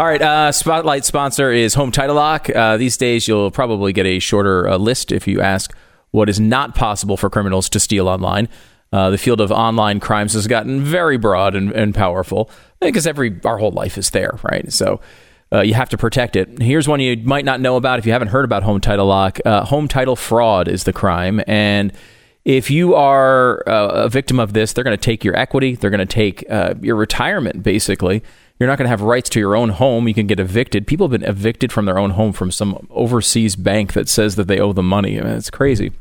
All right, uh, spotlight sponsor is Home Title Lock. Uh, these days, you'll probably get a shorter uh, list if you ask what is not possible for criminals to steal online. Uh, the field of online crimes has gotten very broad and, and powerful because every our whole life is there, right? So uh, you have to protect it. Here's one you might not know about if you haven't heard about home title lock. Uh, home title fraud is the crime, and if you are a victim of this, they're going to take your equity, they're going to take your retirement, basically. You're not going to have rights to your own home. You can get evicted. People have been evicted from their own home from some overseas bank that says that they owe them money. I mean, it's crazy.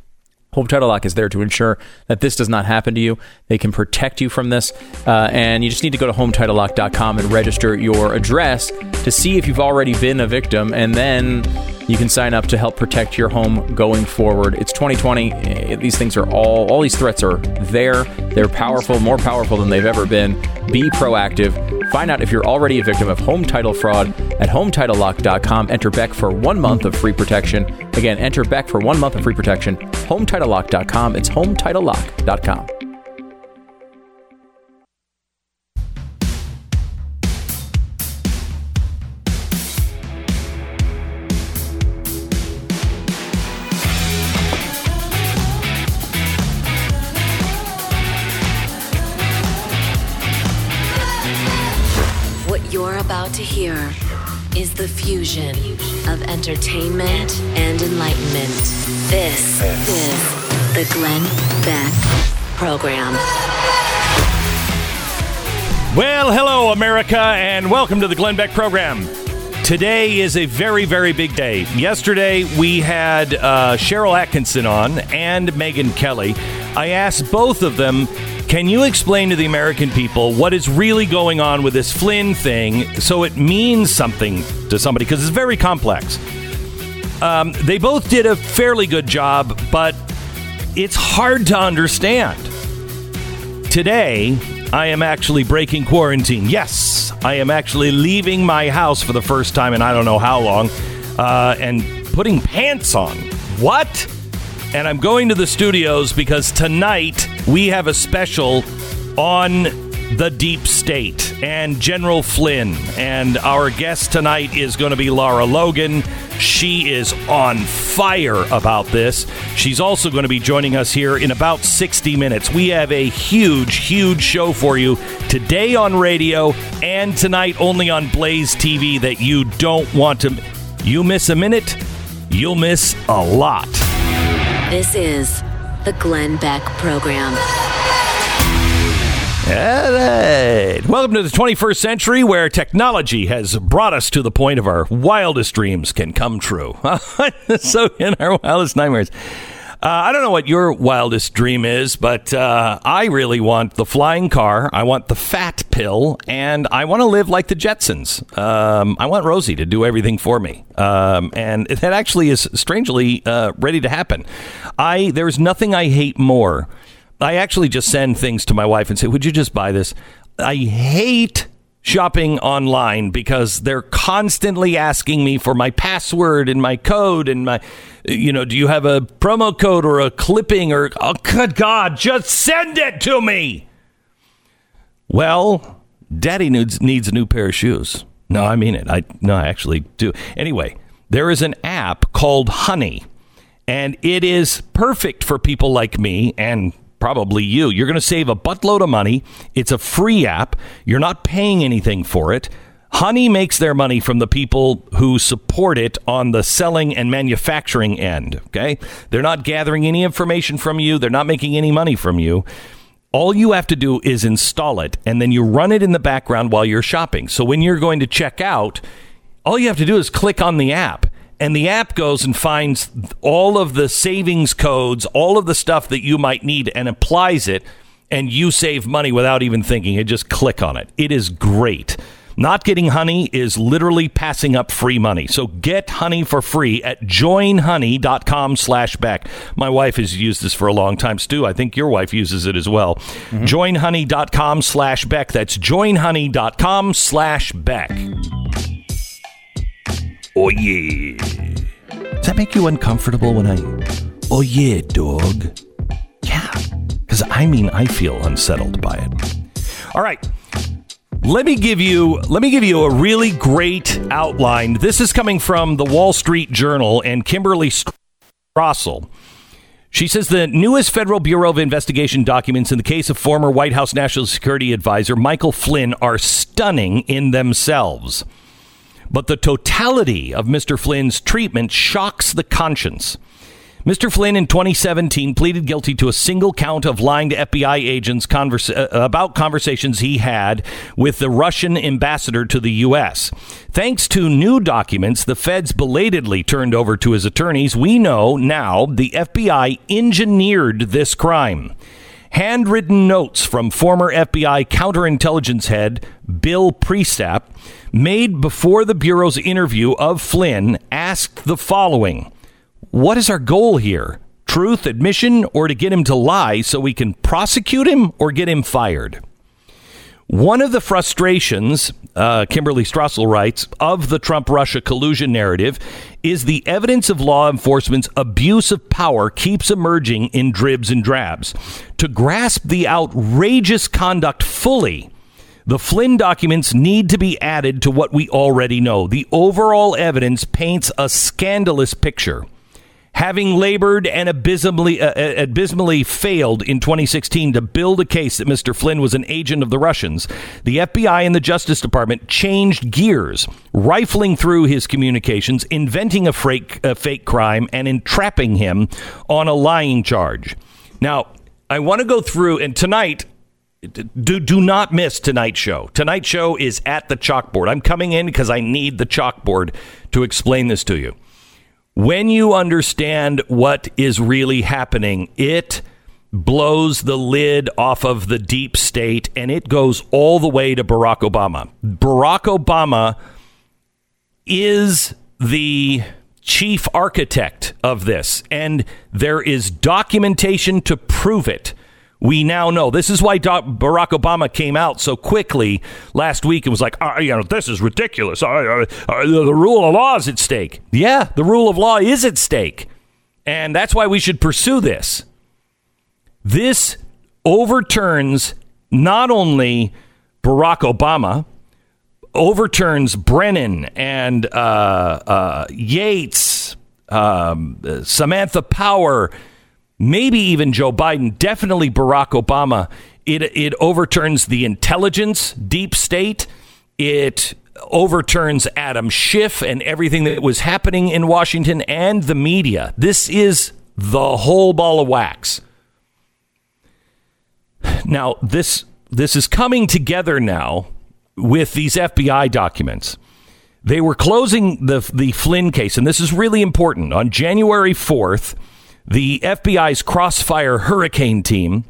Home Title Lock is there to ensure that this does not happen to you. They can protect you from this. Uh, and you just need to go to HometitleLock.com and register your address to see if you've already been a victim. And then you can sign up to help protect your home going forward. It's 2020. Eh, These things are all, all these threats are there. They're powerful, more powerful than they've ever been. Be proactive. Find out if you're already a victim of home title fraud at HometitleLock.com. Enter Beck for one month of free protection. Again, enter Beck for one month of free protection. HometitleLock.com. It's HometitleLock.com. fusion of entertainment and enlightenment. This is the Glenn Beck Program. Well, hello, America, and welcome to the Glenn Beck program. Today is a very, very big day. Yesterday, we had uh, Sharyl Attkisson on and Megyn Kelly. I asked both of them, can you explain to the American people what is really going on with this Flynn thing so it means something to somebody? Because it's very complex. Um, they both did a fairly good job, but it's hard to understand. Today, I am actually breaking quarantine. Yes, I am actually leaving my house for the first time in I don't know how long uh, and putting pants on. What? And I'm going to the studios because tonight we have a special on the deep state and General Flynn. And our guest tonight is going to be Lara Logan. She is on fire about this. She's also going to be joining us here in about 60 minutes. We have a huge, huge show for you today on radio and tonight only on Blaze TV that you don't want to. You miss a minute, you'll miss a lot. This is the Glenn Beck Program. All right. Welcome to the 21st century where technology has brought us to the point of our wildest dreams can come true. so, in our wildest nightmares. Uh, I don't know what your wildest dream is, but uh, I really want the flying car. I want the fat pill, and I want to live like the Jetsons. Um, I want Rosie to do everything for me, um, and that actually is strangely uh, ready to happen. I there's nothing I hate more. I actually just send things to my wife and say, "Would you just buy this?" I hate shopping online because they're constantly asking me for my password and my code and my you know do you have a promo code or a clipping or oh good god just send it to me. Well daddy needs needs a new pair of shoes. No i mean it. I no i actually do. Anyway there is an app called honey and it is perfect for people like me and probably you. You're going to save a buttload of money. It's a free app. You're not paying anything for it. Honey makes their money from the people who support it on the selling and manufacturing end. Okay. They're not gathering any information from you, they're not making any money from you. All you have to do is install it and then you run it in the background while you're shopping. So when you're going to check out, all you have to do is click on the app and the app goes and finds all of the savings codes, all of the stuff that you might need, and applies it, and you save money without even thinking. You just click on it. It is great. Not getting honey is literally passing up free money. So get honey for free at joinhoney.com slash Beck. My wife has used this for a long time. Stu, I think your wife uses it as well. Mm-hmm. Joinhoney.com slash Beck. That's joinhoney.com slash Beck. Oh yeah. Does that make you uncomfortable when I Oh yeah, dog? Yeah. Cuz I mean I feel unsettled by it. All right. Let me give you let me give you a really great outline. This is coming from the Wall Street Journal and Kimberly Strassel. She says the newest Federal Bureau of Investigation documents in the case of former White House National Security Advisor Michael Flynn are stunning in themselves. But the totality of Mr. Flynn's treatment shocks the conscience. Mr. Flynn in 2017 pleaded guilty to a single count of lying to FBI agents converse, uh, about conversations he had with the Russian ambassador to the U.S. Thanks to new documents the feds belatedly turned over to his attorneys, we know now the FBI engineered this crime. Handwritten notes from former FBI counterintelligence head Bill Priestap, made before the Bureau's interview of Flynn, asked the following what is our goal here? Truth, admission, or to get him to lie so we can prosecute him or get him fired? One of the frustrations, uh, Kimberly Strassel writes, of the Trump Russia collusion narrative is the evidence of law enforcement's abuse of power keeps emerging in dribs and drabs. To grasp the outrageous conduct fully, the Flynn documents need to be added to what we already know. The overall evidence paints a scandalous picture having labored and abysmally, uh, uh abysmally failed in 2016 to build a case that Mr. Flynn was an agent of the Russians, the FBI and the Justice Department changed gears, rifling through his communications, inventing a fake, a fake crime, and entrapping him on a lying charge. Now, I want to go through, and tonight, do do not miss tonight's show. Tonight's show is at the chalkboard. I'm coming in because I need the chalkboard to explain this to you. When you understand what is really happening, it blows the lid off of the deep state and it goes all the way to Barack Obama. Barack Obama is the chief architect of this, and there is documentation to prove it we now know. This is why Barack Obama came out so quickly last week and was like, uh, you know, this is ridiculous. Uh, uh, uh, the rule of law is at stake. Yeah, the rule of law is at stake. And that's why we should pursue this. This overturns not only Barack Obama, overturns Brennan and uh, uh, Yates, um, Samantha Power, maybe even Joe Biden, definitely Barack Obama. It, it overturns the intelligence deep state. It overturns Adam Schiff and everything that was happening in Washington and the media. This is the whole ball of wax. Now, this this is coming together now with these FBI documents. They were closing the the Flynn case, and this is really important. On January fourth, the FBI's Crossfire Hurricane team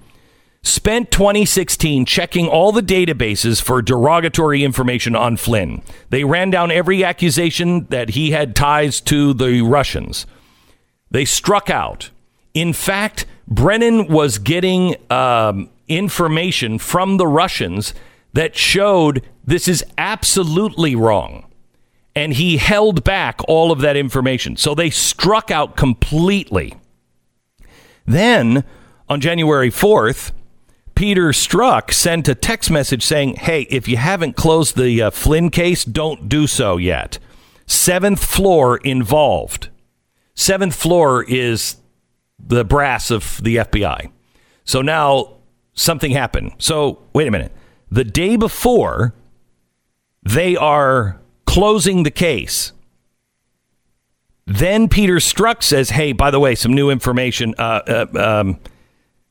spent 2016 checking all the databases for derogatory information on Flynn. They ran down every accusation that he had ties to the Russians. They struck out. In fact, Brennan was getting um, information from the Russians that showed this is absolutely wrong. And he held back all of that information. So they struck out completely. Then on January 4th, Peter Strzok sent a text message saying, Hey, if you haven't closed the uh, Flynn case, don't do so yet. Seventh floor involved. Seventh floor is the brass of the FBI. So now something happened. So wait a minute. The day before, they are closing the case. Then Peter Strzok says, "Hey, by the way, some new information. Uh, uh, um,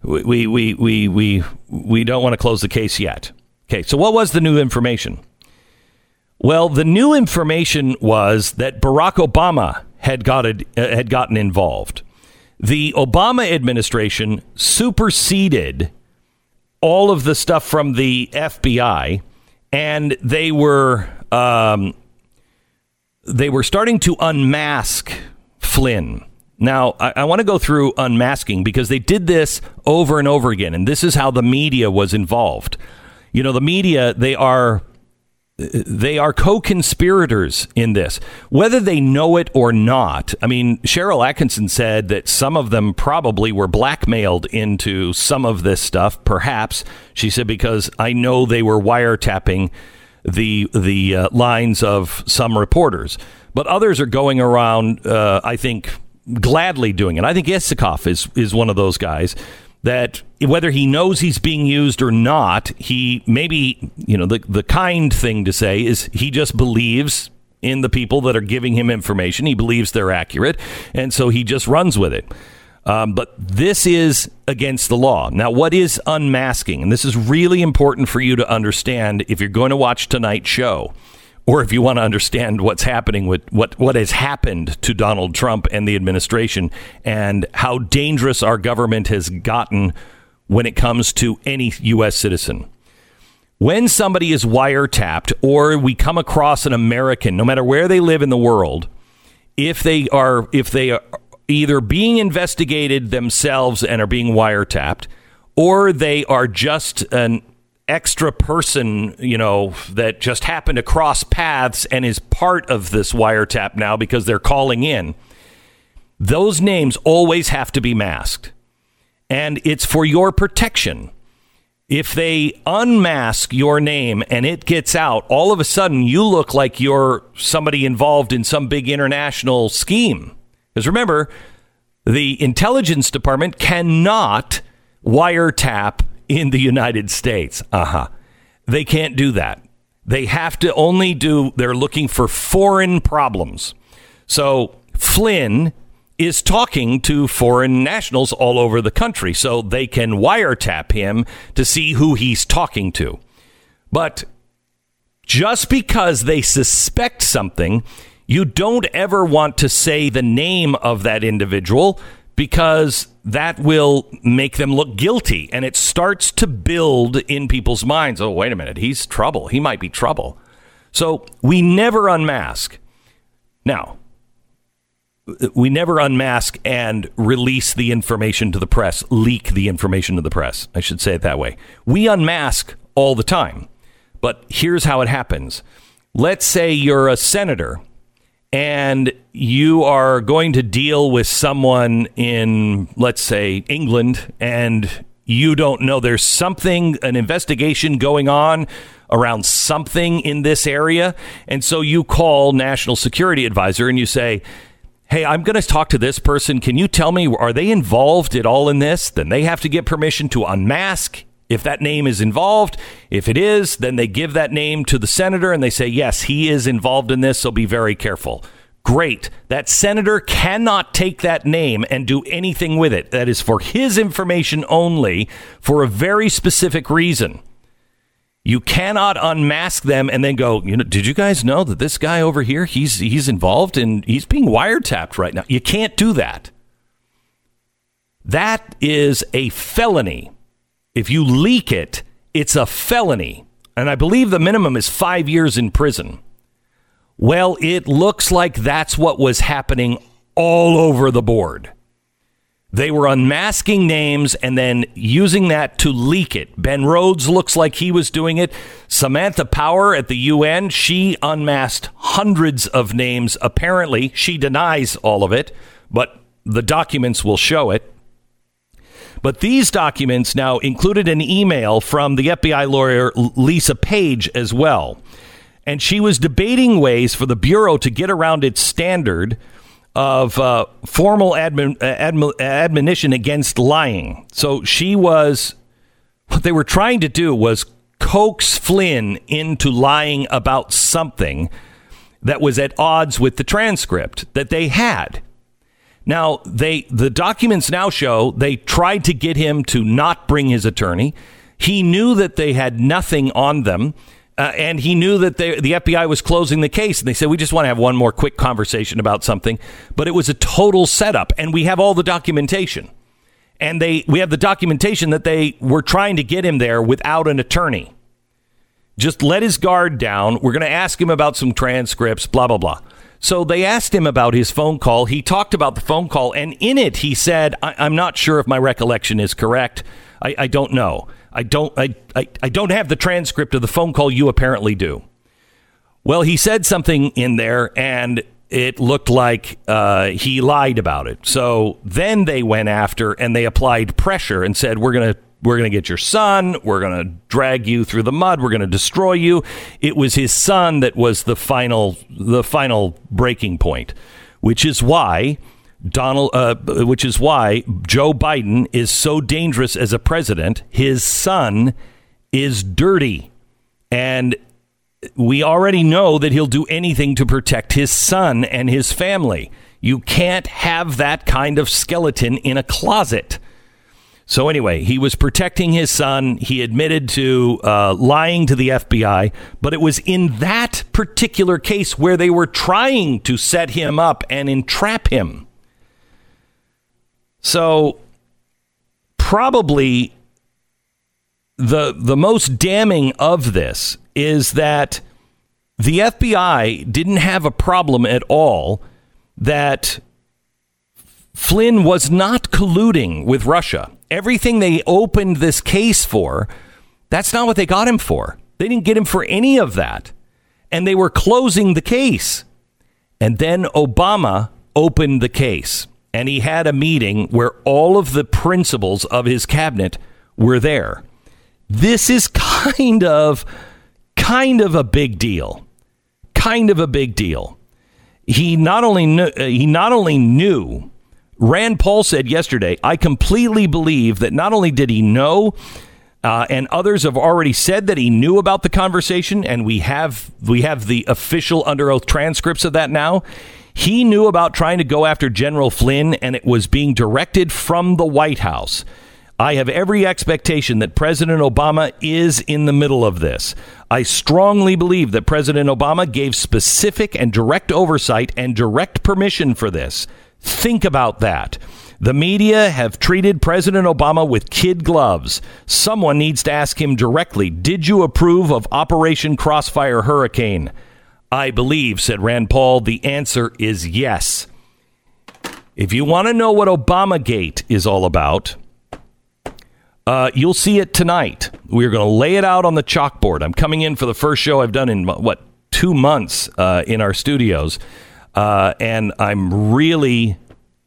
we, we, we, we, we don't want to close the case yet." Okay, so what was the new information? Well, the new information was that Barack Obama had got uh, had gotten involved. The Obama administration superseded all of the stuff from the FBI, and they were um, they were starting to unmask Flynn. Now, I, I want to go through unmasking because they did this over and over again, and this is how the media was involved. You know, the media, they are they are co-conspirators in this whether they know it or not i mean Sharyl Attkisson said that some of them probably were blackmailed into some of this stuff perhaps she said because i know they were wiretapping the the uh, lines of some reporters, but others are going around. Uh, I think gladly doing it. I think Isikoff is is one of those guys that whether he knows he's being used or not, he maybe you know the the kind thing to say is he just believes in the people that are giving him information. He believes they're accurate, and so he just runs with it. Um, but this is against the law. Now, what is unmasking? And this is really important for you to understand if you're going to watch tonight's show or if you want to understand what's happening with what, what has happened to Donald Trump and the administration and how dangerous our government has gotten when it comes to any U.S. citizen. When somebody is wiretapped or we come across an American, no matter where they live in the world, if they are if they are either being investigated themselves and are being wiretapped, or they are just an extra person, you know, that just happened to cross paths and is part of this wiretap now because they're calling in. Those names always have to be masked. And it's for your protection. If they unmask your name and it gets out, all of a sudden you look like you're somebody involved in some big international scheme. Because remember, the intelligence department cannot wiretap in the United States. Uh huh. They can't do that. They have to only do, they're looking for foreign problems. So Flynn is talking to foreign nationals all over the country so they can wiretap him to see who he's talking to. But just because they suspect something you don't ever want to say the name of that individual because that will make them look guilty. And it starts to build in people's minds. Oh wait a minute. He's trouble. He might be trouble. So we never unmask. Now we never unmask and release the information to the press leak the information to the press. I should say it that way. We unmask all the time. But here's how it happens. Let's say you're a senator and you are going to deal with someone in, let's say, England, and you don't know there's something, an investigation going on around something in this area. And so you call National Security Advisor and you say, Hey, I'm going to talk to this person. Can you tell me, are they involved at all in this? Then they have to get permission to unmask if that name is involved. If it is, then they give that name to the senator and they say, yes, he is involved in this, so be very careful. Great. That senator cannot take that name and do anything with it. That is for his information only for a very specific reason. You cannot unmask them and then go, you know, did you guys know that this guy over here, he's he's involved and he's being wiretapped right now. You can't do that. That is a felony. If you leak it, it's a felony. And I believe the minimum is five years in prison. Well, it looks like that's what was happening all over the board. They were unmasking names and then using that to leak it. Ben Rhodes looks like he was doing it. Samantha Power at the UN, she unmasked hundreds of names. Apparently, she denies all of it, but the documents will show it. But these documents now included an email from the FBI lawyer Lisa Page as well. And she was debating ways for the Bureau to get around its standard of uh, formal uh, admonition against lying. So she was, what they were trying to do was coax Flynn into lying about something that was at odds with the transcript that they had. Now, they the documents now show they tried to get him to not bring his attorney. He knew that they had nothing on them. Uh, and he knew that they, the FBI was closing the case. And they said, We just want to have one more quick conversation about something. But it was a total setup. And we have all the documentation. And they, we have the documentation that they were trying to get him there without an attorney. Just let his guard down. We're going to ask him about some transcripts, blah, blah, blah. So they asked him about his phone call. He talked about the phone call, and in it, he said, I- am not sure if my recollection is correct. I, I don't know. I don't. I, I, I don't have the transcript of the phone call. You apparently do. Well, he said something in there, and it looked like uh, he lied about it. So then they went after and they applied pressure and said, "We're going to we're going to get your son. We're going to drag you through the mud. We're going to destroy you. It was his son that was the final the final breaking point, which is why Donald, uh, which is why Joe Biden is so dangerous as a president. His son is dirty, and we already know that he'll do anything to protect his son and his family. You can't have that kind of skeleton in a closet. So anyway, he was protecting his son. He admitted to uh, lying to the FBI, but it was in that particular case where they were trying to set him up and entrap him. So probably the the most damning of this is that the FBI didn't have a problem at all that Flynn was not colluding with Russia. Everything they opened this case for, that's not what they got him for. They didn't get him for any of that. And they were closing the case. And then Obama opened the case. And he had a meeting where all of the principals of his cabinet were there. This is kind of kind of a big deal. Kind of a big deal he not only knew, he not only knew Rand Paul said yesterday, I completely believe that not only did he know uh, and others have already said that he knew about the conversation, and we have we have the official under oath transcripts of that now. He knew about trying to go after General Flynn, and it was being directed from the White House. I have every expectation that President Obama is in the middle of this. I strongly believe that President Obama gave specific and direct oversight and direct permission for this. Think about that. The media have treated President Obama with kid gloves. Someone needs to ask him directly Did you approve of Operation Crossfire Hurricane? I believe, said Rand Paul, the answer is yes. If you want to know what Obamagate is all about, uh, you'll see it tonight. We're going to lay it out on the chalkboard. I'm coming in for the first show I've done in what two months uh, in our studios, uh, and I'm really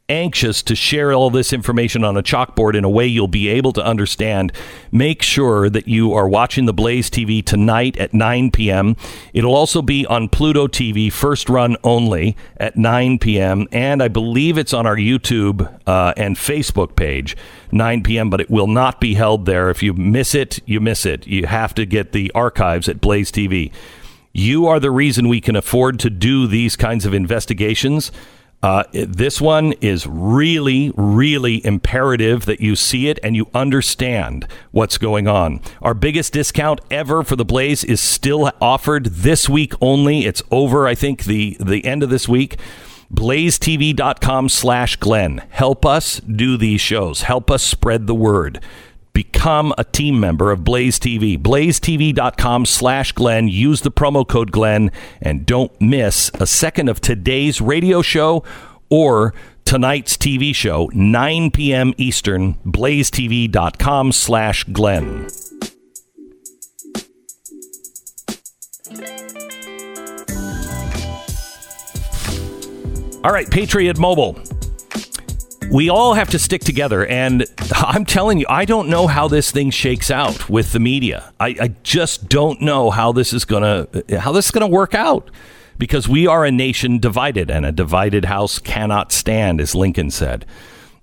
anxious to share all this information on a chalkboard in a way you'll be able to understand. Make sure that you are watching the Blaze TV tonight at 9 p.m. It'll also be on Pluto TV, first run only at 9 p.m. And I believe it's on our YouTube uh, and Facebook page, 9 p.m., but it will not be held there. If you miss it, you miss it. You have to get the archives at Blaze TV. You are the reason we can afford to do these kinds of investigations. Uh, this one is really, really imperative that you see it and you understand what's going on. Our biggest discount ever for the Blaze is still offered this week only. It's over, I think, the, the end of this week. BlazeTV.com slash Glenn. Help us do these shows. Help us spread the word become a team member of Blaze TV. BlazeTV.com slash Glenn. Use the promo code Glenn and don't miss a second of today's radio show or tonight's TV show, 9 p.m. Eastern, blazetv.com slash Glenn. All right, Patriot Mobile we all have to stick together. And I'm telling you, I don't know how this thing shakes out with the media. I, I just don't know how this is gonna how this is gonna work out because we are a nation divided, and a divided house cannot stand, as Lincoln said.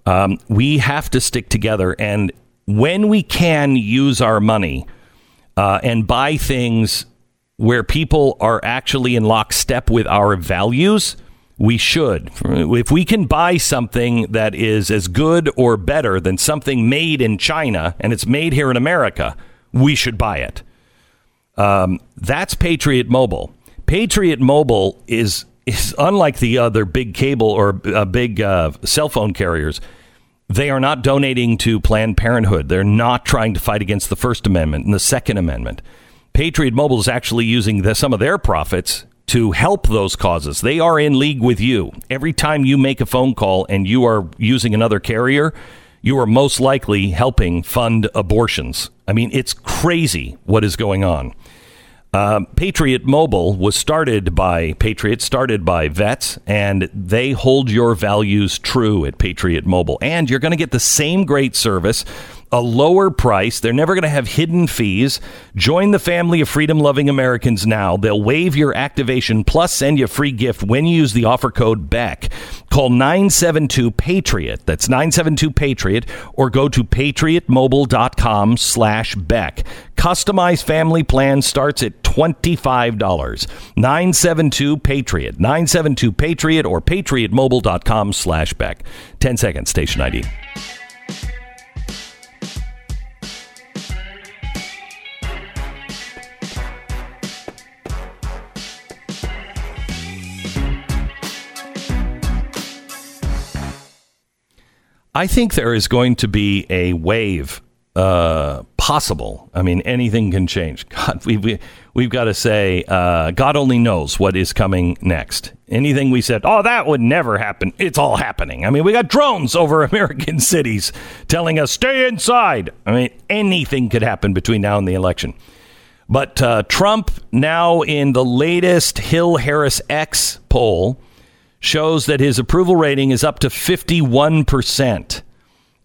Um, we have to stick together, and when we can use our money uh, and buy things where people are actually in lockstep with our values we should. If we can buy something that is as good or better than something made in China and it's made here in America, we should buy it. Um, that's Patriot Mobile. Patriot Mobile is is unlike the other big cable or uh, big uh, cell phone carriers. They are not donating to Planned Parenthood. They're not trying to fight against the First Amendment and the Second Amendment. Patriot Mobile is actually using the, some of their profits to help those causes. They are in league with you. Every time you make a phone call and you are using another carrier, you are most likely helping fund abortions. I mean, it's crazy what is going on. Uh, Patriot Mobile was started by Patriots, started by vets, and they hold your values true at Patriot Mobile. And you're going to get the same great service a lower price. They're never going to have hidden fees. Join the family of freedom loving Americans now. They'll waive your activation plus send you a free gift when you use the offer code BECK. Call 972 Patriot. That's 972 Patriot or go to patriotmobile.com slash Beck. Customized family plan starts at $25. 972 Patriot. 972 Patriot or patriotmobile.com slash Beck. 10 seconds, station ID. I think there is going to be a wave uh, possible. I mean, anything can change. God, we, we, we've got to say, uh, God only knows what is coming next. Anything we said, oh, that would never happen, it's all happening. I mean, we got drones over American cities telling us, stay inside. I mean, anything could happen between now and the election. But uh, Trump, now in the latest Hill Harris X poll, shows that his approval rating is up to 51%.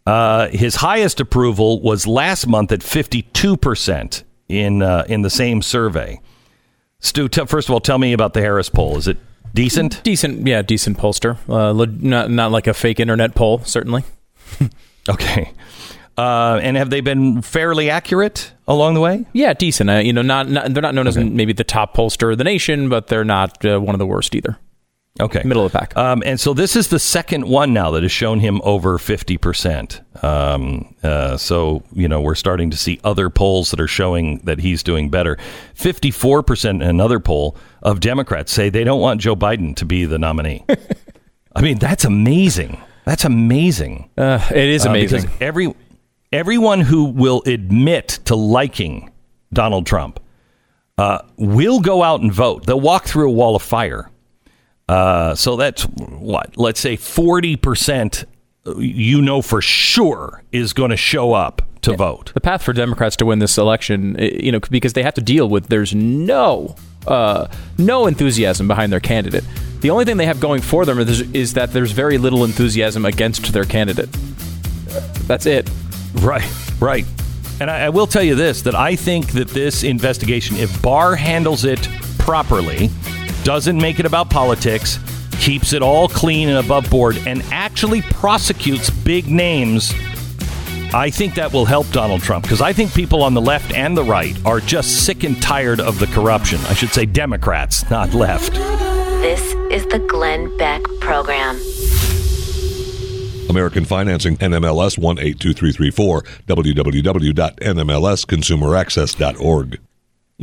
Uh, his highest approval was last month at 52% in, uh, in the same survey. Stu, t- first of all, tell me about the Harris poll. Is it decent? Decent, yeah, decent pollster. Uh, not, not like a fake internet poll, certainly. okay. Uh, and have they been fairly accurate along the way? Yeah, decent. Uh, you know, not, not, they're not known okay. as maybe the top pollster of the nation, but they're not uh, one of the worst either. Okay. Middle of the pack. Um, and so this is the second one now that has shown him over 50%. Um, uh, so, you know, we're starting to see other polls that are showing that he's doing better. 54% in another poll of Democrats say they don't want Joe Biden to be the nominee. I mean, that's amazing. That's amazing. Uh, it is uh, amazing. Uh, because every, everyone who will admit to liking Donald Trump uh, will go out and vote. They'll walk through a wall of fire uh, so that's what, let's say 40% you know for sure is going to show up to yeah. vote. The path for Democrats to win this election, you know, because they have to deal with there's no uh, no enthusiasm behind their candidate. The only thing they have going for them is, is that there's very little enthusiasm against their candidate. That's it. Right, right. And I, I will tell you this: that I think that this investigation, if Barr handles it properly, doesn't make it about politics, keeps it all clean and above board, and actually prosecutes big names, I think that will help Donald Trump because I think people on the left and the right are just sick and tired of the corruption. I should say Democrats, not left. This is the Glenn Beck Program. American Financing, NMLS 182334, www.nmlsconsumeraccess.org.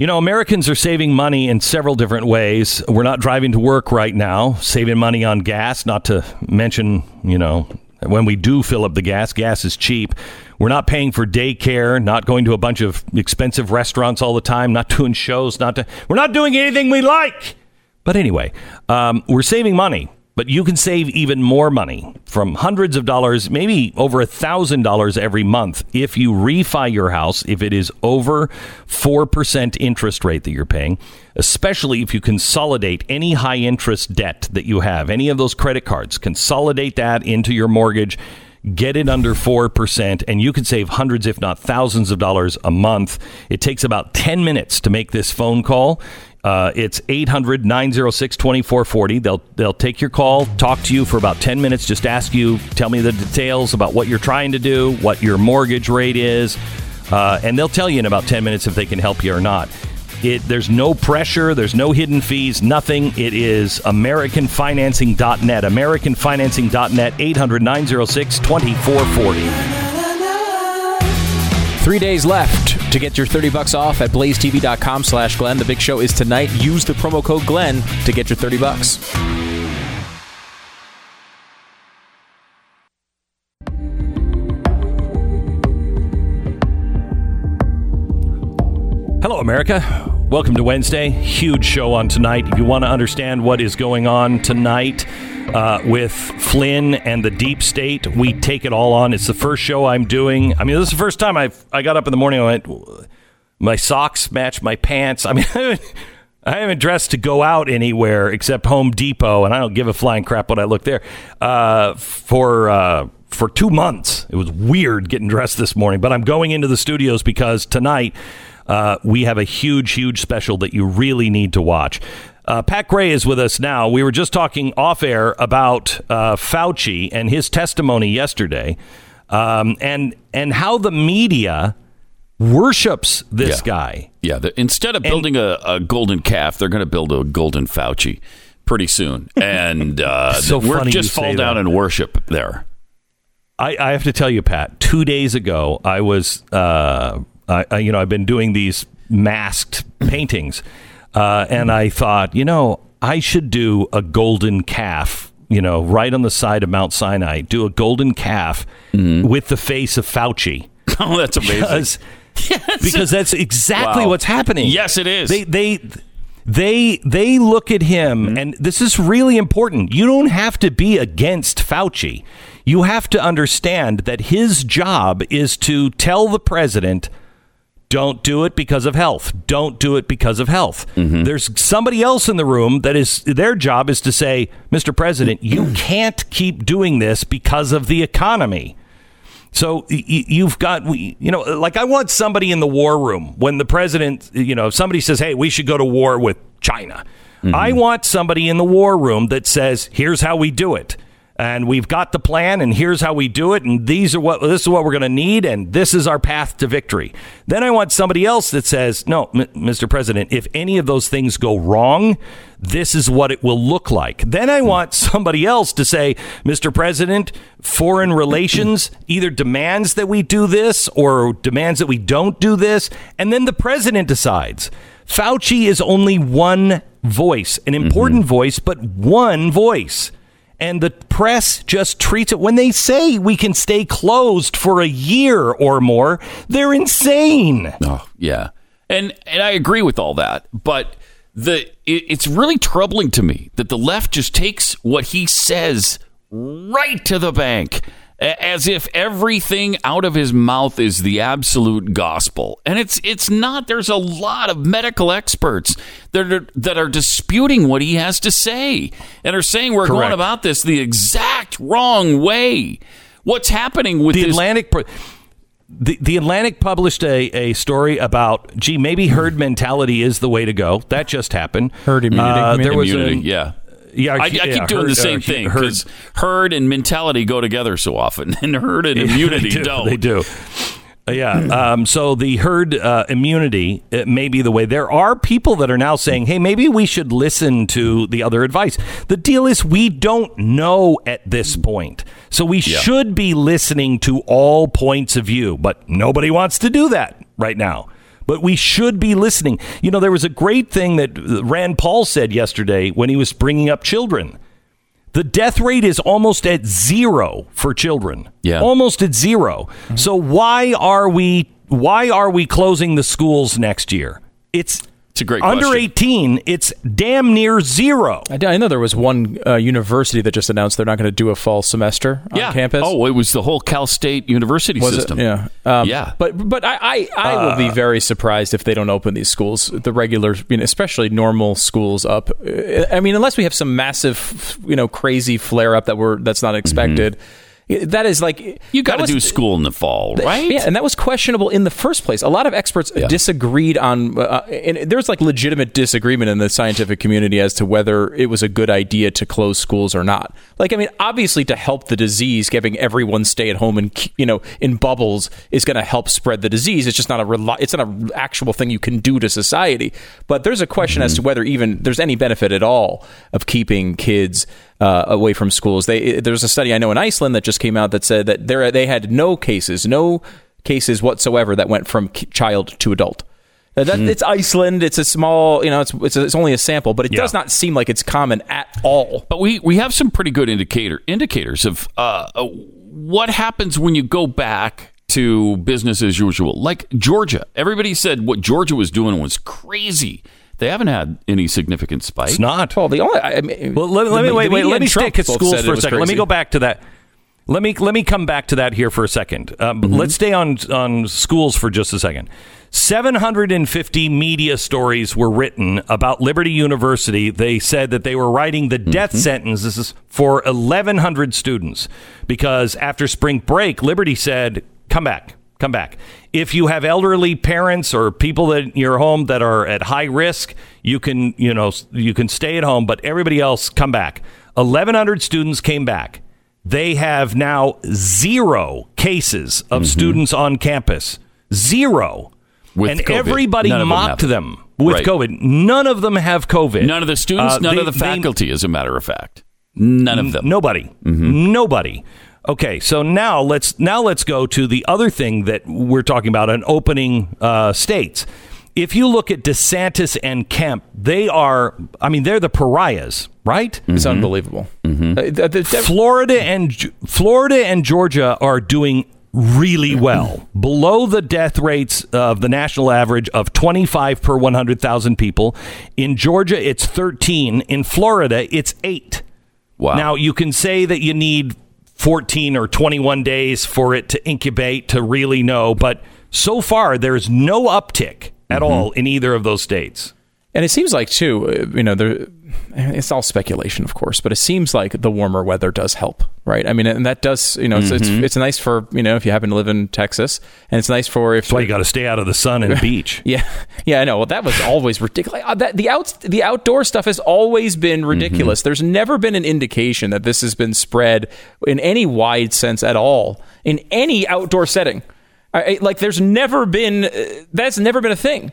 You know, Americans are saving money in several different ways. We're not driving to work right now, saving money on gas, not to mention, you know, when we do fill up the gas, gas is cheap. We're not paying for daycare, not going to a bunch of expensive restaurants all the time, not doing shows, not to, we're not doing anything we like. But anyway, um, we're saving money but you can save even more money from hundreds of dollars, maybe over a thousand dollars every month if you refi your house if it is over 4% interest rate that you're paying, especially if you consolidate any high interest debt that you have, any of those credit cards, consolidate that into your mortgage get it under 4%, and you can save hundreds, if not thousands of dollars a month. It takes about 10 minutes to make this phone call. Uh, it's 800 906 2440. They'll they'll take your call, talk to you for about 10 minutes, just ask you, tell me the details about what you're trying to do, what your mortgage rate is, uh, and they'll tell you in about 10 minutes if they can help you or not. It, there's no pressure, there's no hidden fees, nothing. It is AmericanFinancing.net. AmericanFinancing.net, 800 906 2440. Three days left to get your 30 bucks off at blazetv.com slash Glenn. The big show is tonight. Use the promo code Glenn to get your 30 bucks. Hello, America. Welcome to Wednesday. Huge show on tonight. If you want to understand what is going on tonight, uh, with Flynn and the deep state. We take it all on. It's the first show I'm doing. I mean, this is the first time I I got up in the morning. I went, my socks match my pants. I mean, I haven't dressed to go out anywhere except Home Depot, and I don't give a flying crap what I look there uh, for uh, for two months. It was weird getting dressed this morning, but I'm going into the studios because tonight uh, we have a huge, huge special that you really need to watch. Uh, Pat Gray is with us now. We were just talking off air about uh, Fauci and his testimony yesterday, um, and and how the media worships this Yeah. guy. Yeah, the, instead of building a, a golden calf, they're going to build a golden Fauci pretty soon, and uh, So we're just fall down that. and worship there. I, I have to tell you, Pat. Two days ago, I was, uh, I, I, you know, I've been doing these masked paintings, uh, and I thought, you know, I should do a golden calf. You know, right on the side of Mount Sinai, do a golden calf with the face of Fauci. Oh, that's amazing. Because, Yes. because that's exactly Wow. what's happening. Yes, it is. They they they they look at him, Mm-hmm. and this is really important. You don't have to be against Fauci. You have to understand that his job is to tell the president. Don't do it because of health. Don't do it because of health. Mm-hmm. There's somebody else in the room that is their job is to say, Mr. President, you can't keep doing this because of the economy. So you've got, you know, like I want somebody in the war room when the president, you know, if somebody says, hey, we should go to war with China. I want somebody in the war room that says, here's how we do it. And we've got the plan, and here's how we do it, and these are what this is what we're going to need, and this is our path to victory. Then I want somebody else that says, "No, M- Mr. President, if any of those things go wrong, this is what it will look like." Then I want somebody else to say, "Mr. President, foreign relations either demands that we do this or demands that we don't do this," and then the president decides. Fauci is only one voice, an important mm-hmm. voice, but one voice. And the press just treats it when they say we can stay closed for a year or more, they're insane. Oh, yeah. And and I agree with all that, but the it, it's really troubling to me that the left just takes what he says right to the bank as if everything out of his mouth is the absolute gospel. And it's it's not. There's a lot of medical experts that are that are disputing what he has to say and are saying we're going about this the exact wrong way. What's happening with The this Atlantic. pu- The, the Atlantic published a, a story about, gee, maybe herd mentality is the way to go. That just happened. Herd immunity, Uh, there was immunity? a, yeah. Yeah, I, I yeah, keep doing herd- the same uh, thing because herd and mentality go together so often, and herd and immunity they do, don't. They do. Uh, Yeah. Um, so the herd uh, immunity it may be the way. There are people that are now saying, hey, maybe we should listen to the other advice. The deal is, we don't know at this point. So we should be listening to all points of view, but nobody wants to do that right now. But we should be listening. You know, there was a great thing that Rand Paul said yesterday when he was bringing up children. The death rate is almost at zero for children. Yeah. Almost at 0 So why are we why are we closing the schools next year? It's It's a great under question. 18, it's damn near zero. I, I know there was one uh, university that just announced they're not going to do a fall semester on yeah. campus. Oh, it was the whole Cal State University Was it? system. Yeah. Um, Yeah. But but I I, I will Uh, be very surprised if they don't open these schools, the regular, you know, especially normal schools up. Uh, I mean, unless we have some massive, you know, crazy flare up that we're that's not expected. That is like Mm-hmm. You got to do school in the fall, right? Yeah, and that was questionable in the first place. A lot of experts disagreed on, uh, and there's like legitimate disagreement in the scientific community as to whether it was a good idea to close schools or not. Like, I mean, obviously, to help the disease, having everyone stay at home and you know in bubbles is going to help spread the disease. It's just not a reli- it's not an actual thing you can do to society. But there's a question as to whether even there's any benefit at all of keeping kids uh, away from schools. They there's a study I know in Iceland that just came out that said that there they had no cases, no cases whatsoever that went from child to adult. Uh, That, It's Iceland. It's a small, you know, it's it's, it's only a sample, but it does not seem like it's common at all. But we, we have some pretty good indicator indicators of uh, uh, what happens when you go back to business as usual. Like Georgia, everybody said what Georgia was doing was crazy. They haven't had any significant spike. It's not. Well, the only I mean, Well, let, let me wait. Wait. Let me and Trump stick at schools for a was second. Let me go back to that. Let me let me come back to that here for a second. Um, Mm-hmm. Let's stay on on schools for just a second. 750 media stories were written about Liberty University. They said that they were writing the death sentences for 1,100 students because after spring break, Liberty said, come back, come back. If you have elderly parents or people that in your home that are at high risk, you can, you know, you can stay at home, but everybody else come back. 1,100 students came back. They have now zero cases of students on campus. Zero. With and COVID. everybody None of them mocked them, with Right. COVID. None of them have COVID. None of the students, Uh, none they- of the they- faculty, as a matter of fact. None of them. Nobody. Nobody. Okay, so now let's now let's go to the other thing that we're talking about: an opening uh, states. If you look at DeSantis and Kemp, they are. I mean, they're the pariahs, right? It's unbelievable. Uh, the- the- the- Florida and Florida and Georgia are doing really well, below the death rates of the national average of 25 per 100,000 people. In Georgia, it's 13. In Florida, it's 8. Wow. Now, you can say that you need 14 or 21 days for it to incubate to really know, but so far there's no uptick at mm-hmm. all in either of those states. And it seems like too, uh, you know, there. It's all speculation, of course, but it seems like the warmer weather does help, right? I mean, and that does, you know, it's, it's it's nice for you know if you happen to live in Texas, and it's nice for if That's why you got to stay out of the sun and beach. Yeah, yeah, I know. Well, that was always ridiculous. Uh, That the out the outdoor stuff has always been ridiculous. There's never been an indication that this has been spread in any wide sense at all in any outdoor setting. I, I- like, there's never been uh, that's never been a thing.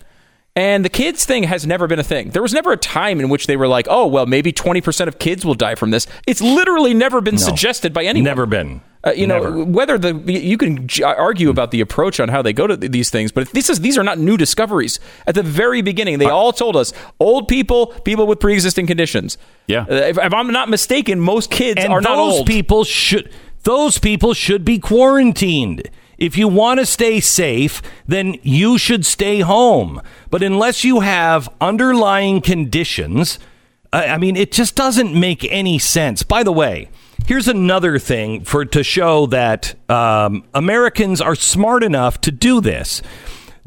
And the kids thing has never been a thing. There was never a time in which they were like, "Oh, well, maybe 20% of kids will die from this." It's literally never been suggested by anyone. Never been. Uh, you know Never. whether the you can j- argue about the approach on how they go to th- these things, but this is these are not new discoveries. At the very beginning, they all told us old people, people with pre-existing conditions. Yeah. Uh, if, if I'm not mistaken, most kids and are not old. people should those people should be quarantined. If you want to stay safe, then you should stay home. But unless you have underlying conditions, I mean, it just doesn't make any sense. By the way, here's another thing for to show that um, Americans are smart enough to do this.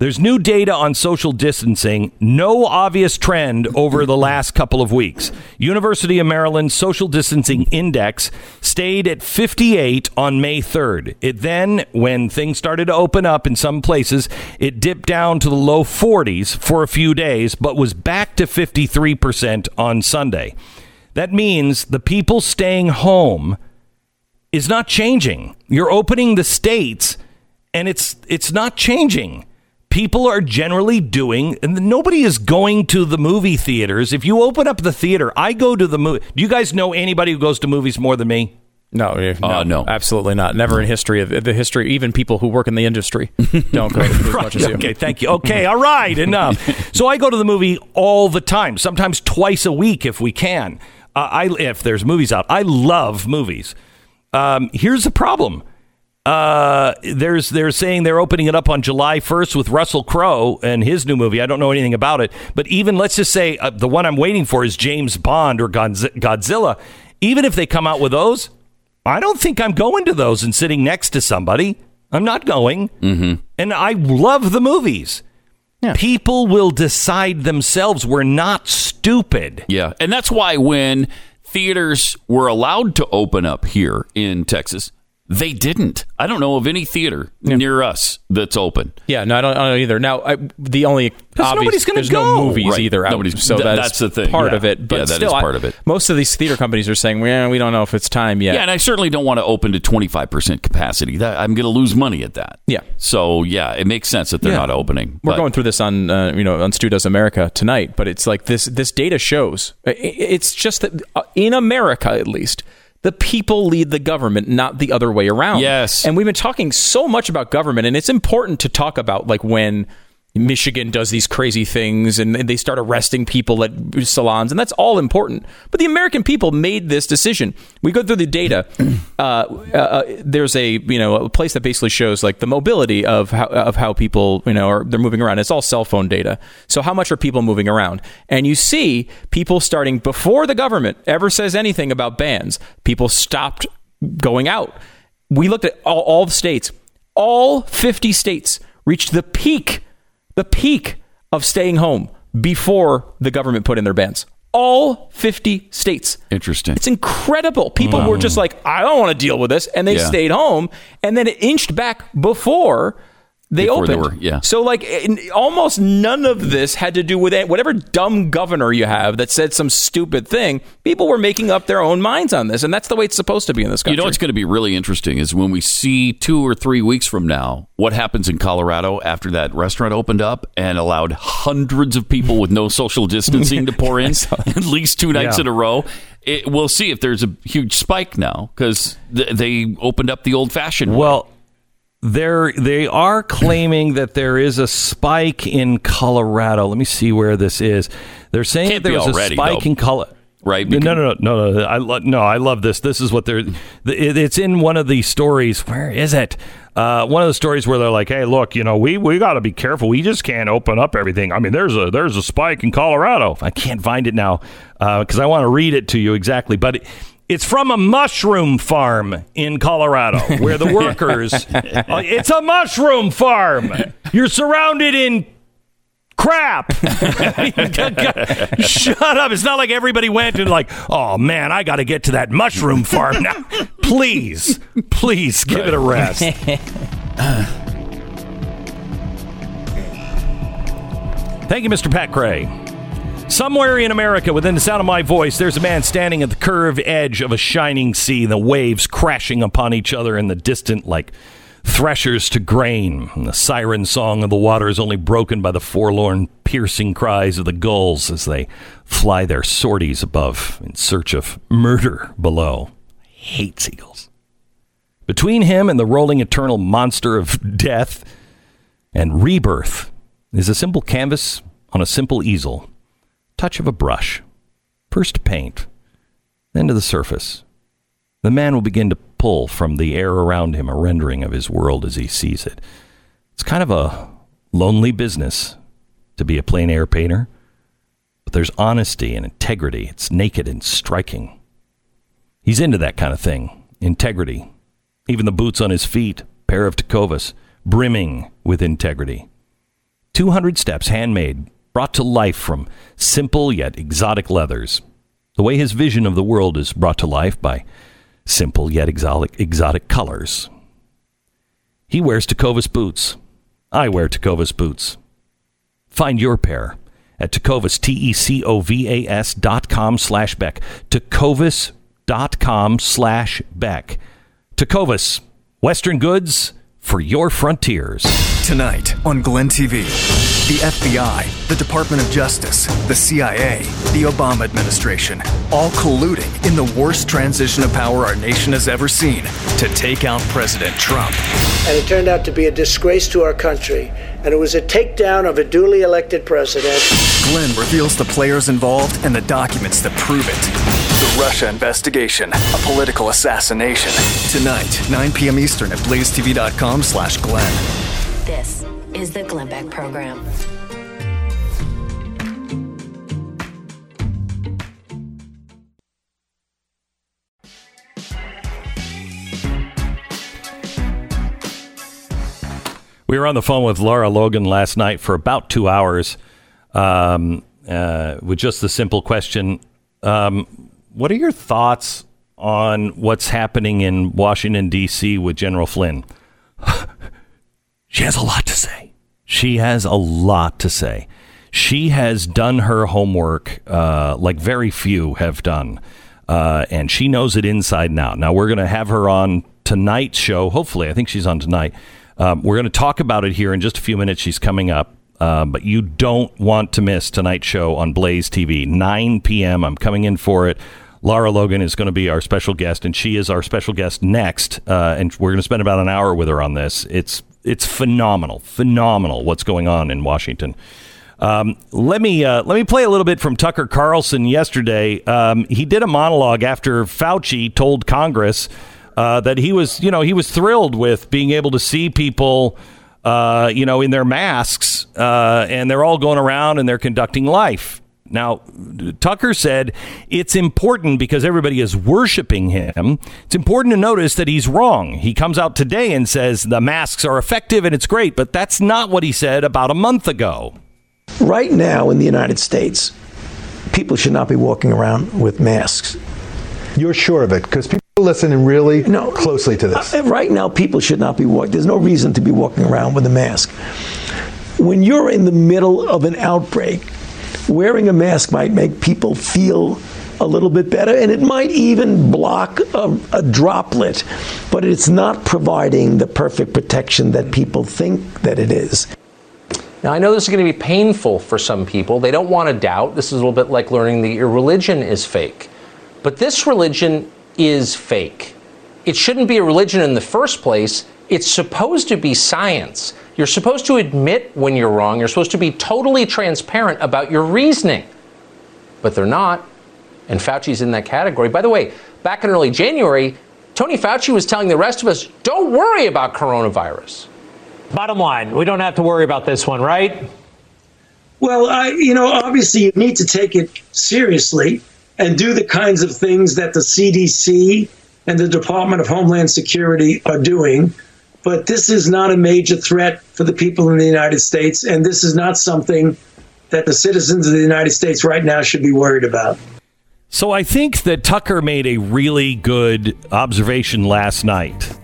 There's new data on social distancing, no obvious trend over the last couple of weeks. University of Maryland social distancing index stayed at 58 on May 3rd. It then, when things started to open up in some places, it dipped down to the low 40s for a few days, but was back to 53% on Sunday. That means the people staying home is not changing. You're opening the states and it's it's not changing. People are generally doing and nobody is going to the movie theaters. If you open up the theater, I go to the movie. Do you guys know anybody who goes to movies more than me? no, no, Uh, no. absolutely not. Never in history of the history. Even people who work in the industry don't go as much as you. Okay, thank you. Okay, all right, enough. So I go to the movie all the time, sometimes twice a week if we can. Uh, I if there's movies out, I love movies. Um, here's the problem. Uh, there's they're saying they're opening it up on July 1st with Russell Crowe and his new movie. I don't know anything about it, but even let's just say uh, the one I'm waiting for is James Bond or Godzilla. Even if they come out with those, I don't think I'm going to those and sitting next to somebody. I'm not going. Mm-hmm. And I love the movies. People will decide themselves. We're not stupid. Yeah. And that's why when theaters were allowed to open up here in Texas, they didn't. I don't know of any theater near us that's open. Yeah, no, I don't, I don't either. Now, I, the only obvious, nobody's gonna there's go. no movies Right. either. out, Nobody's- so th- that's, that's the thing. part Yeah. of it. But Yeah, that is still, I- part of it. Most of these theater companies are saying, "Well, we don't know if it's time yet." Yeah, and I certainly don't want to open to 25% capacity. That I'm going to lose money at that. Yeah. So, yeah, it makes sense that they're Yeah. not opening. We're But- going through this on uh, you know on Stu Does America tonight, but it's like this this data shows i- i- it's just that uh, in America at least the people lead the government, not the other way around. Yes. and we've been talking so much about government, and it's important to talk about like when. Michigan does these crazy things and they start arresting people at salons, and that's all important. But the American people made this decision. We go through the data. Uh, uh, there's a you know a place that basically shows like the mobility of how of how people you know are they're moving around. It's all cell phone data. So how much are people moving around? And you see people starting before the government ever says anything about bans. People stopped going out. We looked at all, all the states. All 50 states reached the peak, the peak of staying home before the government put in their bans. All 50 states. Interesting. It's incredible. People were mm. just like, I don't want to deal with this. And they Yeah. stayed home. And then it inched back before they Before they opened. were- yeah. So, like, in- almost none of this had to do with it. Whatever dumb governor you have that said some stupid thing, people were making up their own minds on this. And that's the way it's supposed to be in this country. You know what's going to be really interesting is when we see two or three weeks from now what happens in Colorado after that restaurant opened up and allowed hundreds of people with no social distancing to pour in at least two nights Yeah. in a row. It, we'll see if there's a huge spike now because th- they opened up the old fashioned. Well, they're they are claiming that there is a spike in Colorado. Let me see where this is. They're saying Can't that be there's a spike though. in Colorado. Right, No, because- no, no, no, no. I lo- no, I love this. This is what they're. It, it's in one of the stories. Where is it? Uh, one of the stories where they're like, "Hey, look, you know, we we got to be careful. We just can't open up everything. I mean, there's a there's a spike in Colorado. I can't find it now because I want to read it to you exactly, but." It, it's from a mushroom farm in Colorado where the workers. Uh, it's a mushroom farm. You're surrounded in crap. Shut up. It's not like everybody went and like, oh man, I got to get to that mushroom farm now. Please, please give it a rest. Thank you, Mr. Pat Gray. Somewhere in America, within the sound of my voice, there's a man standing at the curved edge of a shining sea, the waves crashing upon each other in the distant, like threshers to grain. And the siren song of the water is only broken by the forlorn, piercing cries of the gulls as they fly their sorties above in search of murder below. I hate seagulls. Between him and the rolling eternal monster of death and rebirth is a simple canvas on a simple easel touch of a brush, first paint, then to the surface. The man will begin to pull from the air around him a rendering of his world as he sees it. It's kind of a lonely business to be a plein air painter, but there's honesty and integrity. It's naked and striking. He's into that kind of thing integrity. Even the boots on his feet, pair of Tecovas, brimming with integrity. 200 steps handmade, brought to life from simple yet exotic leathers. The way his vision of the world is brought to life by simple yet exotic, exotic colors. He wears Tecovas boots. I wear Tecovas boots. Find your pair at Tecovas, T-E-C-O-V-A-S dot com slash Beck. Tecovas dot com slash Beck. Tecovas, Western goods for your frontiers. Tonight on Glenn TV, the FBI, the Department of Justice, the CIA, the Obama administration, all colluding in the worst transition of power our nation has ever seen to take out President Trump. and it turned out to be a disgrace to our country. And it was a takedown of a duly elected president. Glenn reveals the players involved and the documents that prove it. The Russia investigation, a political assassination. Tonight, 9 p.m. Eastern at blazetv.com slash Glenn. This is the Glenn Beck Program. We were on the phone with Lara Logan last night for about two hours um, uh, with just the simple question um, What are your thoughts on what's happening in Washington, D.C. with General Flynn? She has a lot to say. She has a lot to say. She has done her homework uh, like very few have done. Uh, and she knows it inside and out. Now, we're going to have her on tonight's show. Hopefully, I think she's on tonight. Um, we're going to talk about it here in just a few minutes. She's coming up. Uh, but you don't want to miss tonight's show on Blaze TV, 9 p.m. I'm coming in for it. Lara Logan is going to be our special guest, and she is our special guest next. Uh, and we're going to spend about an hour with her on this. It's it's phenomenal, phenomenal what's going on in Washington. Um, let me uh, let me play a little bit from Tucker Carlson yesterday. Um, he did a monologue after Fauci told Congress uh, that he was, you know, he was thrilled with being able to see people, uh, you know, in their masks, uh, and they're all going around and they're conducting life. Now, Tucker said it's important because everybody is worshiping him. It's important to notice that he's wrong. He comes out today and says the masks are effective and it's great, but that's not what he said about a month ago. Right now in the United States, people should not be walking around with masks. You're sure of it because people are listening really No. closely to this. Uh, Right now, people should not be walking. There's no reason to be walking around with a mask. When you're in the middle of an outbreak, wearing a mask might make people feel a little bit better, and it might even block a, a droplet, but it's not providing the perfect protection that people think that it is. Now, I know this is going to be painful for some people. They don't want to doubt. This is a little bit like learning that your religion is fake. But this religion is fake. It shouldn't be a religion in the first place. It's supposed to be science. You're supposed to admit when you're wrong. You're supposed to be totally transparent about your reasoning. But they're not. And Fauci's in that category. By the way, back in early January, Tony Fauci was telling the rest of us don't worry about coronavirus. Bottom line, we don't have to worry about this one, right? Well, I, you know, obviously you need to take it seriously and do the kinds of things that the CDC and the Department of Homeland Security are doing. But this is not a major threat for the people in the United States, and this is not something that the citizens of the United States right now should be worried about. So I think that Tucker made a really good observation last night.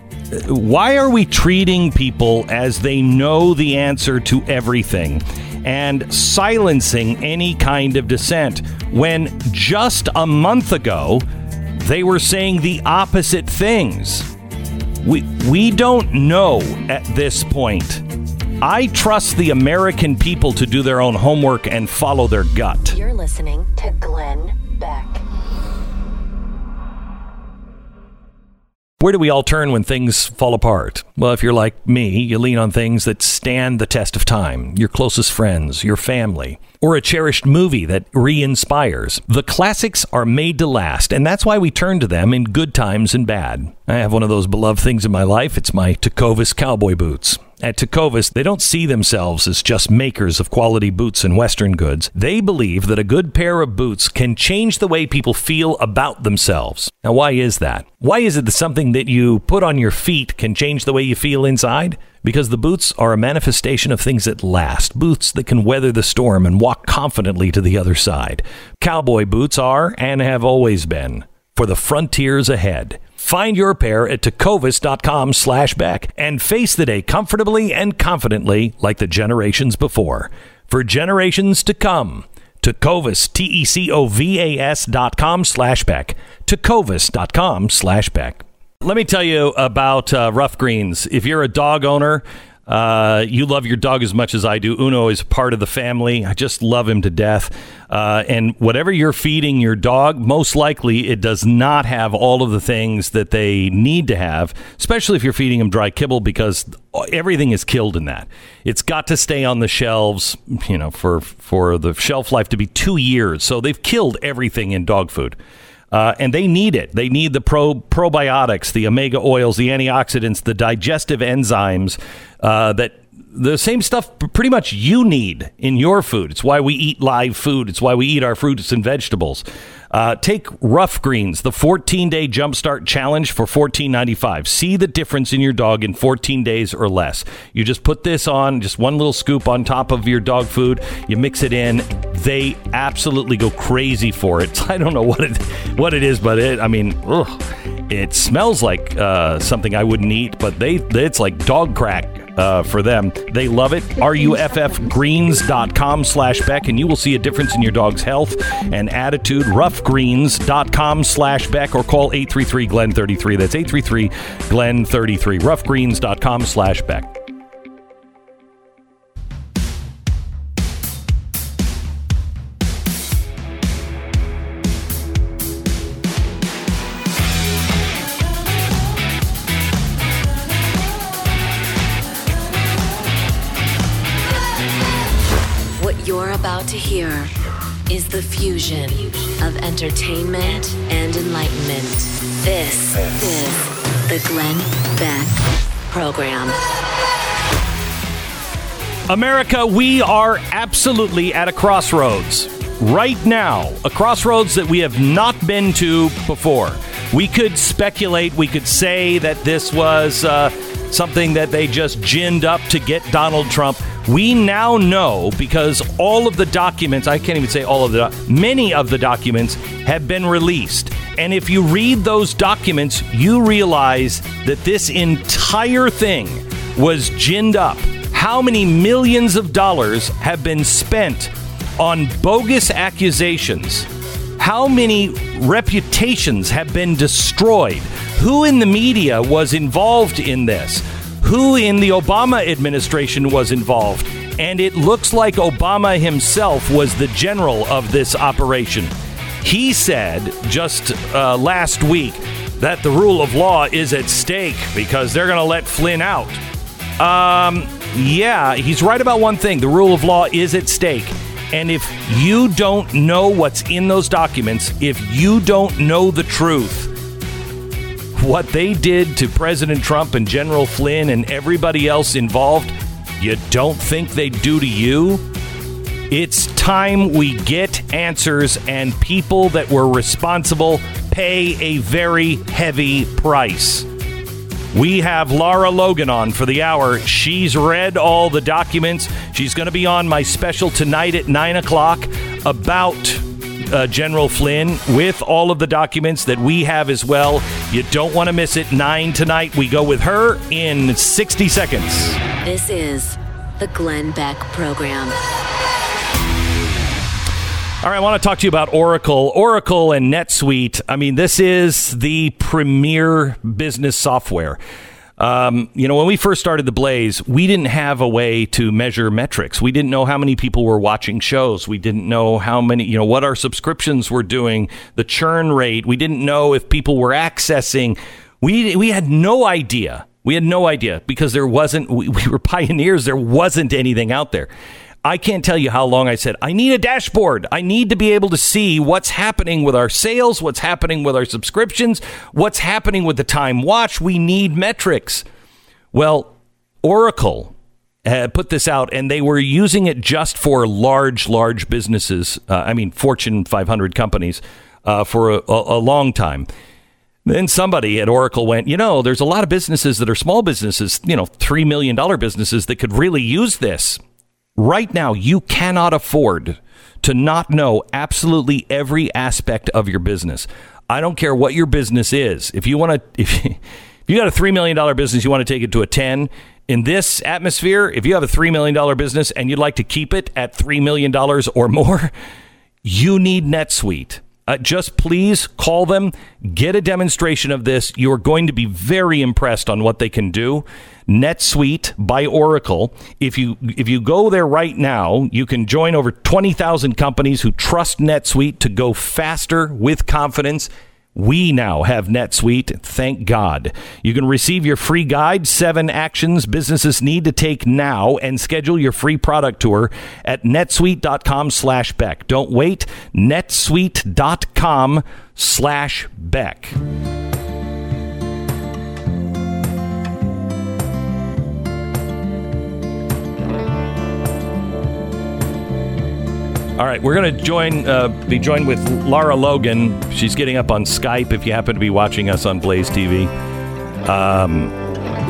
Why are we treating people as they know the answer to everything and silencing any kind of dissent when just a month ago they were saying the opposite things? We, we don't know at this point. I trust the American people to do their own homework and follow their gut. You're listening to Glenn Beck. Where do we all turn when things fall apart? Well, if you're like me, you lean on things that stand the test of time your closest friends, your family, or a cherished movie that re inspires. The classics are made to last, and that's why we turn to them in good times and bad. I have one of those beloved things in my life. It's my Tecovas cowboy boots. At Tecovas, they don't see themselves as just makers of quality boots and Western goods. They believe that a good pair of boots can change the way people feel about themselves. Now, why is that? Why is it that something that you put on your feet can change the way you feel inside? Because the boots are a manifestation of things that last, boots that can weather the storm and walk confidently to the other side. Cowboy boots are, and have always been, for the frontiers ahead. Find your pair at tecovas.com slash Beck and face the day comfortably and confidently like the generations before. For generations to come, Tecovas, T-E-C-O-V-A-S dot com slash Beck. Tecovas dot com slash Beck. Let me tell you about uh, Ruff Greens. If you're a dog owner, uh, you love your dog as much as I do. Uno is part of the family. I just love him to death. Uh, and whatever you're feeding your dog, most likely it does not have all of the things that they need to have, especially if you're feeding them dry kibble because everything is killed in that. It's got to stay on the shelves, you know, for, for the shelf life to be two years. So they've killed everything in dog food. Uh, and they need it. They need the pro probiotics, the omega oils, the antioxidants, the digestive enzymes uh, that the same stuff pretty much you need in your food. It's why we eat live food. It's why we eat our fruits and vegetables. Uh, take Ruff Greens, the 14 day jumpstart challenge for $14.95. See the difference in your dog in 14 days or less. You just put this on, just one little scoop on top of your dog food. You mix it in. They absolutely go crazy for it. I don't know what it what it is, but it. I mean, ugh, it smells like uh, something I wouldn't eat, but they it's like dog crack uh, for them. They love it. RUFFgreens.com slash Beck, and you will see a difference in your dog's health and attitude. Ruffgreens.com slash Beck, or call 833 Glen 33. That's 833 Glen 33. Ruffgreens.com slash Beck. America, we are absolutely at a crossroads. right now, a crossroads that we have not been to before. We could speculate, we could say that this was uh, something that they just ginned up to get Donald Trump. We now know because all of the documents, I can't even say all of the, many of the documents have been released. And if you read those documents, you realize that this entire thing was ginned up. How many millions of dollars have been spent on bogus accusations? How many reputations have been destroyed? Who in the media was involved in this? Who in the Obama administration was involved? And it looks like Obama himself was the general of this operation. He said just uh, last week that the rule of law is at stake because they're going to let Flynn out. Um, yeah, he's right about one thing the rule of law is at stake. And if you don't know what's in those documents, if you don't know the truth, what they did to President Trump and General Flynn and everybody else involved, you don't think they'd do to you? It's time we get answers, and people that were responsible pay a very heavy price. We have Lara Logan on for the hour. She's read all the documents. She's going to be on my special tonight at 9 o'clock about uh, General Flynn with all of the documents that we have as well. You don't want to miss it. 9 tonight. We go with her in 60 seconds. This is the Glenn Beck Program. All right, I want to talk to you about Oracle. Oracle and NetSuite. I mean, this is the premier business software. Um, you know, when we first started the Blaze, we didn't have a way to measure metrics. We didn't know how many people were watching shows. We didn't know how many, you know, what our subscriptions were doing, the churn rate. We didn't know if people were accessing. We we had no idea. We had no idea because there wasn't. We, we were pioneers. There wasn't anything out there. I can't tell you how long I said, I need a dashboard. I need to be able to see what's happening with our sales, what's happening with our subscriptions, what's happening with the time watch. We need metrics. Well, Oracle had put this out and they were using it just for large, large businesses. Uh, I mean, Fortune 500 companies uh, for a, a long time. Then somebody at Oracle went, you know, there's a lot of businesses that are small businesses, you know, $3 million businesses that could really use this. Right now, you cannot afford to not know absolutely every aspect of your business. I don't care what your business is. If you want to, if, if you got a $3 million business, you want to take it to a 10. In this atmosphere, if you have a $3 million business and you'd like to keep it at $3 million or more, you need NetSuite. Uh, just please call them, get a demonstration of this. You're going to be very impressed on what they can do. NetSuite by Oracle. If you if you go there right now, you can join over 20,000 companies who trust NetSuite to go faster with confidence. We now have NetSuite. Thank God. You can receive your free guide, Seven Actions Businesses Need to Take Now, and schedule your free product tour at netsuite.com slash Beck. Don't wait. netsuite.com slash Beck. All right, we're going to join, uh, be joined with Lara Logan. She's getting up on Skype. If you happen to be watching us on Blaze TV, um,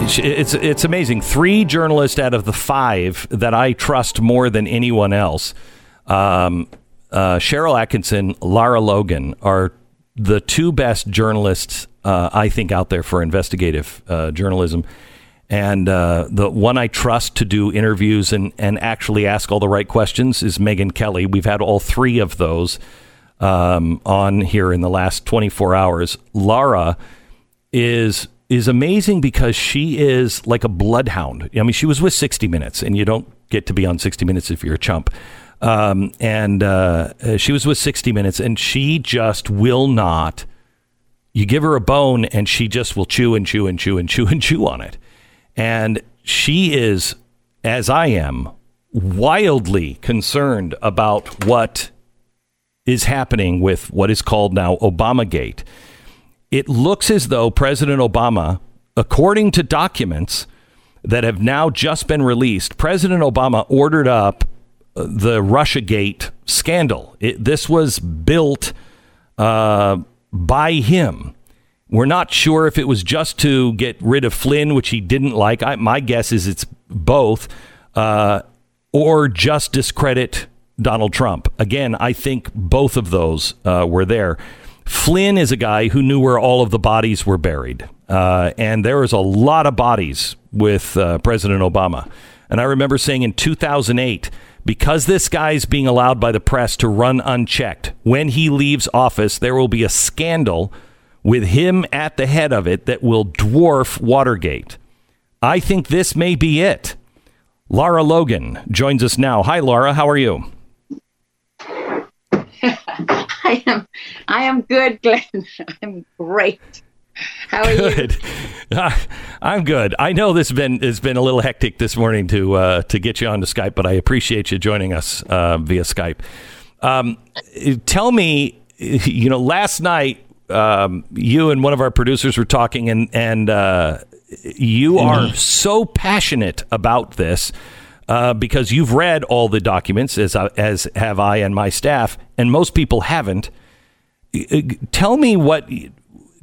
it's it's amazing. Three journalists out of the five that I trust more than anyone else, um, uh, Sharyl Attkisson, Lara Logan, are the two best journalists uh, I think out there for investigative uh, journalism. And uh, the one I trust to do interviews and, and actually ask all the right questions is Megyn Kelly. We've had all three of those um, on here in the last 24 hours. Lara is is amazing because she is like a bloodhound. I mean, she was with 60 Minutes, and you don't get to be on 60 Minutes if you're a chump. Um, and uh, she was with 60 Minutes, and she just will not. You give her a bone, and she just will chew and chew and chew and chew and chew on it. And she is, as I am, wildly concerned about what is happening with what is called now Obamagate. It looks as though President Obama, according to documents that have now just been released, President Obama ordered up the RussiaGate scandal. It, this was built uh, by him. We're not sure if it was just to get rid of Flynn, which he didn't like. I, my guess is it's both, uh, or just discredit Donald Trump. Again, I think both of those uh, were there. Flynn is a guy who knew where all of the bodies were buried. Uh, and there was a lot of bodies with uh, President Obama. And I remember saying in 2008, because this guy's being allowed by the press to run unchecked, when he leaves office, there will be a scandal with him at the head of it that will dwarf Watergate. I think this may be it. Lara Logan joins us now. Hi, Lara. How are you? I am. I am good, Glenn. I'm great. How are good. you? I'm good. I know this has been it's been a little hectic this morning to uh, to get you onto Skype, but I appreciate you joining us uh, via Skype. Um, tell me, you know, last night um, you and one of our producers were talking, and and uh, you are so passionate about this uh, because you've read all the documents, as as have I and my staff, and most people haven't. Uh, tell me what.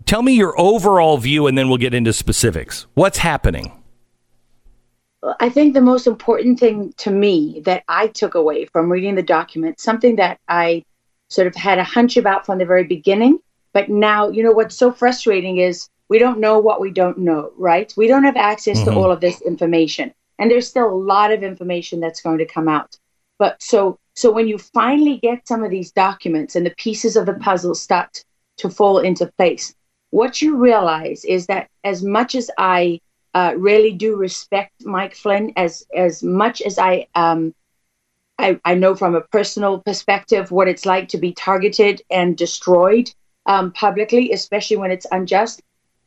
Tell me your overall view, and then we'll get into specifics. What's happening? I think the most important thing to me that I took away from reading the document, something that I sort of had a hunch about from the very beginning, but now, you know, what's so frustrating is we don't know what we don't know, right? We don't have access mm-hmm. to all of this information. And there's still a lot of information that's going to come out. But so so when you finally get some of these documents and the pieces of the puzzle start to fall into place, what you realize is that as much as I uh, really do respect Mike Flynn, as as much as I um, I, I know from a personal perspective what it's like to be targeted and destroyed um, publicly, especially when it's unjust.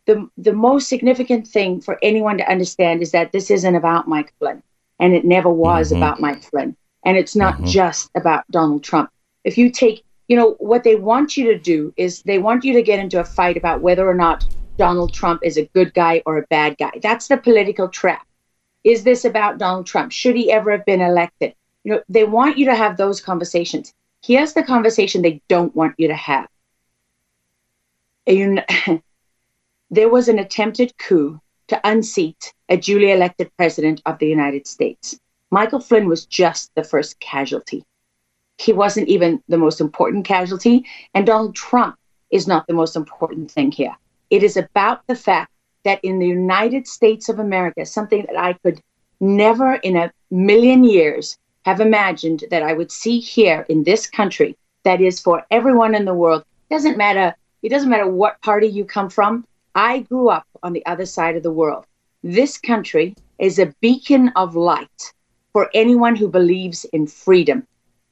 The, the most significant thing for anyone to understand is that this isn't about Mike Flynn, and it never was mm-hmm. about Mike Flynn. And it's not mm-hmm. just about Donald Trump. If you take, you know, what they want you to do is they want you to get into a fight about whether or not Donald Trump is a good guy or a bad guy. That's the political trap. Is this about Donald Trump? Should he ever have been elected? You know, they want you to have those conversations. Here's the conversation they don't want you to have you there was an attempted coup to unseat a duly elected president of the United States. Michael Flynn was just the first casualty. He wasn't even the most important casualty, and Donald Trump is not the most important thing here. It is about the fact that in the United States of America, something that I could never in a million years have imagined that I would see here in this country, that is for everyone in the world, doesn't matter it doesn't matter what party you come from. I grew up on the other side of the world. This country is a beacon of light for anyone who believes in freedom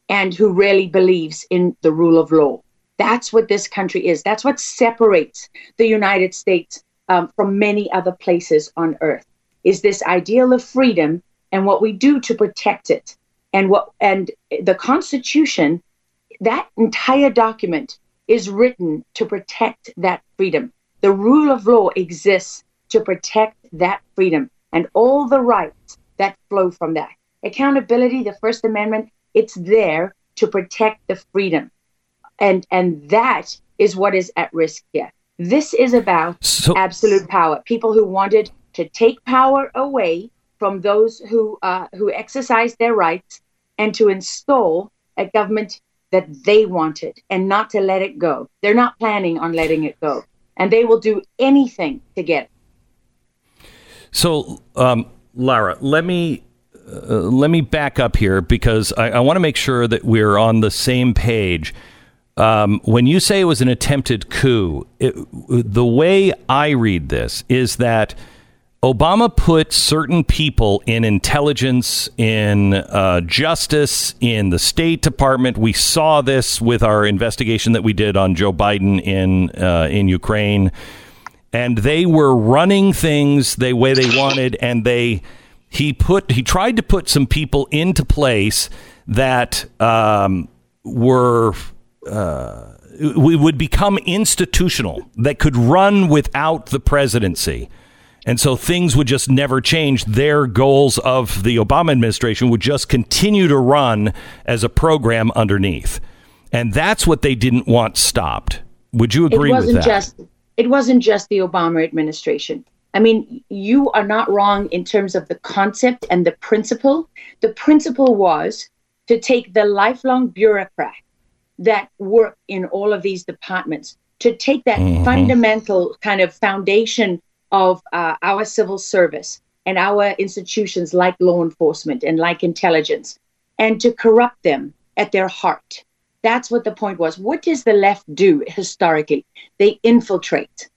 and who really believes in the rule of law. That's what this country is. That's what separates the United States um, from many other places on earth. Is this ideal of freedom and what we do to protect it, and what and the Constitution. That entire document is written to protect that freedom. The rule of law exists to protect that freedom and all the rights that flow from that. Accountability, the First Amendment, it's there to protect the freedom. And and that is what is at risk here. This is about so, absolute power. People who wanted to take power away from those who uh, who exercise their rights and to install a government that they wanted and not to let it go. They're not planning on letting it go. And they will do anything to get it. So, um, Lara, let me uh, let me back up here because I, I want to make sure that we're on the same page. Um, when you say it was an attempted coup, it, the way I read this is that Obama put certain people in intelligence, in uh, justice, in the State Department. We saw this with our investigation that we did on Joe Biden in uh, in Ukraine, and they were running things the way they wanted, and they he put he tried to put some people into place that um, were. Uh, we would become institutional that could run without the presidency And so things would just never change. Their goals of the Obama administration would just continue to run as a program underneath. And that's what they didn't want stopped. Would you agree it wasn't with that? just it wasn't just the Obama administration. I mean, you are not wrong in terms of the concept and the principle. The principle was to take the lifelong bureaucrat that work in all of these departments to take that Mhm. fundamental kind of foundation of uh, our civil service and our institutions like law enforcement and like intelligence and to corrupt them at their heart. That's what the point was. What does the left do historically? They infiltrate.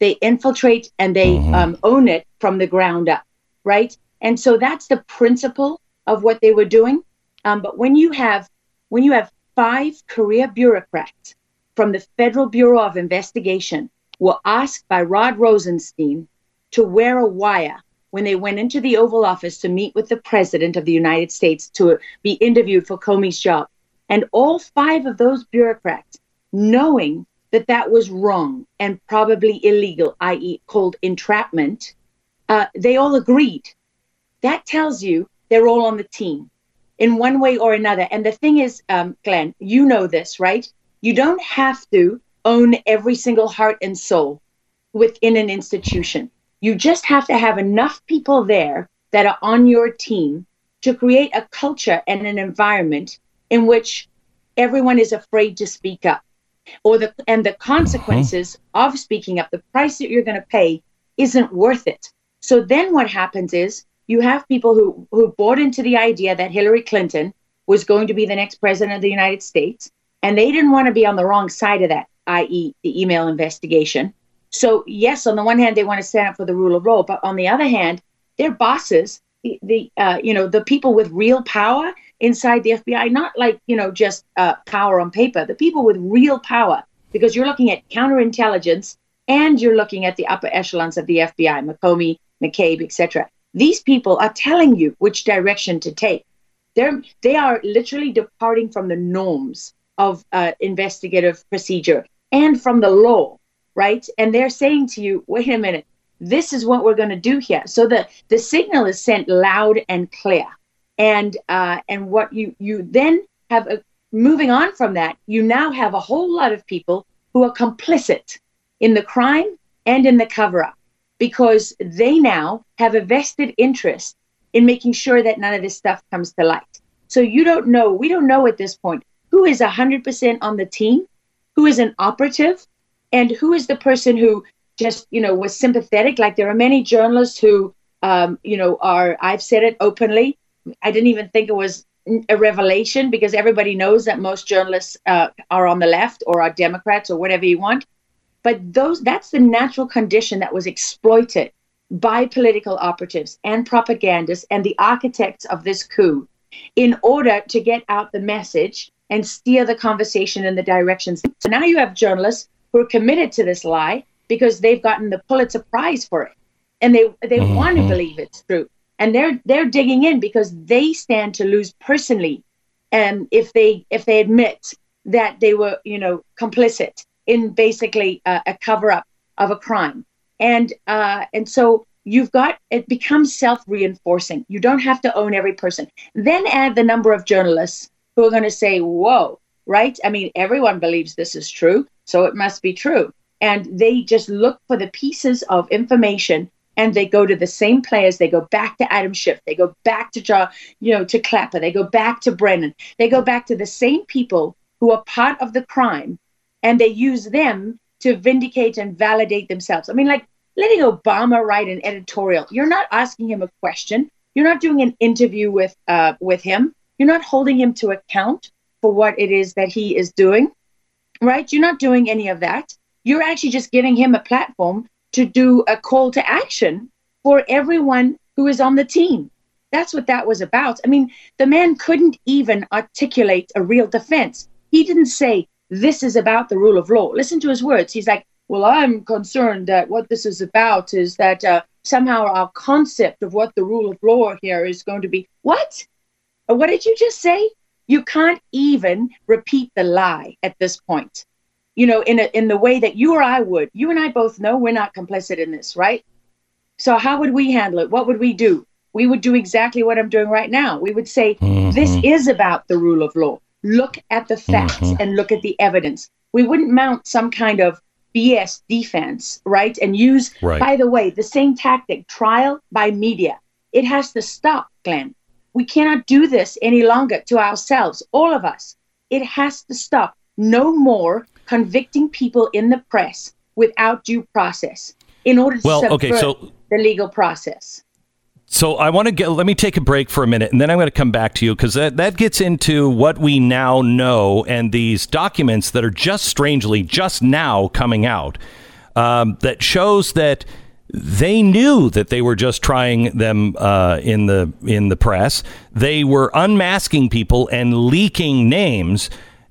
They infiltrate and they um, own it from the ground up, right? And so that's the principle of what they were doing. Um, but when you have when you have five career bureaucrats from the Federal Bureau of Investigation were asked by Rod Rosenstein to wear a wire when they went into the Oval Office to meet with the President of the United States to be interviewed for Comey's job. And all five of those bureaucrats, knowing that that was wrong and probably illegal, i.e., called entrapment, uh, they all agreed. That tells you they're all on the team in one way or another. And the thing is, um, Glenn, you know this, right? You don't have to own every single heart and soul within an institution. You just have to have enough people there that are on your team to create a culture and an environment in which everyone is afraid to speak up. Or the and the consequences uh-huh. of speaking up the price that you're going to pay isn't worth it. So then what happens is you have people who who bought into the idea that Hillary Clinton was going to be the next president of the United States and they didn't want to be on the wrong side of that i.e. the email investigation so yes on the one hand they want to stand up for the rule of law but on the other hand their bosses the, the uh, you know the people with real power inside the FBI, not like you know just uh, power on paper. The people with real power, because you're looking at counterintelligence and you're looking at the upper echelons of the FBI, McComey, McCabe, etc. These people are telling you which direction to take. They're they are literally departing from the norms of uh, investigative procedure and from the law, right? And they're saying to you, wait a minute, this is what we're going to do here. So the the signal is sent loud and clear and uh, and what you you then have a, moving on from that you now have a whole lot of people who are complicit in the crime and in the cover up because they now have a vested interest in making sure that none of this stuff comes to light so you don't know we don't know at this point who is 100% on the team who is an operative and who is the person who just you know was sympathetic like there are many journalists who um, you know are i've said it openly I didn't even think it was a revelation because everybody knows that most journalists uh, are on the left or are Democrats or whatever you want. But those that's the natural condition that was exploited by political operatives and propagandists and the architects of this coup in order to get out the message and steer the conversation in the directions. So now you have journalists who are committed to this lie because they've gotten the Pulitzer Prize for it. And they they mm-hmm. want to believe it's true and they're they're digging in because they stand to lose personally and if they if they admit that they were you know complicit in basically a, a cover up of a crime and uh, and so you've got it becomes self reinforcing you don't have to own every person then add the number of journalists who are going to say whoa right i mean everyone believes this is true so it must be true and they just look for the pieces of information and they go to the same players. They go back to Adam Schiff. They go back to you know, to Clapper. They go back to Brennan. They go back to the same people who are part of the crime, and they use them to vindicate and validate themselves. I mean, like letting Obama write an editorial. You're not asking him a question. You're not doing an interview with uh, with him. You're not holding him to account for what it is that he is doing, right? You're not doing any of that. You're actually just giving him a platform to do a call to action for everyone who is on the team. That's what that was about. I mean, the man couldn't even articulate a real defense. He didn't say, This is about the rule of law. Listen to his words. He's like, Well, I'm concerned that what this is about is that uh, somehow our concept of what the rule of law here is going to be. What? What did you just say? You can't even repeat the lie at this point you know, in a, in the way that you or I would. You and I both know we're not complicit in this, right? So how would we handle it? What would we do? We would do exactly what I'm doing right now. We would say, Mhm. this is about the rule of law. Look at the facts Mhm. and look at the evidence. We wouldn't mount some kind of BS defense, right? And use, Right. by the way, the same tactic, trial by media. It has to stop, Glenn. We cannot do this any longer to ourselves, all of us. It has to stop. No more convicting people in the press without due process in order to Well, subvert okay, so- the legal process. So I want to get. Let me take a break for a minute, and then I'm going to come back to you because that that gets into what we now know and these documents that are just strangely just now coming out um, that shows that they knew that they were just trying them uh, in the in the press. They were unmasking people and leaking names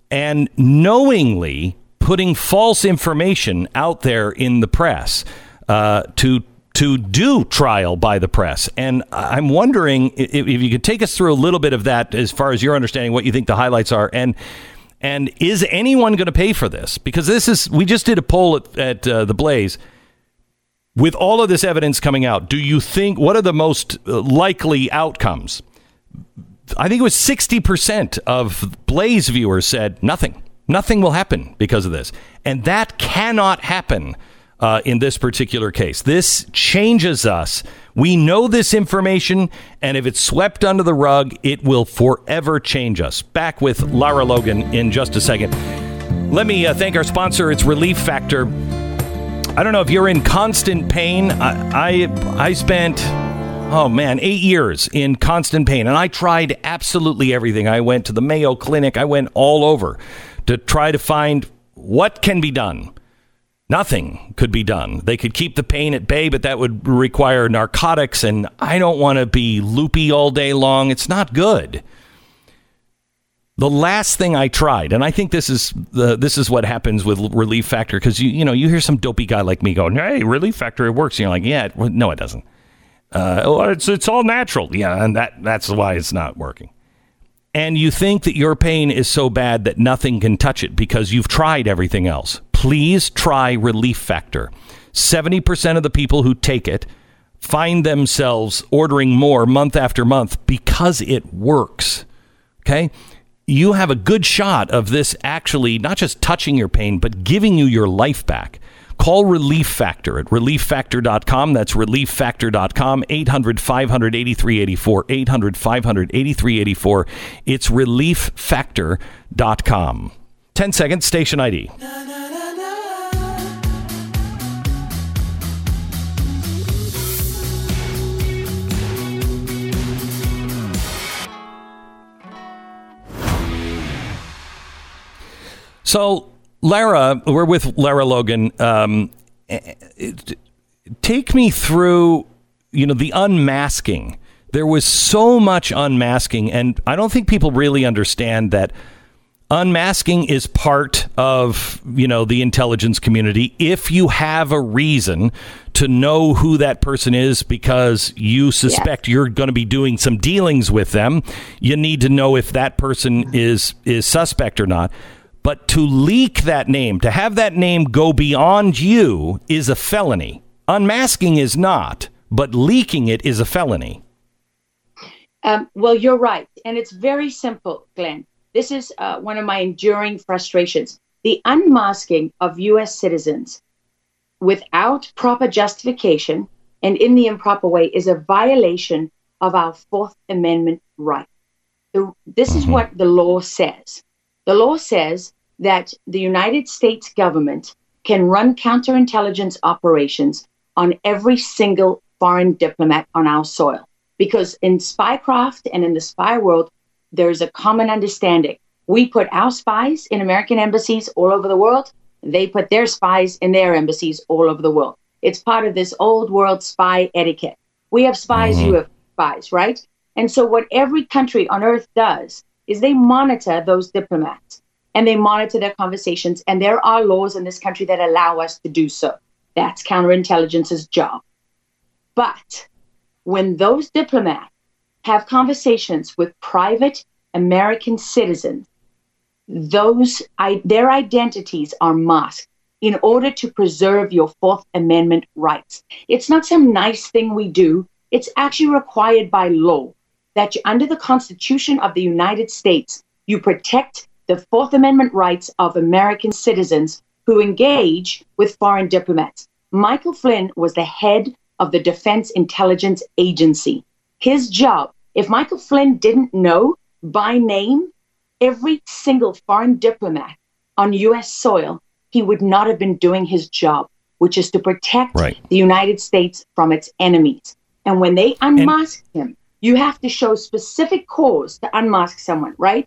and knowingly putting false information out there in the press uh, to to do trial by the press. And I'm wondering if, if you could take us through a little bit of that as far as your understanding, what you think the highlights are, and and is anyone going to pay for this? Because this is we just did a poll at, at uh, the Blaze. With all of this evidence coming out, do you think what are the most uh, likely outcomes? I think it was 60% of Blaze viewers said nothing. Nothing will happen because of this. And that cannot happen uh, in this particular case. This changes us. We know this information, and if it's swept under the rug, it will forever change us. Back with Lara Logan in just a second. Let me uh, thank our sponsor. It's Relief Factor. I don't know if you're in constant pain. I, I, I spent oh man, eight years in constant pain. And I tried absolutely everything. I went to the Mayo Clinic, I went all over to try to find what can be done. Nothing could be done. They could keep the pain at bay, but that would require narcotics. And I don't want to be loopy all day long. It's not good. The last thing I tried, and I think this is the this is what happens with Relief Factor, because you you know you hear some dopey guy like me going, "Hey, Relief Factor, it works." And you're like, "Yeah, it- well, no, it doesn't." Uh, well, it's it's all natural, yeah, and that that's why it's not working. And you think that your pain is so bad that nothing can touch it because you've tried everything else. Please try Relief Factor. Seventy percent of the people who take it find themselves ordering more month after month because it works. Okay. You have a good shot of this actually not just touching your pain, but giving you your life back. Call Relief Factor at relieffactor.com. That's relieffactor.com, 800 500 8384. 800 500 8384. It's relieffactor.com. 10 seconds, station ID. So, Lara, we're with Lara Logan. Um, take me through, you know, the unmasking. There was so much unmasking, and I don't think people really understand that unmasking is part of you know the intelligence community if you have a reason to know who that person is because you suspect you're going to be doing some dealings with them you need to know if that person is is suspect or not but to leak that name to have that name go beyond you is a felony unmasking is not but leaking it is a felony Um, well, you're right. And it's very simple, Glenn. This is uh, one of my enduring frustrations. The unmasking of U.S. citizens without proper justification and in the improper way is a violation of our Fourth Amendment right. The, this is what the law says. The law says that the United States government can run counterintelligence operations on every single foreign diplomat on our soil. Because in spycraft and in the spy world, there's a common understanding. We put our spies in American embassies all over the world. They put their spies in their embassies all over the world. It's part of this old world spy etiquette. We have spies, mm-hmm. you have spies, right? And so, what every country on earth does is they monitor those diplomats and they monitor their conversations. And there are laws in this country that allow us to do so. That's counterintelligence's job. But when those diplomats have conversations with private American citizens, those I, their identities are masked in order to preserve your Fourth Amendment rights. It's not some nice thing we do, it's actually required by law that you, under the Constitution of the United States, you protect the Fourth Amendment rights of American citizens who engage with foreign diplomats. Michael Flynn was the head of the Defense Intelligence Agency. His job, if Michael Flynn didn't know by name every single foreign diplomat on US soil, he would not have been doing his job, which is to protect Right. the United States from its enemies. And when they unmask him, you have to show specific cause to unmask someone, right?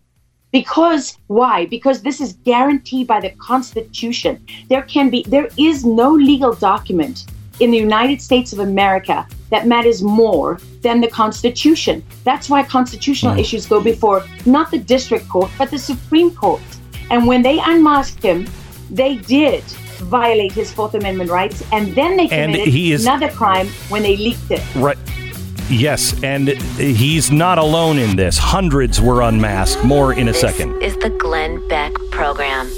Because why? Because this is guaranteed by the Constitution. There can be, there is no legal document in the United States of America that matters more than the Constitution. That's why constitutional hmm. issues go before not the district court, but the Supreme Court. And when they unmasked him, they did violate his Fourth Amendment rights, and then they And committed he is- another crime when they leaked it. Right. Yes, and he's not alone in this. Hundreds were unmasked. More in a second. Is the Glenn Beck Program.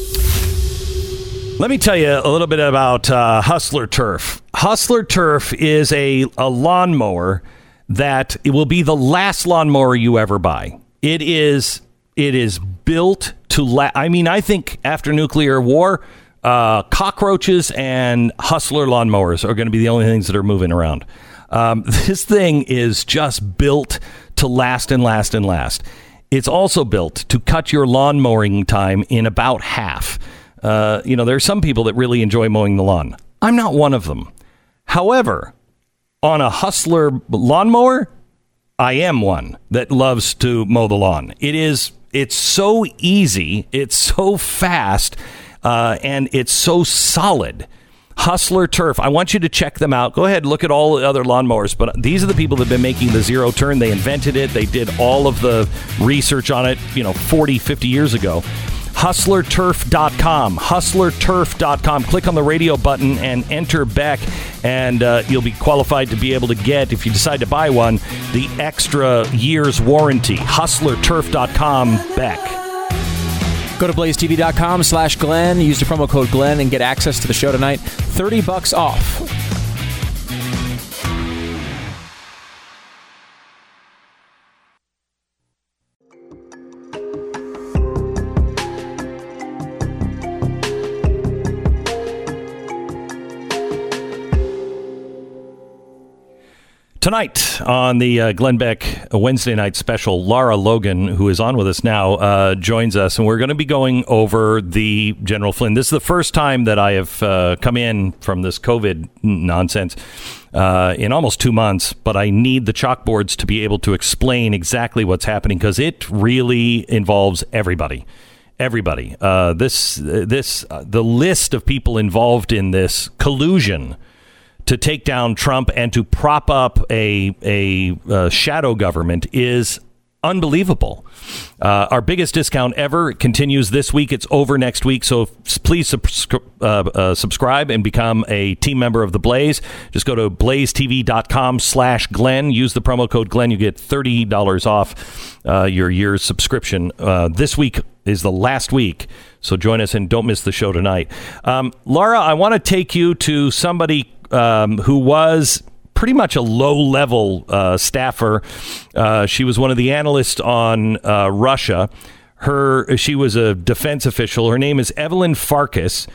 Let me tell you a little bit about uh, Hustler Turf. Hustler Turf is a, a lawnmower that it will be the last lawnmower you ever buy. It is it is built to la- I mean, I think after nuclear war, uh, cockroaches and Hustler lawnmowers are going to be the only things that are moving around. Um, this thing is just built to last and last and last. It's also built to cut your lawn mowing time in about half. Uh, you know, there are some people that really enjoy mowing the lawn. I'm not one of them. However, on a Hustler lawnmower, I am one that loves to mow the lawn. It is it's so easy, it's so fast, uh, and it's so solid. Hustler Turf. I want you to check them out. Go ahead, look at all the other lawnmowers, but these are the people that have been making the zero turn. They invented it. They did all of the research on it, you know, 40, 50 years ago. HustlerTurf.com. HustlerTurf.com. Click on the radio button and enter Beck, and uh, you'll be qualified to be able to get, if you decide to buy one, the extra year's warranty. HustlerTurf.com. Beck. Go to blazetv.com slash Glenn. Use the promo code Glenn and get access to the show tonight. 30 bucks off. Tonight on the uh, Glenn Beck Wednesday night special, Lara Logan, who is on with us now, uh, joins us, and we're going to be going over the General Flynn. This is the first time that I have uh, come in from this COVID nonsense uh, in almost two months, but I need the chalkboards to be able to explain exactly what's happening because it really involves everybody everybody. Uh, this this uh, the list of people involved in this collusion to take down Trump and to prop up a a uh, shadow government is unbelievable. Uh, our biggest discount ever continues this week. It's over next week, so please subscri- uh, uh, subscribe and become a team member of the Blaze. Just go to blazetv.com slash Glenn. Use the promo code Glenn. You get $30 off uh, your year's subscription. Uh, this week is the last week, so join us and don't miss the show tonight. Um, Lara, I want to take you to somebody um, who was pretty much a low level uh, staffer. Uh, she was one of the analysts on uh, Russia. Her she was a defense official. Her name is Evelyn Farkas.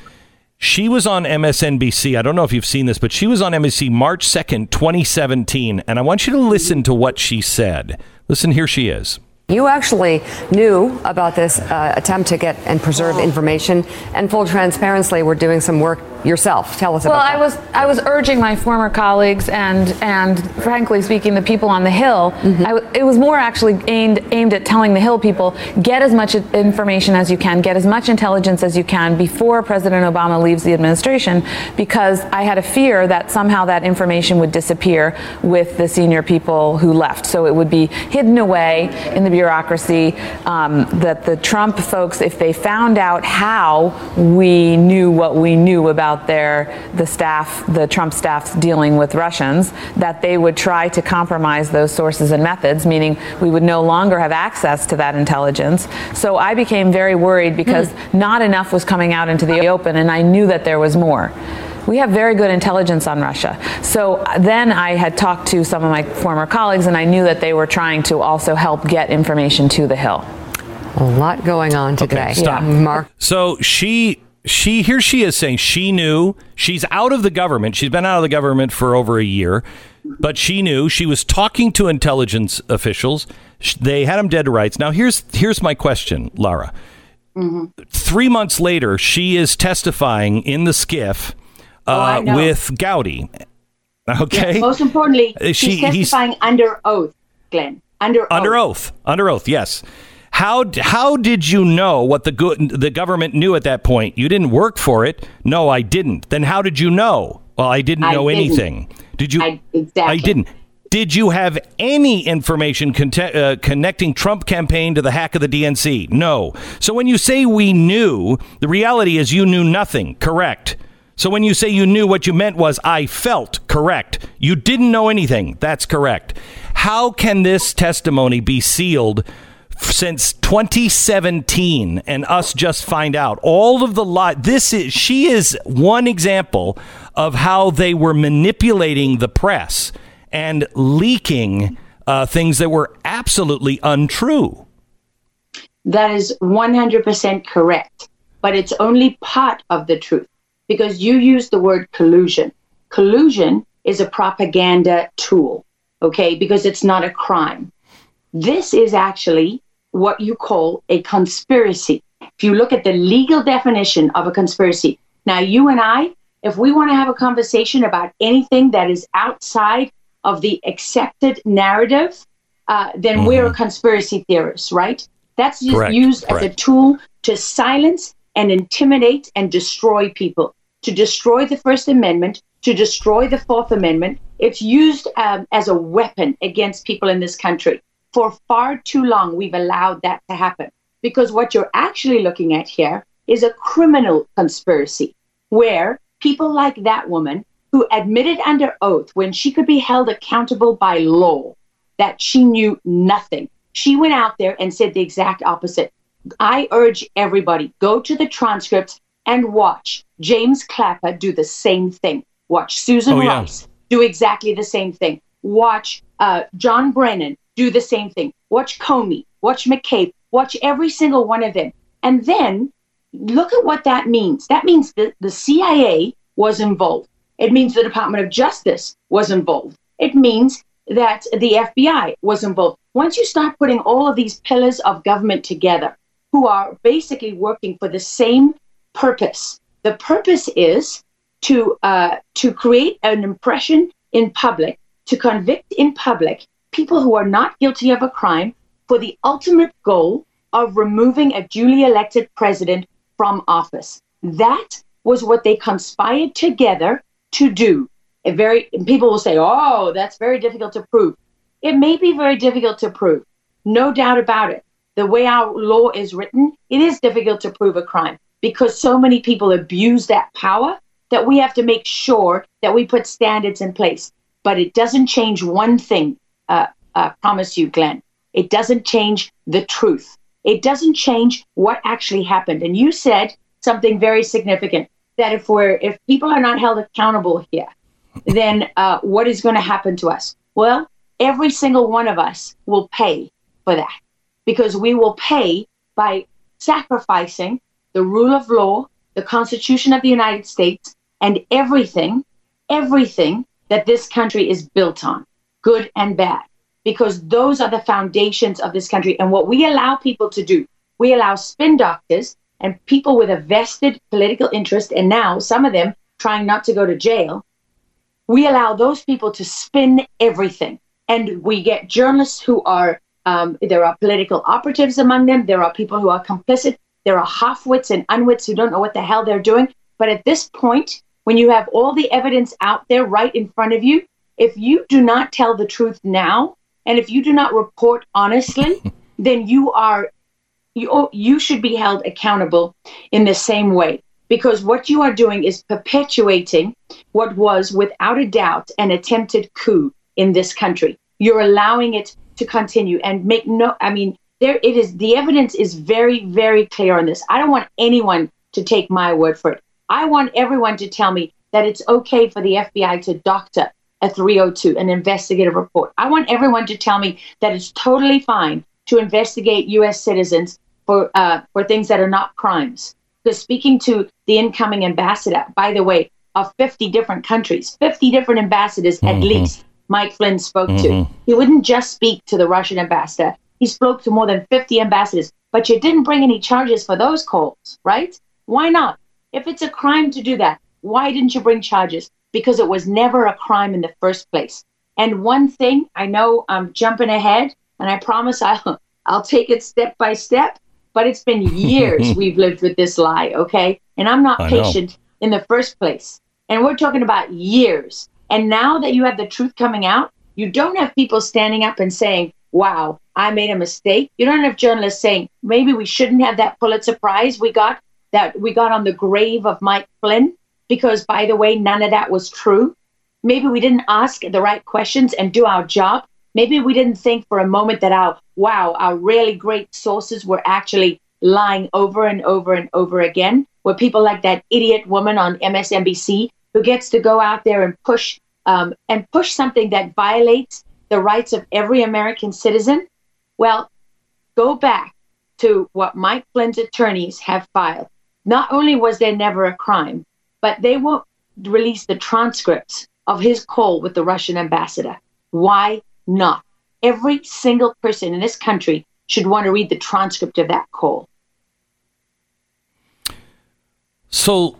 She was on MSNBC. I don't know if you've seen this, but she was on MSNBC March 2nd, 2017. And I want you to listen to what she said. Listen, here she is. You actually knew about this uh, attempt to get and preserve information, and full transparency, we're doing some work yourself. Tell us Well, about I was I was urging my former colleagues and and frankly speaking, the people on the Hill. Mm-hmm. I it was more actually aimed aimed at telling the Hill people get as much information as you can, get as much intelligence as you can before President Obama leaves the administration, because I had a fear that somehow that information would disappear with the senior people who left. So it would be hidden away in the bureaucracy. Um, that the Trump folks, if they found out how we knew what we knew about about their the staff, the Trump staff's dealing with Russians, that they would try to compromise those sources and methods, meaning we would no longer have access to that intelligence. So I became very worried because hmm. not enough was coming out into the open, and I knew that there was more. We have very good intelligence on Russia. So then I had talked to some of my former colleagues, and I knew that they were trying to also help get information to the Hill. A lot going on today. Okay, stop. Mark. So she she here she is saying she knew she's out of the government. She's been out of the government for over a year, but she knew she was talking to intelligence officials. They had them dead to rights. Now here's here's my question, Lara. Three months later, she is testifying in the SCIF Oh, uh, know. with Gowdy. Okay, Yes, most importantly, Uh, she- she's he's- testifying under oath, Glenn. Under under oath. oath. Under oath, yes. How how did you know what the good the government knew at that point? You didn't work for it. No, I didn't. Then how did you know? Well, I didn't I know didn't. anything. Did you? I, exactly. I didn't. Did you have any information conte- uh, connecting Trump campaign to the hack of the DNC? No. So when you say we knew, the reality is you knew nothing. Correct. So when you say you knew, what you meant was I felt correct. You didn't know anything. That's correct. How can this testimony be sealed since 2017 and us just find out all of the lie? This is she is one example of how they were manipulating the press and leaking uh, things that were absolutely untrue. That is 100% correct, but it's only part of the truth because you use the word collusion. Collusion is a propaganda tool, okay, because it's not a crime. This is actually what you call a conspiracy. If you look at the legal definition of a conspiracy, now you and I, if we want to have a conversation about anything that is outside of the accepted narrative, uh, then we're a conspiracy theorist, right? That's just Correct, used as a tool to silence and intimidate and destroy people, to destroy the First Amendment, to destroy the Fourth Amendment. It's used um, as a weapon against people in this country. For far too long, we've allowed that to happen because what you're actually looking at here is a criminal conspiracy where people like that woman who admitted under oath when she could be held accountable by law that she knew nothing. She went out there and said the exact opposite. I urge everybody go to the transcripts and watch James Clapper do the same thing. Watch Susan Oh, yeah. Rice do exactly the same thing. Watch uh, John Brennan do the same thing. Watch Comey. Watch McCabe. Watch every single one of them. And then look at what that means. That means that the CIA was involved. It means the Department of Justice was involved. It means that the FBI was involved. Once you start putting all of these pillars of government together, who are basically working for the same purpose, the purpose is to uh, to create an impression in public, to convict in public people who are not guilty of a crime, for the ultimate goal of removing a duly elected president from office. That was what they conspired together to do. Very people will say, "Oh, that's very difficult to prove." It may be very difficult to prove, no doubt about it. The way our law is written, it is difficult to prove a crime because so many people abuse that power that we have to make sure that we put standards in place. But it doesn't change one thing. Uh, uh, promise you, Glenn. It doesn't change the truth. It doesn't change what actually happened. And you said something very significant that if we're if people are not held accountable here, then uh, what is going to happen to us? Well, every single one of us will pay for that because we will pay by sacrificing the rule of law, the Constitution of the United States, and everything, everything that this country is built on, good and bad, because those are the foundations of this country. And what we allow people to do, we allow spin doctors and people with a vested political interest, and now some of them trying not to go to jail, we allow those people to spin everything. And we get journalists who are, um, there are political operatives among them, there are people who are complicit, there are half-wits and unwits who don't know what the hell they're doing. But at this point, when you have all the evidence out there right in front of you, if you do not tell the truth now, and if you do not report honestly, then you are you you should be held accountable in the same way because what you are doing is perpetuating what was, without a doubt, an attempted coup in this country. You're allowing it to continue and make no, I mean, there it is. The evidence is very, very clear on this. I don't want anyone to take my word for it. I want everyone to tell me that it's okay for the FBI to doctor a 302, an investigative report. I want everyone to tell me that it's totally fine to investigate U.S. citizens for uh, for things that are not crimes. Because speaking to the incoming ambassador, by the way, of 50 different countries, 50 different ambassadors at Mhm. least, Mike Flynn spoke to. Mhm. He wouldn't just speak to the Russian ambassador. He spoke to more than 50 ambassadors, but you didn't bring any charges for those calls, right? Why not? If it's a crime to do that, why didn't you bring charges? Because it was never a crime in the first place. And one thing, I know I'm jumping ahead, and I promise I'll I'll take it step by step, but it's been years we've lived with this lie, okay? And I'm not I know. patient in the first place. And we're talking about years. And now that you have the truth coming out, you don't have people standing up and saying, wow, I made a mistake. You don't have journalists saying, maybe we shouldn't have that Pulitzer Prize we got that we got on the grave of Mike Flynn because, by the way, none of that was true. Maybe we didn't ask the right questions and do our job. Maybe we didn't think for a moment that our, wow, our really great sources were actually lying over and over and over again. Were people like that idiot woman on MSNBC who gets to go out there and push um, and push something that violates the rights of every American citizen? Well, go back to what Mike Flynn's attorneys have filed. Not only was there never a crime, but they won't release the transcripts of his call with the Russian ambassador. Why not? Every single person in this country should want to read the transcript of that call. So,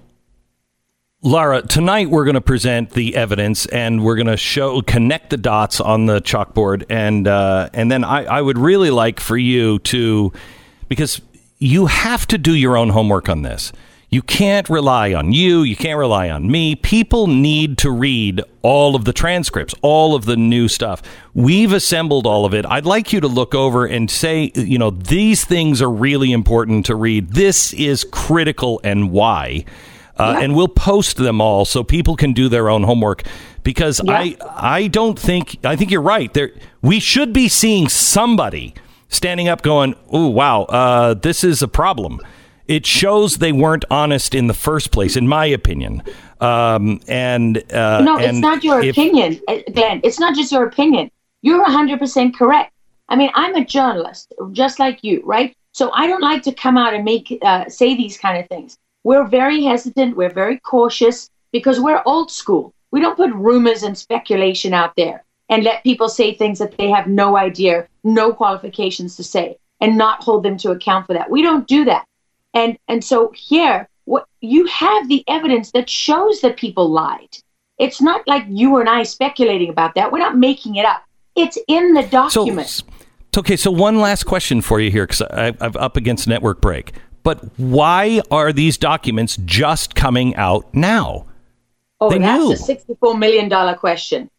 Lara, tonight we're going to present the evidence and we're going to show connect the dots on the chalkboard, and uh, and then I, I would really like for you to because you have to do your own homework on this. You can't rely on you. You can't rely on me. People need to read all of the transcripts, all of the new stuff. We've assembled all of it. I'd like you to look over and say, you know, these things are really important to read. This is critical and why. Uh, And we'll post them all so people can do their own homework because I I don't think I think you're right. There we should be seeing somebody standing up going, "Oh wow, uh, this is a problem." It shows they weren't honest in the first place, in my opinion. Um, and uh, no, it's not your if- opinion, uh, Glenn. It's not just your opinion. You're 100% correct. I mean, I'm a journalist, just like you, right? So I don't like to come out and make uh, say these kind of things. We're very hesitant. We're very cautious because we're old school. We don't put rumors and speculation out there and let people say things that they have no idea, no qualifications to say, and not hold them to account for that. We don't do that. And and so here, what you have the evidence that shows that people lied. It's not like you and I speculating about that. We're not making it up. It's in the document. Okay, so one last question for you here, because I'm up against network break. But why are these documents just coming out now? oh, they that's knew. a sixty-four million dollar question.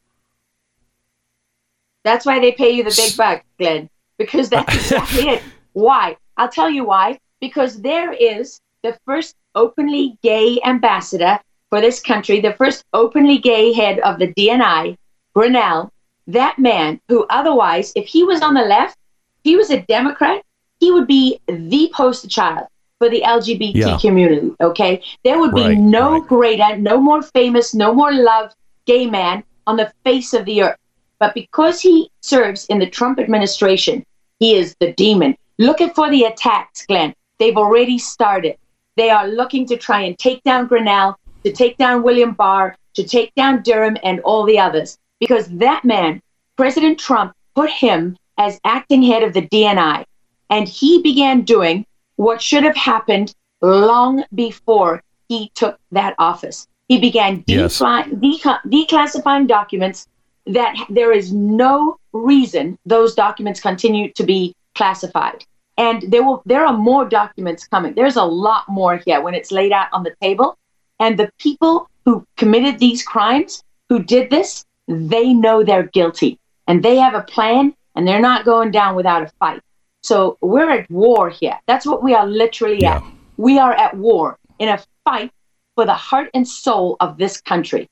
That's why they pay you the big bucks, Glenn, because that's exactly it. Why? I'll tell you why. Because there is the first openly gay ambassador for this country, the first openly gay head of the DNI, Grenell, that man who otherwise, if he was on the left, if he was a Democrat, he would be the poster child for the LGBT Yeah. community. Okay. There would be Right, no greater, no more famous, no more loved gay man on the face of the earth. But because he serves in the Trump administration, he is the demon. Looking for the attacks, Glenn. They've already started. They are looking to try and take down Grenell, to take down William Barr, to take down Durham and all the others. Because that man, President Trump, put him as acting head of the DNI. And he began doing what should have happened long before he took that office. He began Yes. deca- declassifying documents that there is no reason those documents continue to be classified. And there will there are more documents coming. There's a lot more here when it's laid out on the table. And the people who committed these crimes, who did this, they know they're guilty. And they have a plan and they're not going down without a fight. So we're at war here. That's what we are literally at. We are at war in a fight for the heart and soul of this country.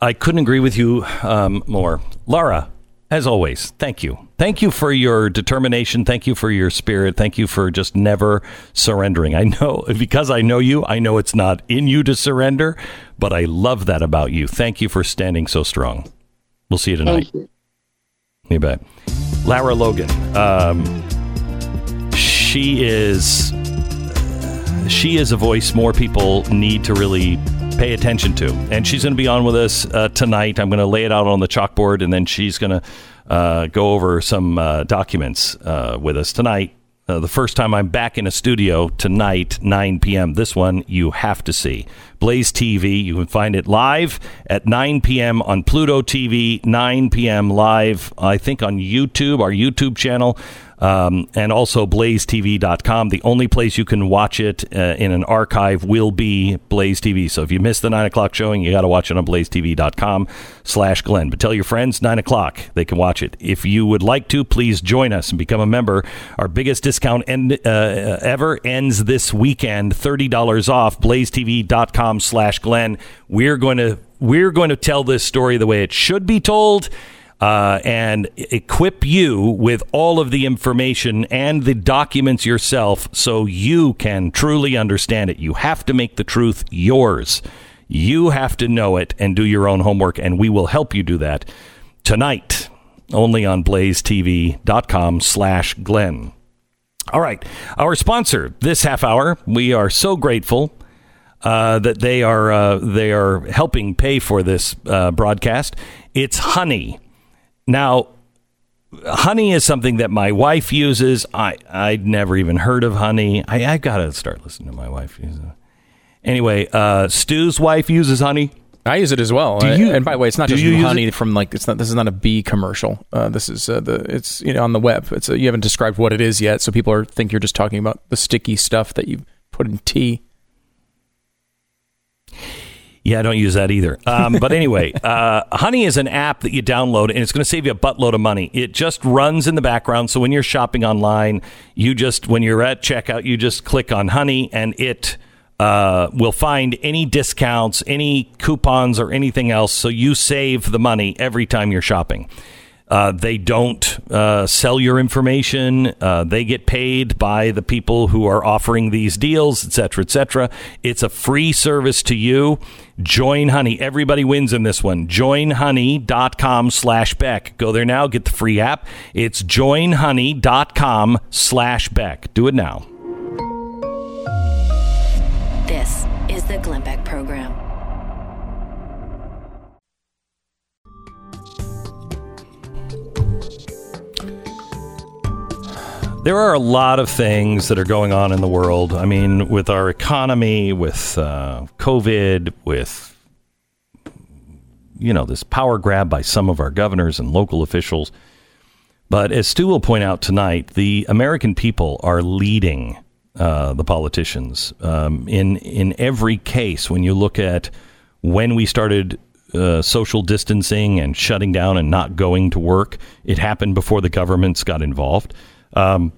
I couldn't agree with you um, more. Lara, as always, thank you. Thank you for your determination. Thank you for your spirit. Thank you for just never surrendering. I know, because I know you, I know it's not in you to surrender, but I love that about you. Thank you for standing so strong. We'll see you tonight. You. you. bet. Lara Logan. Um, she is she is a voice more people need to really pay attention to. And she's going to be on with us uh, tonight. I'm going to lay it out on the chalkboard, and then she's going to uh, go over some uh, documents uh, with us tonight. Uh, the first time I'm back in a studio tonight, 9 p.m. This one you have to see. Blaze TV. You can find it live at 9 p.m. on Pluto TV, 9 p.m. live, I think, on YouTube, our YouTube channel um, and also blazetv.com. The only place you can watch it uh, in an archive will be Blaze TV. So if you missed the 9 o'clock showing, you got to watch it on blazetv.com slash Glenn. But tell your friends, 9 o'clock, they can watch it. If you would like to, please join us and become a member. Our biggest discount end, uh, ever ends this weekend, $30 off, blazetv.com slash Glenn. We're going to we're going to tell this story the way it should be told uh, and equip you with all of the information and the documents yourself so you can truly understand it. You have to make the truth yours. You have to know it and do your own homework, and we will help you do that tonight only on blazetv.com slash Glenn. All right. Our sponsor this half hour, we are so grateful uh, that they are uh, they are helping pay for this uh, broadcast. It's Honey. Now, honey is something that my wife uses. I I'd never even heard of honey. I I gotta start listening to my wife. Anyway, uh, Stu's wife uses honey. I use it as well. Do you- and by the way, it's not just honey from like it's not. This is not a bee commercial. Uh, this is uh, the it's you know on the web. It's a, you haven't described what it is yet, so people are think you're just talking about the sticky stuff that you put in tea. Yeah, I don't use that either. Um, but anyway, uh, Honey is an app that you download, and it's going to save you a buttload of money. It just runs in the background. So when you're shopping online, you just when you're at checkout, you just click on Honey, and it uh, will find any discounts, any coupons, or anything else. So you save the money every time you're shopping. Uh, they don't uh, sell your information. Uh, they get paid by the people who are offering these deals, et cetera, et cetera. It's a free service to you. Join Honey. Everybody wins in this one. Joinhoney.com slash Beck. Go there now. Get the free app. It's joinhoney.com slash Beck. Do it now. This is the Glenn Beck Program. There are a lot of things that are going on in the world. I mean, with our economy, with uh, COVID, with you know this power grab by some of our governors and local officials. But as Stu will point out tonight, the American people are leading uh, the politicians um, in in every case. When you look at when we started uh, social distancing and shutting down and not going to work, it happened before the governments got involved. Um,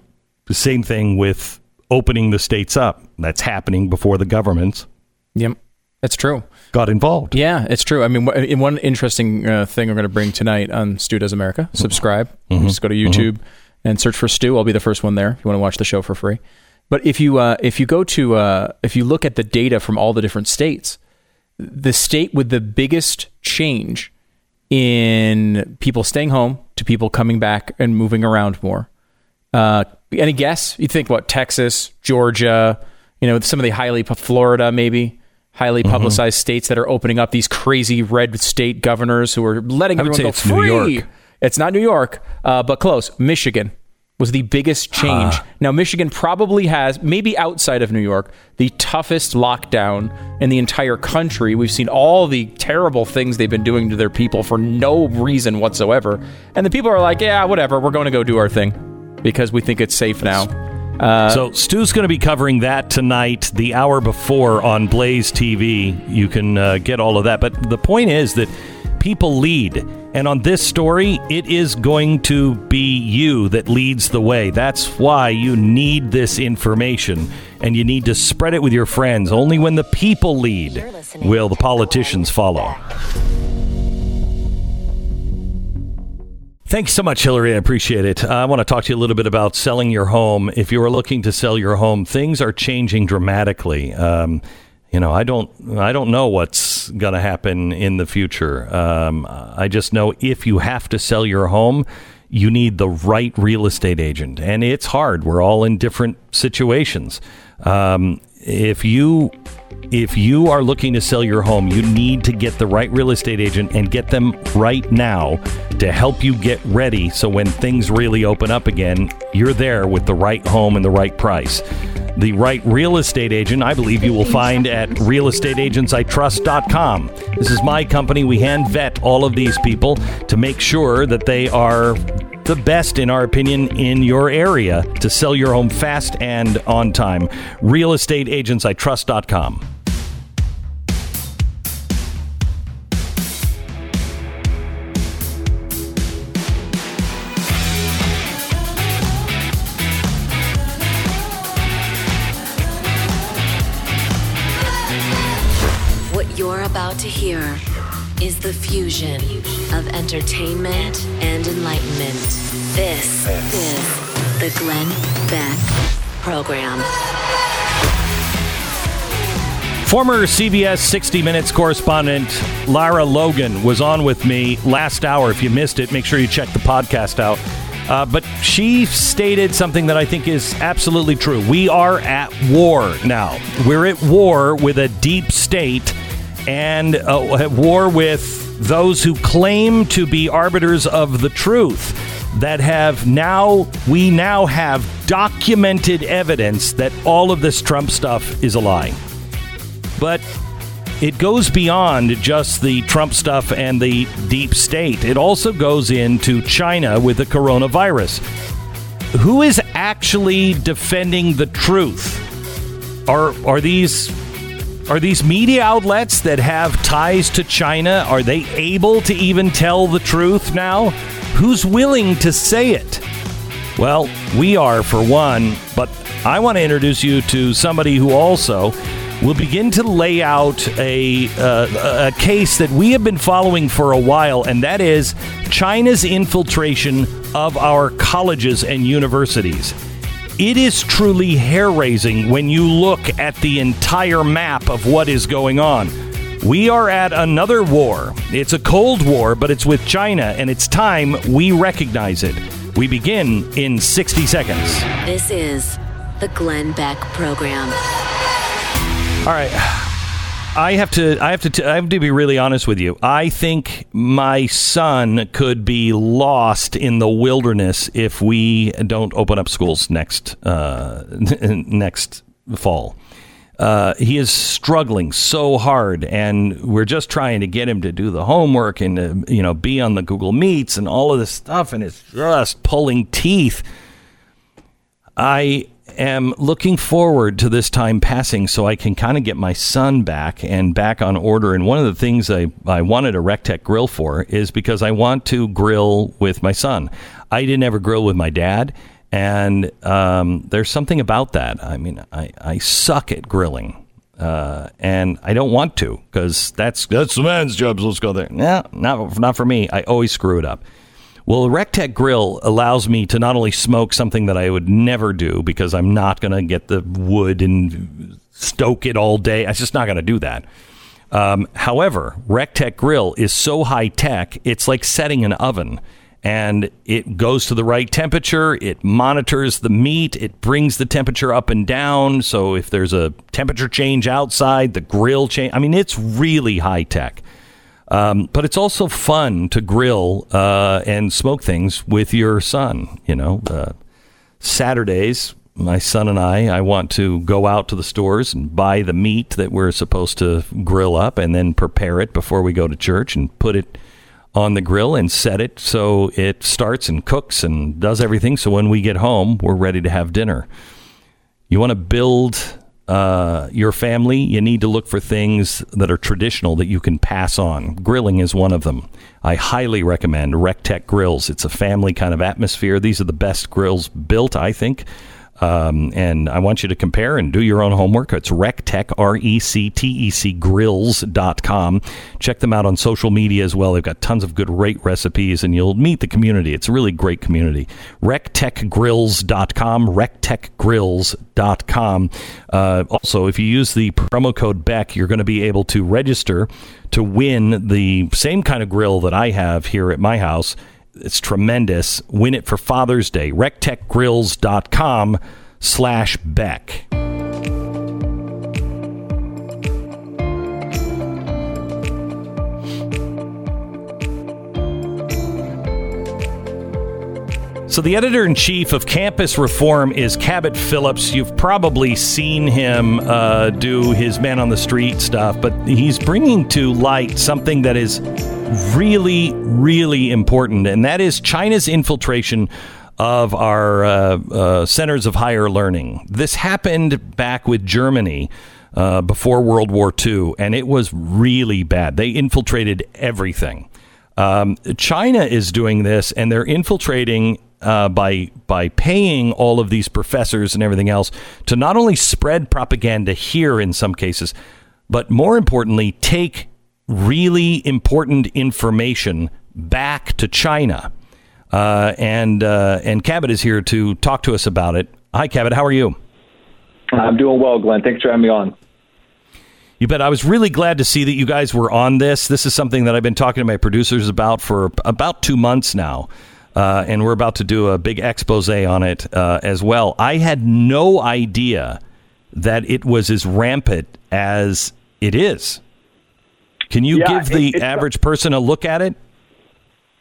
the same thing with opening the states up. That's happening before the governments. Yep, that's true. Got involved. Yeah, it's true. I mean, in one interesting uh, thing we're going to bring tonight on Stu Does America. Subscribe. Mhm. Just go to YouTube and search for Stu. I'll be the first one there if you want to watch the show for free. But if you uh, if you go to uh, if you look at the data from all the different states, the state with the biggest change in people staying home to people coming back and moving around more. Uh, any guess? You think what? Texas, Georgia, you know, some of the highly Florida, maybe highly Mm-hmm. publicized states that are opening up these crazy red state governors who are letting I everyone go it's New free. York. It's not New York, uh, but close. Michigan was the biggest change. now, Michigan probably has, maybe outside of New York, the toughest lockdown in the entire country. We've seen all the terrible things they've been doing to their people for no reason whatsoever. And the people are like, yeah, whatever, we're going to go do our thing because we think it's safe now. Uh, so Stu's going to be covering that tonight, the hour before on Blaze TV. You can uh, get all of that. But the point is that people lead. And on this story, it is going to be you that leads the way. That's why you need this information and you need to spread it with your friends. Only when the people lead will the politicians follow. Thanks so much, Hillary. I appreciate it. I want to talk to you a little bit about selling your home. If you are looking to sell your home, things are changing dramatically. Um, you know, I don't, I don't know what's going to happen in the future. Um, I just know if you have to sell your home, you need the right real estate agent, and it's hard. We're all in different situations. Um, if you if you are looking to sell your home, you need to get the right real estate agent and get them right now to help you get ready so when things really open up again, you're there with the right home and the right price. The right real estate agent, I believe you will find at realestateagentsitrust.com. This is my company. We hand vet all of these people to make sure that they are the best, in our opinion, in your area to sell your home fast and on time. Realestateagentsitrust.com. What you're about to hear is the fusion of entertainment and enlightenment. This is the Glenn Beck Program. Former CBS 60 Minutes correspondent Lara Logan was on with me last hour. If you missed it, make sure you check the podcast out. Uh, but she stated something that I think is absolutely true. We are at war now. We're at war with a deep state and uh, at war with those who claim to be arbiters of the truth that have now we now have documented evidence that all of this Trump stuff is a lie. But it goes beyond just the Trump stuff and the deep state. It also goes into China with the coronavirus. Who is actually defending the truth? Are are these are these media outlets that have ties to China are they able to even tell the truth now? Who's willing to say it? Well, we are for one, but I want to introduce you to somebody who also will begin to lay out a, uh, a case that we have been following for a while, and that is China's infiltration of our colleges and universities. It is truly hair raising when you look at the entire map of what is going on. We are at another war. It's a Cold War, but it's with China, and it's time we recognize it. We begin in 60 seconds. This is the Glenn Beck Program. All right. I have to I have to t- I have to be really honest with you. I think my son could be lost in the wilderness if we don't open up schools next uh, next fall. Uh, he is struggling so hard, and we're just trying to get him to do the homework and to, you know be on the Google Meets and all of this stuff, and it's just pulling teeth. I am looking forward to this time passing so I can kind of get my son back and back on order. And one of the things I, I wanted a Rec Tec grill for is because I want to grill with my son. I didn't ever grill with my dad. And um, there's something about that. I mean, I, I suck at grilling. Uh, and I don't want to because that's that's the man's job. So let's go there. No, not not for me. I always screw it up. Well, Rec Tec grill allows me to not only smoke something that I would never do because I'm not going to get the wood and stoke it all day. I'm just not going to do that. Um, however, Rec Tec grill is so high tech, it's like setting an oven. And it goes to the right temperature. It monitors the meat. It brings the temperature up and down. So if there's a temperature change outside, the grill change. I mean, it's really high tech. Um, but it's also fun to grill uh, and smoke things with your son. You know, uh, Saturdays, my son and I, I want to go out to the stores and buy the meat that we're supposed to grill up and then prepare it before we go to church and put it on the grill and set it so it starts and cooks and does everything. So when we get home, we're ready to have dinner. You want to build uh, your family, you need to look for things that are traditional that you can pass on. Grilling is one of them. I highly recommend Rec Tec Grills. It's a family kind of atmosphere. These are the best grills built, I think. Um, and I want you to compare and do your own homework. It's Rec Tec, R E C T E C grills.com. Check them out on social media as well. They've got tons of good rate recipes and you'll meet the community. It's a really great community. Rectecgrills.com, rectecgrills.com. Uh, also, if you use the promo code BECK, you're going to be able to register to win the same kind of grill that I have here at my house it's tremendous. Win it for Father's Day. RecTecGrills.com slash Beck. So, the editor in chief of Campus Reform is Cabot Phillips. You've probably seen him uh, do his man on the street stuff, but he's bringing to light something that is really, really important, and that is China's infiltration of our uh, uh, centers of higher learning. This happened back with Germany. Uh, before World War II, and it was really bad. They infiltrated everything. Um, China is doing this, and they're infiltrating uh, by by paying all of these professors and everything else to not only spread propaganda here in some cases, but more importantly, take really important information back to China. Uh, and uh, and Cabot is here to talk to us about it. Hi, Cabot. How are you? I'm doing well, Glenn. Thanks for having me on. You bet. I was really glad to see that you guys were on this. This is something that I've been talking to my producers about for about two months now. Uh, and we're about to do a big expose on it uh, as well. I had no idea that it was as rampant as it is. Can you Yeah, give the it- average person a look at it?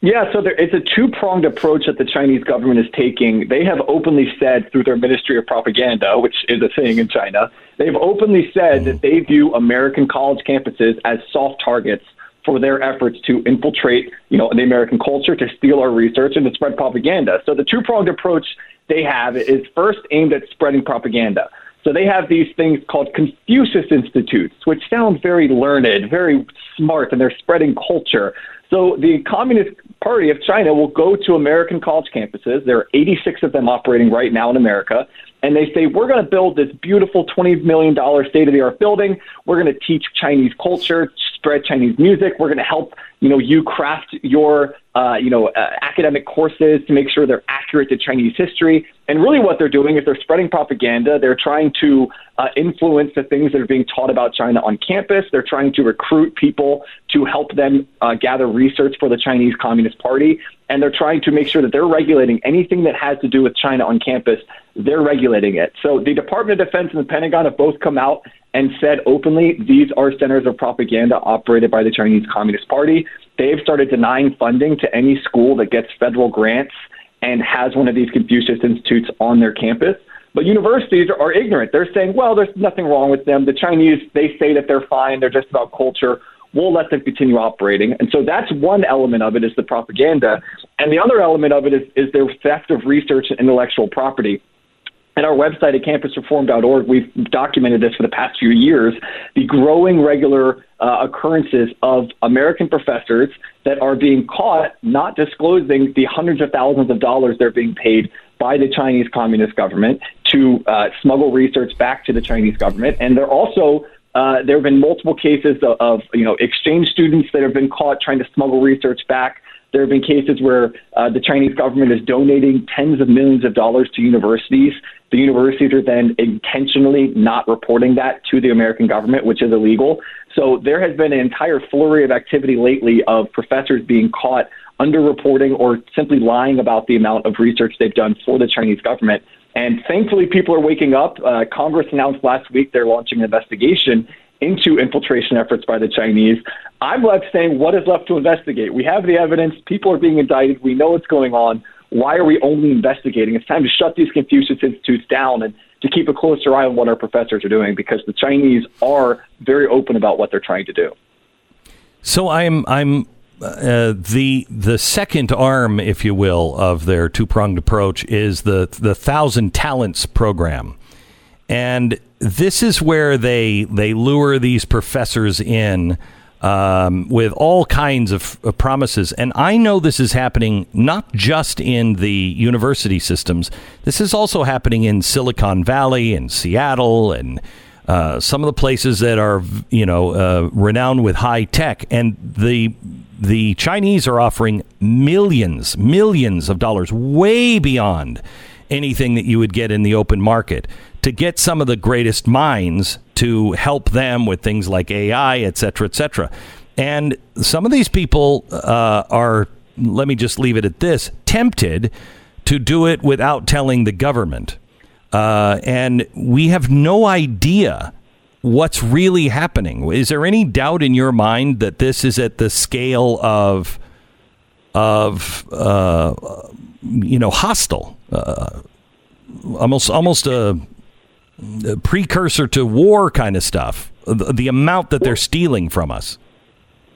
Yeah, so there, it's a two pronged approach that the Chinese government is taking. They have openly said through their Ministry of Propaganda, which is a thing in China, they've openly said that they view American college campuses as soft targets for their efforts to infiltrate, you know, the American culture, to steal our research, and to spread propaganda. So the two pronged approach they have is first aimed at spreading propaganda. So they have these things called Confucius Institutes, which sound very learned, very smart, and they're spreading culture. So the Communist Party of China will go to American college campuses. There are 86 of them operating right now in America. And they say, we're going to build this beautiful $20 million state of the art building. We're going to teach Chinese culture, spread Chinese music. We're going to help, you know, you craft your, uh, you know, uh, academic courses to make sure they're accurate to Chinese history. And really what they're doing is they're spreading propaganda. They're trying to uh, influence the things that are being taught about China on campus. They're trying to recruit people to help them uh, gather research for the Chinese Communist Party. And they're trying to make sure that they're regulating anything that has to do with China on campus. They're regulating it. So the Department of Defense and the Pentagon have both come out and said openly these are centers of propaganda operated by the Chinese Communist Party. They've started denying funding to any school that gets federal grants and has one of these Confucius Institutes on their campus. But universities are ignorant. They're saying, well, there's nothing wrong with them. The Chinese, they say that they're fine. They're just about culture. We'll let them continue operating. And so that's one element of it is the propaganda. And the other element of it is, is their theft of research and intellectual property. At our website at campusreform.org, we've documented this for the past few years the growing regular uh, occurrences of American professors that are being caught not disclosing the hundreds of thousands of dollars they're being paid by the Chinese Communist government to uh, smuggle research back to the Chinese government. And they're also uh, there have been multiple cases of, of you know exchange students that have been caught trying to smuggle research back. There have been cases where uh, the Chinese government is donating tens of millions of dollars to universities. The universities are then intentionally not reporting that to the American government, which is illegal. So there has been an entire flurry of activity lately of professors being caught underreporting or simply lying about the amount of research they've done for the Chinese government. And thankfully, people are waking up. Uh, Congress announced last week they're launching an investigation into infiltration efforts by the Chinese. I'm left saying, what is left to investigate? We have the evidence. People are being indicted. We know what's going on. Why are we only investigating? It's time to shut these Confucius institutes down and to keep a closer eye on what our professors are doing because the Chinese are very open about what they're trying to do. So I'm I'm uh, the the second arm, if you will, of their two pronged approach is the the Thousand Talents program, and this is where they they lure these professors in um, with all kinds of, of promises. And I know this is happening not just in the university systems. This is also happening in Silicon Valley and Seattle and uh, some of the places that are you know uh, renowned with high tech. And the the Chinese are offering millions, millions of dollars, way beyond anything that you would get in the open market to get some of the greatest minds to help them with things like AI, et cetera, et cetera. And some of these people uh, are, let me just leave it at this, tempted to do it without telling the government. Uh, and we have no idea what's really happening. Is there any doubt in your mind that this is at the scale of of uh, you know hostile, uh, almost almost a, a, precursor to war kind of stuff? The, the amount that they're stealing from us.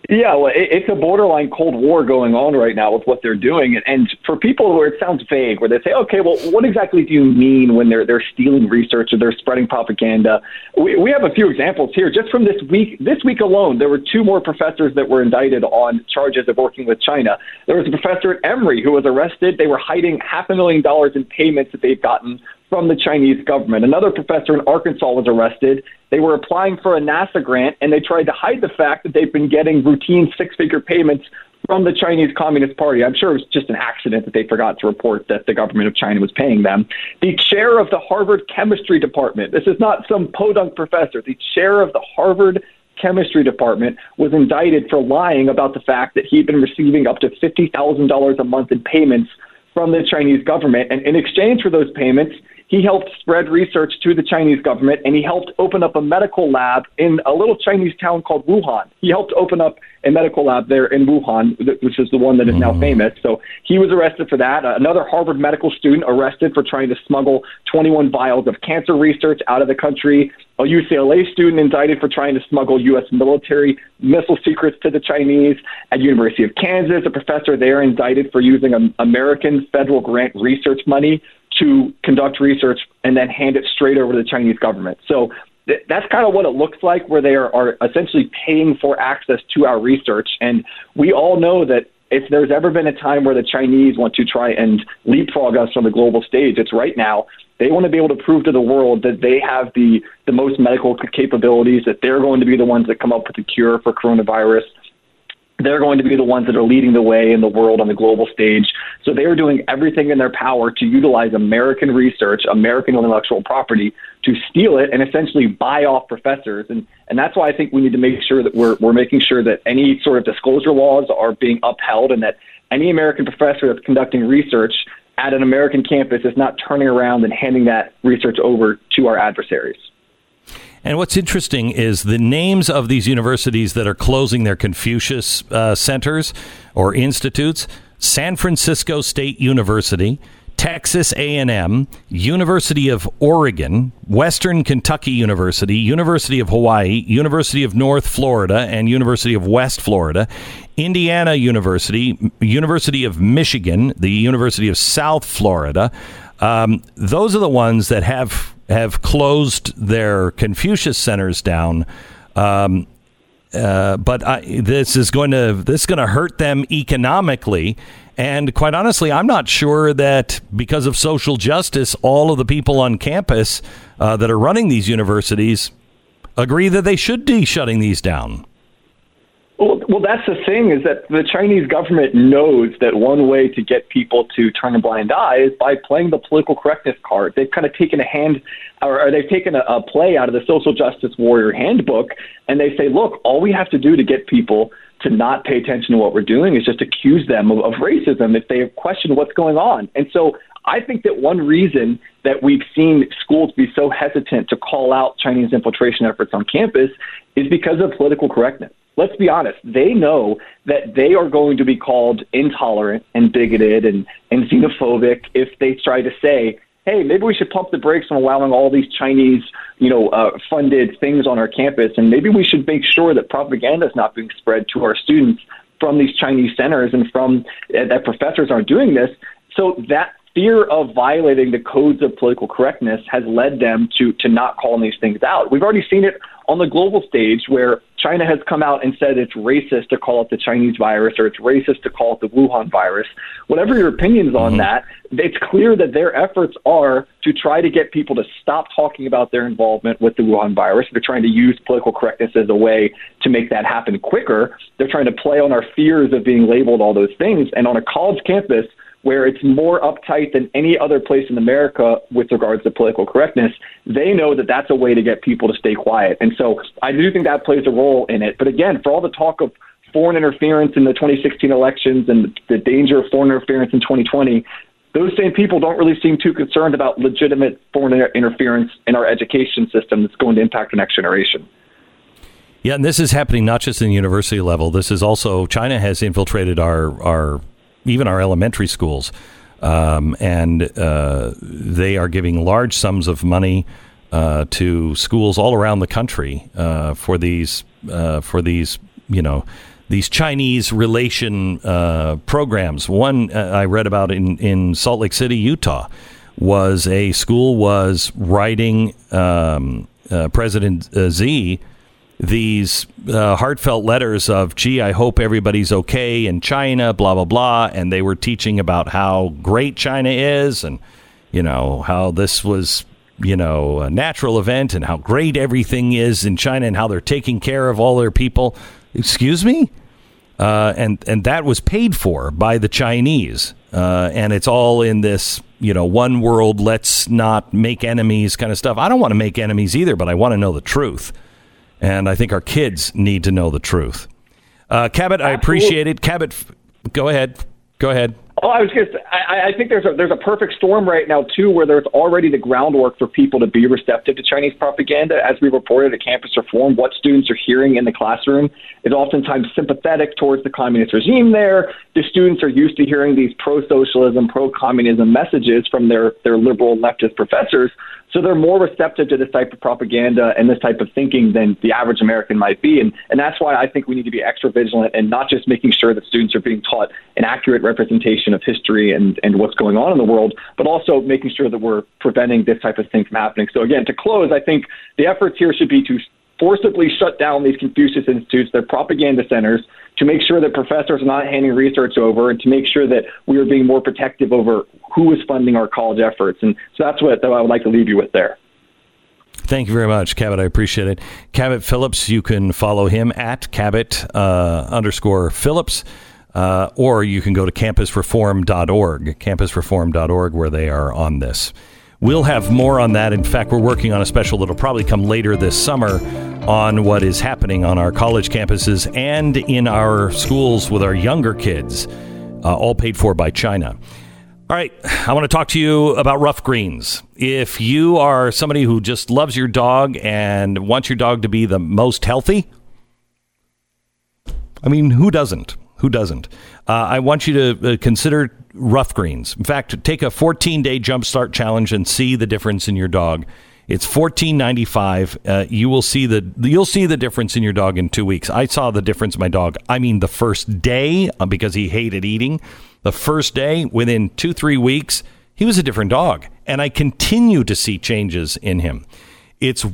Yeah, well, it, it's a borderline Cold War going on right now with what they're doing, and, and for people where it sounds vague, where they say, "Okay, well, what exactly do you mean when they're they're stealing research or they're spreading propaganda?" We we have a few examples here. Just from this week, this week alone, there were two more professors that were indicted on charges of working with China. There was a professor at Emory who was arrested. They were hiding half a million dollars in payments that they've gotten from the Chinese government. Another professor in Arkansas was arrested. They were applying for a NASA grant and they tried to hide the fact that they've been getting routine six figure payments from the Chinese Communist Party. I'm sure it was just an accident that they forgot to report that the government of China was paying them. The chair of the Harvard Chemistry Department, this is not some podunk professor, the chair of the Harvard chemistry department was indicted for lying about the fact that he'd been receiving up to $50,000 a month in payments from the Chinese government. And in exchange for those payments, he helped spread research to the Chinese government, and he helped open up a medical lab in a little Chinese town called Wuhan. He helped open up a medical lab there in Wuhan, which is the one that is now mm-hmm. famous. So he was arrested for that. Uh, another Harvard medical student arrested for trying to smuggle 21 vials of cancer research out of the country. A UCLA student indicted for trying to smuggle U.S. military missile secrets to the Chinese. At University of Kansas, a professor there indicted for using American federal grant research money to conduct research and then hand it straight over to the Chinese government. So th- that's kind of what it looks like, where they are, are essentially paying for access to our research. And we all know that if there's ever been a time where the Chinese want to try and leapfrog us on the global stage, it's right now. They want to be able to prove to the world that they have the, the most medical capabilities, that they're going to be the ones that come up with a cure for coronavirus, they're going to be the ones that are leading the way in the world on the global stage. So they are doing everything in their power to utilize American research, American intellectual property, to steal it and essentially buy off professors. And, and that's why I think we need to make sure that we're, we're making sure that any sort of disclosure laws are being upheld and that any American professor that's conducting research at an American campus is not turning around and handing that research over to our adversaries. And what's interesting is the names of these universities that are closing their Confucius uh, centers or institutes: San Francisco State University, Texas A&M, University of Oregon, Western Kentucky University, University of Hawaii, University of North Florida, and University of West Florida, Indiana University, University of Michigan, the University of South Florida. Um, those are the ones that have have closed their Confucius centers down. Um, uh, but I, this is going to this is going to hurt them economically. And quite honestly, I'm not sure that because of social justice, all of the people on campus uh, that are running these universities agree that they should be shutting these down. Well, well, that's the thing is that the Chinese government knows that one way to get people to turn a blind eye is by playing the political correctness card. They've kind of taken a hand, or, they've taken a, a play out of the social justice warrior handbook, and they say, look, all we have to do to get people to not pay attention to what we're doing is just accuse them of, of racism if they question what's going on. And so I think that one reason that we've seen schools be so hesitant to call out Chinese infiltration efforts on campus is because of political correctness let's be honest, they know that they are going to be called intolerant and bigoted and, and xenophobic if they try to say, hey, maybe we should pump the brakes on allowing all these Chinese, you know, uh, funded things on our campus, and maybe we should make sure that propaganda is not being spread to our students from these Chinese centers and from uh, that professors aren't doing this. So that fear of violating the codes of political correctness has led them to to not calling these things out. We've already seen it on the global stage where China has come out and said it's racist to call it the Chinese virus or it's racist to call it the Wuhan virus. Whatever your opinions on mm-hmm. that, it's clear that their efforts are to try to get people to stop talking about their involvement with the Wuhan virus. They're trying to use political correctness as a way to make that happen quicker. They're trying to play on our fears of being labeled all those things. And on a college campus, where it's more uptight than any other place in America with regards to political correctness, they know that that's a way to get people to stay quiet. And so I do think that plays a role in it. But again, for all the talk of foreign interference in the 2016 elections and the danger of foreign interference in 2020, those same people don't really seem too concerned about legitimate foreign interference in our education system that's going to impact the next generation. Yeah, and this is happening not just in the university level. This is also China has infiltrated our our even our elementary schools, um, and uh, they are giving large sums of money uh, to schools all around the country uh, for these uh, for these you know these Chinese relation uh, programs. One uh, I read about in in Salt Lake City, Utah, was a school was writing um, President Xi these uh, heartfelt letters of, gee, I hope everybody's okay in China, blah, blah, blah. And they were teaching about how great China is and, you know, how this was, you know, a natural event and how great everything is in China and how they're taking care of all their people. Excuse me? Uh, and, and that was paid for by the Chinese. Uh, and it's all in this, you know, one world, let's not make enemies kind of stuff. I don't want to make enemies either, but I want to know the truth. And I think our kids need to know the truth. Uh, Cabot, I appreciate it. Cabot, go ahead. Go ahead. Oh, I was just I, I think there's a there's a perfect storm right now too, where there's already the groundwork for people to be receptive to Chinese propaganda. As we reported at Campus Reform, what students are hearing in the classroom is oftentimes sympathetic towards the communist regime. There, the students are used to hearing these pro-socialism, pro-communism messages from their their liberal leftist professors. So they're more receptive to this type of propaganda and this type of thinking than the average American might be. And, and that's why I think we need to be extra vigilant and not just making sure that students are being taught an accurate representation of history and, and what's going on in the world, but also making sure that we're preventing this type of thing from happening. So again, to close, I think the efforts here should be to forcibly shut down these Confucius Institutes, their propaganda centers, to make sure that professors are not handing research over and to make sure that we are being more protective over who is funding our college efforts. And so that's what I would like to leave you with there. Thank you very much, Cabot. I appreciate it. Cabot Phillips, you can follow him at Cabot uh, underscore Phillips. Uh, or you can go to campusreform.org, campusreform.org, where they are on this. We'll have more on that. In fact, we're working on a special that'll probably come later this summer on what is happening on our college campuses and in our schools with our younger kids, uh, all paid for by China. All right, I want to talk to you about Ruff Greens. If you are somebody who just loves your dog and wants your dog to be the most healthy, I mean, who doesn't? Who doesn't? Uh, I want you to uh, consider Ruff Greens. In fact, take a 14 day jumpstart challenge and see the difference in your dog. It's fourteen ninety five. Uh, you will see the you'll see the difference in your dog in two weeks. I saw the difference in my dog. I mean, the first day uh, because he hated eating. The first day, within two three weeks, he was a different dog, and I continue to see changes in him. It's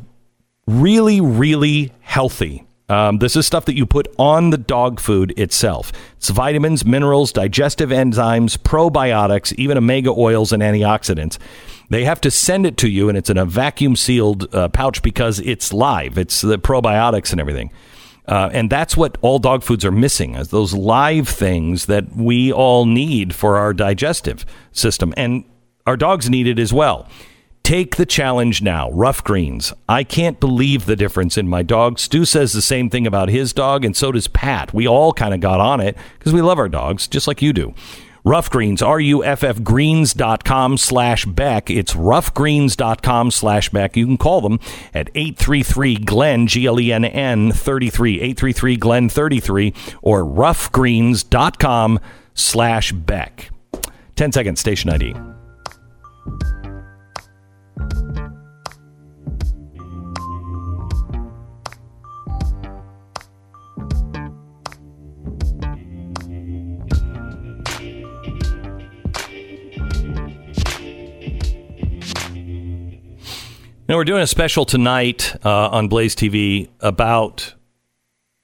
really really healthy um, this is stuff that you put on the dog food itself. It's vitamins, minerals, digestive enzymes, probiotics, even omega oils and antioxidants. They have to send it to you, and it's in a vacuum sealed uh, pouch because it's live. It's the probiotics and everything. Uh, and that's what all dog foods are missing is those live things that we all need for our digestive system. And our dogs need it as well. Take the challenge now. Ruff Greens. I can't believe the difference in my dog. Stu says the same thing about his dog, and so does Pat. We all kind of got on it because we love our dogs, just like you do. Ruff Greens, R-U-F-F greens.com slash Beck. It's ruffgreens.com slash Beck. You can call them at 833-GLEN, G-L-E-N-N 33, 833-GLEN 33, or ruffgreens.com slash Beck. 10 seconds, station ID. Now we're doing a special tonight uh, on Blaze TV about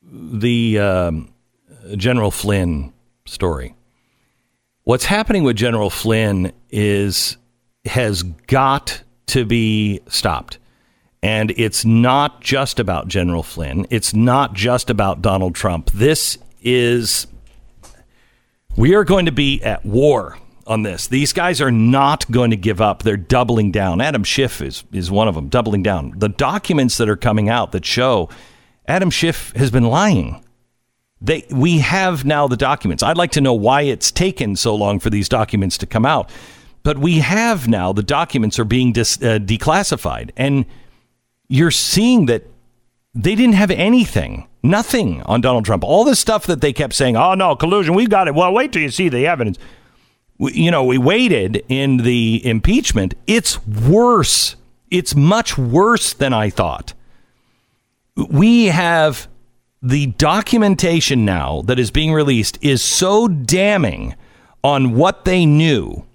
the um, General Flynn story. What's happening with General Flynn is has got to be stopped. And it's not just about General Flynn. It's not just about Donald Trump. This is we are going to be at war on this. These guys are not going to give up. They're doubling down. Adam Schiff is, is one of them, doubling down. The documents that are coming out that show Adam Schiff has been lying. They, we have now the documents. I'd like to know why it's taken so long for these documents to come out. But we have now the documents are being dis, uh, declassified. And you're seeing that they didn't have anything, nothing on Donald Trump. All the stuff that they kept saying, oh, no, collusion, we've got it. Well, wait till you see the evidence we, you know, we waited in the impeachment. It's worse. It's much worse than I thought. We have the documentation now that is being released is so damning on what they knew.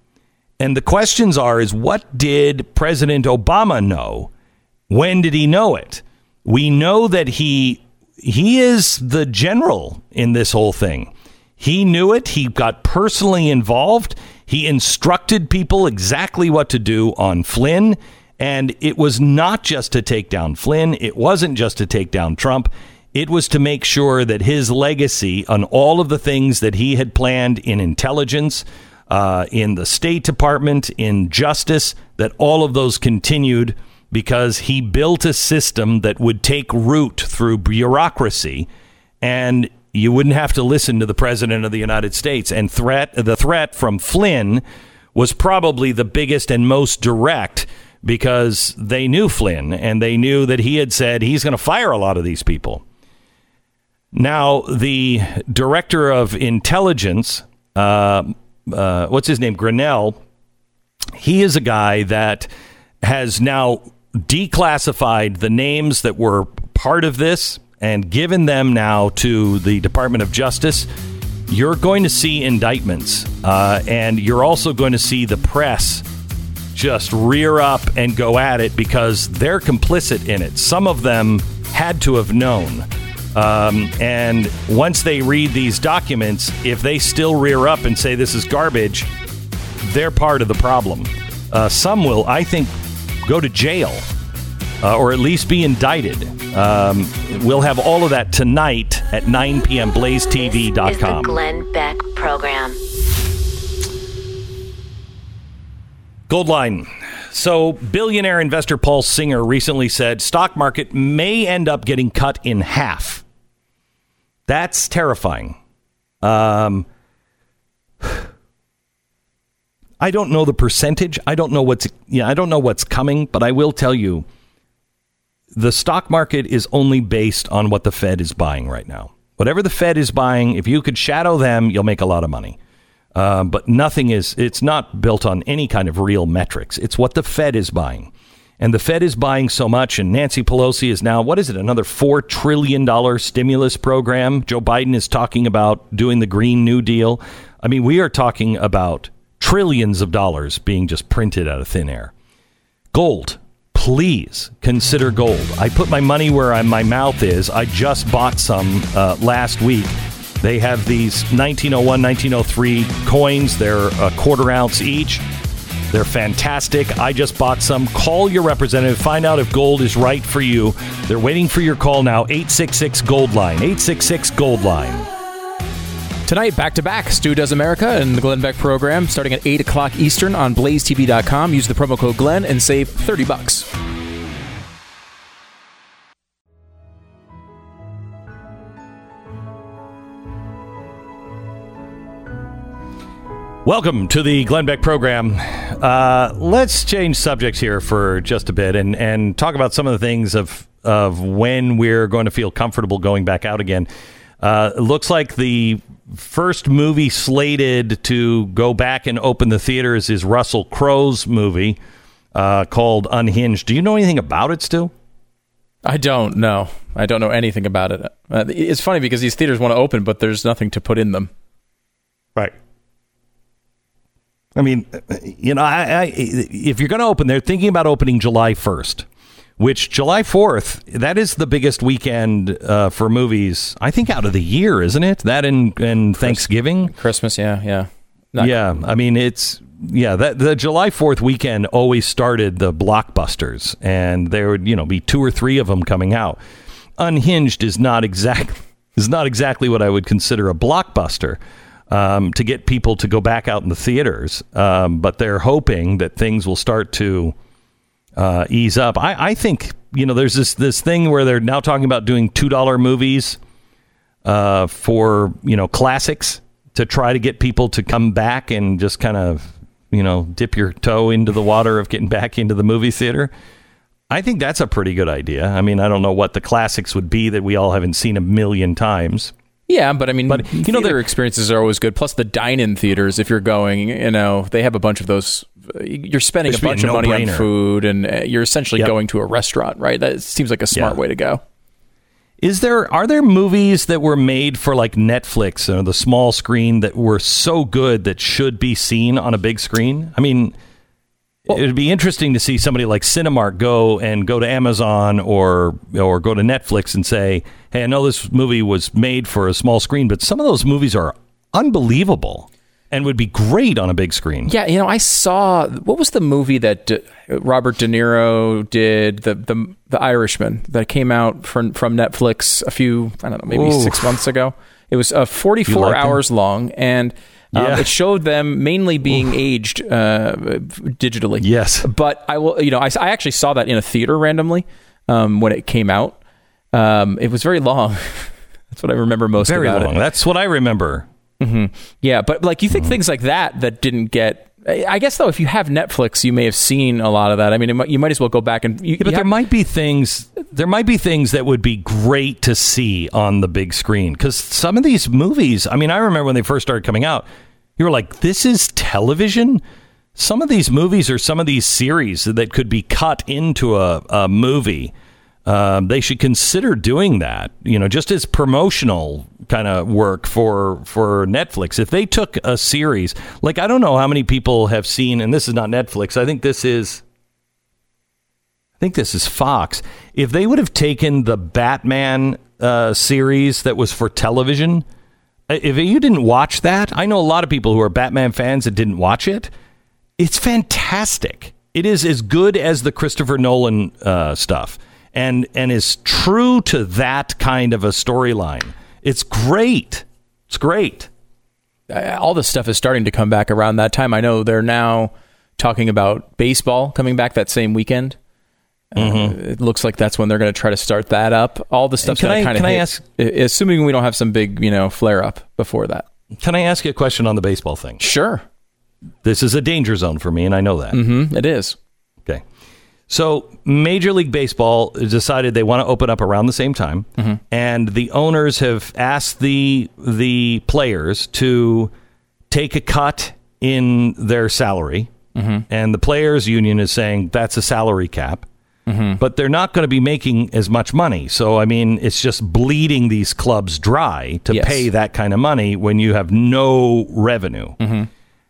And the questions are is what did President Obama know? When did he know it? We know that he he is the general in this whole thing. He knew it. He got personally involved. He instructed people exactly what to do on Flynn. And it was not just to take down Flynn, it wasn't just to take down Trump. It was to make sure that his legacy on all of the things that he had planned in intelligence, uh, in the State Department, in justice, that all of those continued because he built a system that would take root through bureaucracy and you wouldn't have to listen to the president of the United States. And threat, the threat from Flynn was probably the biggest and most direct because they knew Flynn and they knew that he had said he's going to fire a lot of these people. Now, the director of intelligence, uh, uh, what's his name? Grenell. he is a guy that has now declassified the names that were part of this and given them now to the Department of Justice, you're going to see indictments. Uh, and you're also going to see the press just rear up and go at it because they're complicit in it. Some of them had to have known. Um, and once they read these documents, if they still rear up and say this is garbage, they're part of the problem. Uh, some will, I think, go to jail uh, or at least be indicted. Um, we'll have all of that tonight at 9 p.m. BlazeTV.com. Is the Glenn Beck program. Goldline. So, billionaire investor Paul Singer recently said stock market may end up getting cut in half. That's terrifying. Um, I don't know the percentage. I don't know what's yeah, I don't know what's coming, but I will tell you the stock market is only based on what the Fed is buying right now. Whatever the Fed is buying, if you could shadow them, you'll make a lot of money. Uh, but nothing is, it's not built on any kind of real metrics. It's what the Fed is buying. And the Fed is buying so much, and Nancy Pelosi is now, what is it, another $4 trillion stimulus program? Joe Biden is talking about doing the Green New Deal. I mean, we are talking about trillions of dollars being just printed out of thin air. Gold please consider gold. I put my money where I, my mouth is. I just bought some uh, last week. They have these 1901, 1903 coins. They're a quarter ounce each. They're fantastic. I just bought some. Call your representative. Find out if gold is right for you. They're waiting for your call now. 866 Gold Line. 866 Gold Line. Tonight, back to back, Stu Does America and the Glenn Beck program starting at 8 o'clock Eastern on blazetv.com. Use the promo code Glenn and save 30 bucks. Welcome to the Glenn Beck program. Uh, let's change subjects here for just a bit and, and talk about some of the things of of when we're going to feel comfortable going back out again. Uh, it looks like the first movie slated to go back and open the theaters is Russell Crowe's movie uh, called Unhinged. Do you know anything about it, Stu? I don't know. I don't know anything about it. Uh, it's funny because these theaters want to open, but there's nothing to put in them. Right. I mean, you know, I, I, if you're going to open, they're thinking about opening July 1st. which July 4th, that is the biggest weekend uh, for movies, I think, out of the year, isn't it? That and, and Thanksgiving. Christmas, yeah, yeah. Not- yeah, I mean, it's, yeah, that the July 4th weekend always started the blockbusters, and there would, you know, be two or three of them coming out. Unhinged is not exact is not exactly what I would consider a blockbuster um, to get people to go back out in the theaters, um, but they're hoping that things will start to uh, ease up. I, I think you know there's this this thing where they're now talking about doing two dollar movies uh, for you know classics to try to get people to come back and just kind of you know dip your toe into the water of getting back into the movie theater. I think that's a pretty good idea. I mean, I don't know what the classics would be that we all haven't seen a million times. Yeah, but I mean, but you know, their experiences are always good. Plus, the dine-in theaters, if you're going, you know, they have a bunch of those. You're spending a be a bunch of money on food, and uh, you're essentially Yep. going to a restaurant, right? That seems like a smart Yeah. way to go. Is there are there movies that were made for like Netflix or the small screen that were so good that should be seen on a big screen? I mean, it'd be interesting to see somebody like Cinemark go and go to Amazon or or go to Netflix and say, "Hey, I know this movie was made for a small screen, but some of those movies are unbelievable and would be great on a big screen." Yeah, you know, I saw what was the movie that uh, Robert De Niro did the the the Irishman that came out from from Netflix a few I don't know maybe Ooh. six months ago. It was uh, 44 liked it? hours long, and um, Yeah. it showed them mainly being aged uh, digitally. Yes, but I will. You know, I, I actually saw that in a theater randomly um, when it came out. Um, it was very long. That's what I remember most Very long. it. That's what I remember. hmm Yeah, but like you think things like that that didn't get. I guess though, if you have Netflix, you may have seen a lot of that. I mean, it might, you might as well go back and. You, Yeah, but you there have- might be things there might be things that would be great to see on the big screen because some of these movies i mean i remember when they first started coming out you were like this is television some of these movies or some of these series that could be cut into a, a movie um, they should consider doing that you know just as promotional kind of work for for netflix if they took a series like i don't know how many people have seen and this is not netflix i think this is I think this is Fox. If they would have taken the Batman uh, series that was for television, uh, if you didn't watch that, I know a lot of people who are Batman fans that didn't watch it. It's fantastic. It is as good as the Christopher Nolan uh, stuff, and and is true to that kind of a storyline. It's great. It's great. uh, all this stuff is starting to come back around that time. I know they're now talking about baseball coming back that same weekend. Uh, it looks like that's when they're going to try to start that up. All the stuff can that I- kind of can I ask- assuming we don't have some big you know flare up before that. Can I ask you a question on the baseball thing? Sure. This is a danger zone for me, and I know that. Mm-hmm, it is. So Major League Baseball decided they want to open up around the same time, Mm-hmm. and the owners have asked the the players to take a cut in their salary, Mhm. and the players' union is saying that's a salary cap. Mm-hmm. But they're not going to be making as much money. So, I mean, it's just bleeding these clubs dry to Yes. pay that kind of money when you have no revenue. Mm-hmm.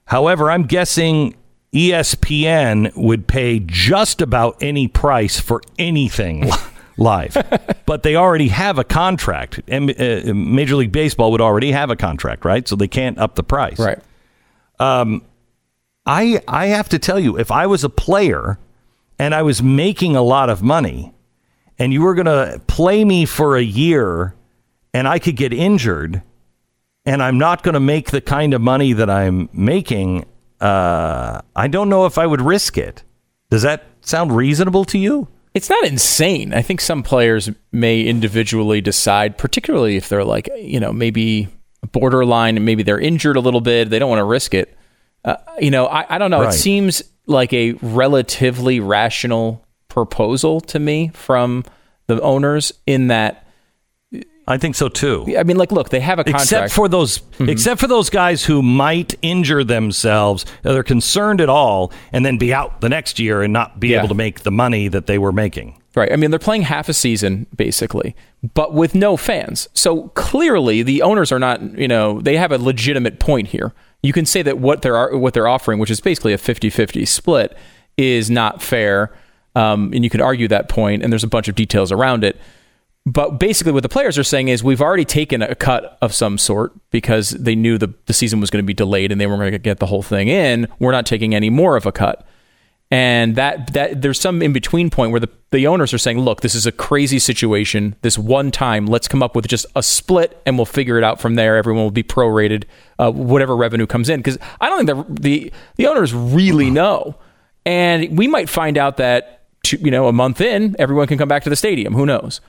However, I'm guessing ESPN would pay just about any price for anything live, but they already have a contract. And uh, Major League Baseball would already have a contract, right? So they can't up the price, right? Um, I I have to tell you, if I was a player and I was making a lot of money, and you were going to play me for a year, and I could get injured, and I'm not going to make the kind of money that I'm making, uh, I don't know if I would risk it. Does that sound reasonable to you? It's not insane. I think some players may individually decide, particularly if they're like, you know, maybe borderline, maybe they're injured a little bit, they don't want to risk it. Uh, you know, I, I don't know. Right. It seems like a relatively rational proposal to me from the owners in that. I think so too. I mean, like, look, they have a contract. Except for those, except for those guys who might injure themselves, they're concerned at all, and then be out the next year and not be Yeah. able to make the money that they were making. Right. I mean, they're playing half a season basically, but with no fans. So clearly, the owners are not. You know, they have a legitimate point here. You can say that what they're what they're offering, which is basically a 50-50 split, is not fair. Um, and you could argue that point, and there's a bunch of details around it. But basically, what the players are saying is we've already taken a cut of some sort because they knew the, the season was going to be delayed and they weren't going to get the whole thing in. We're not taking any more of a cut. And that, that there's some in between point where the, the owners are saying, look, this is a crazy situation. This one time, let's come up with just a split and we'll figure it out from there. Everyone will be prorated, uh, whatever revenue comes in. Because I don't think the, the, the owners really know. And we might find out that, you know, a month in, everyone can come back to the stadium. Who knows?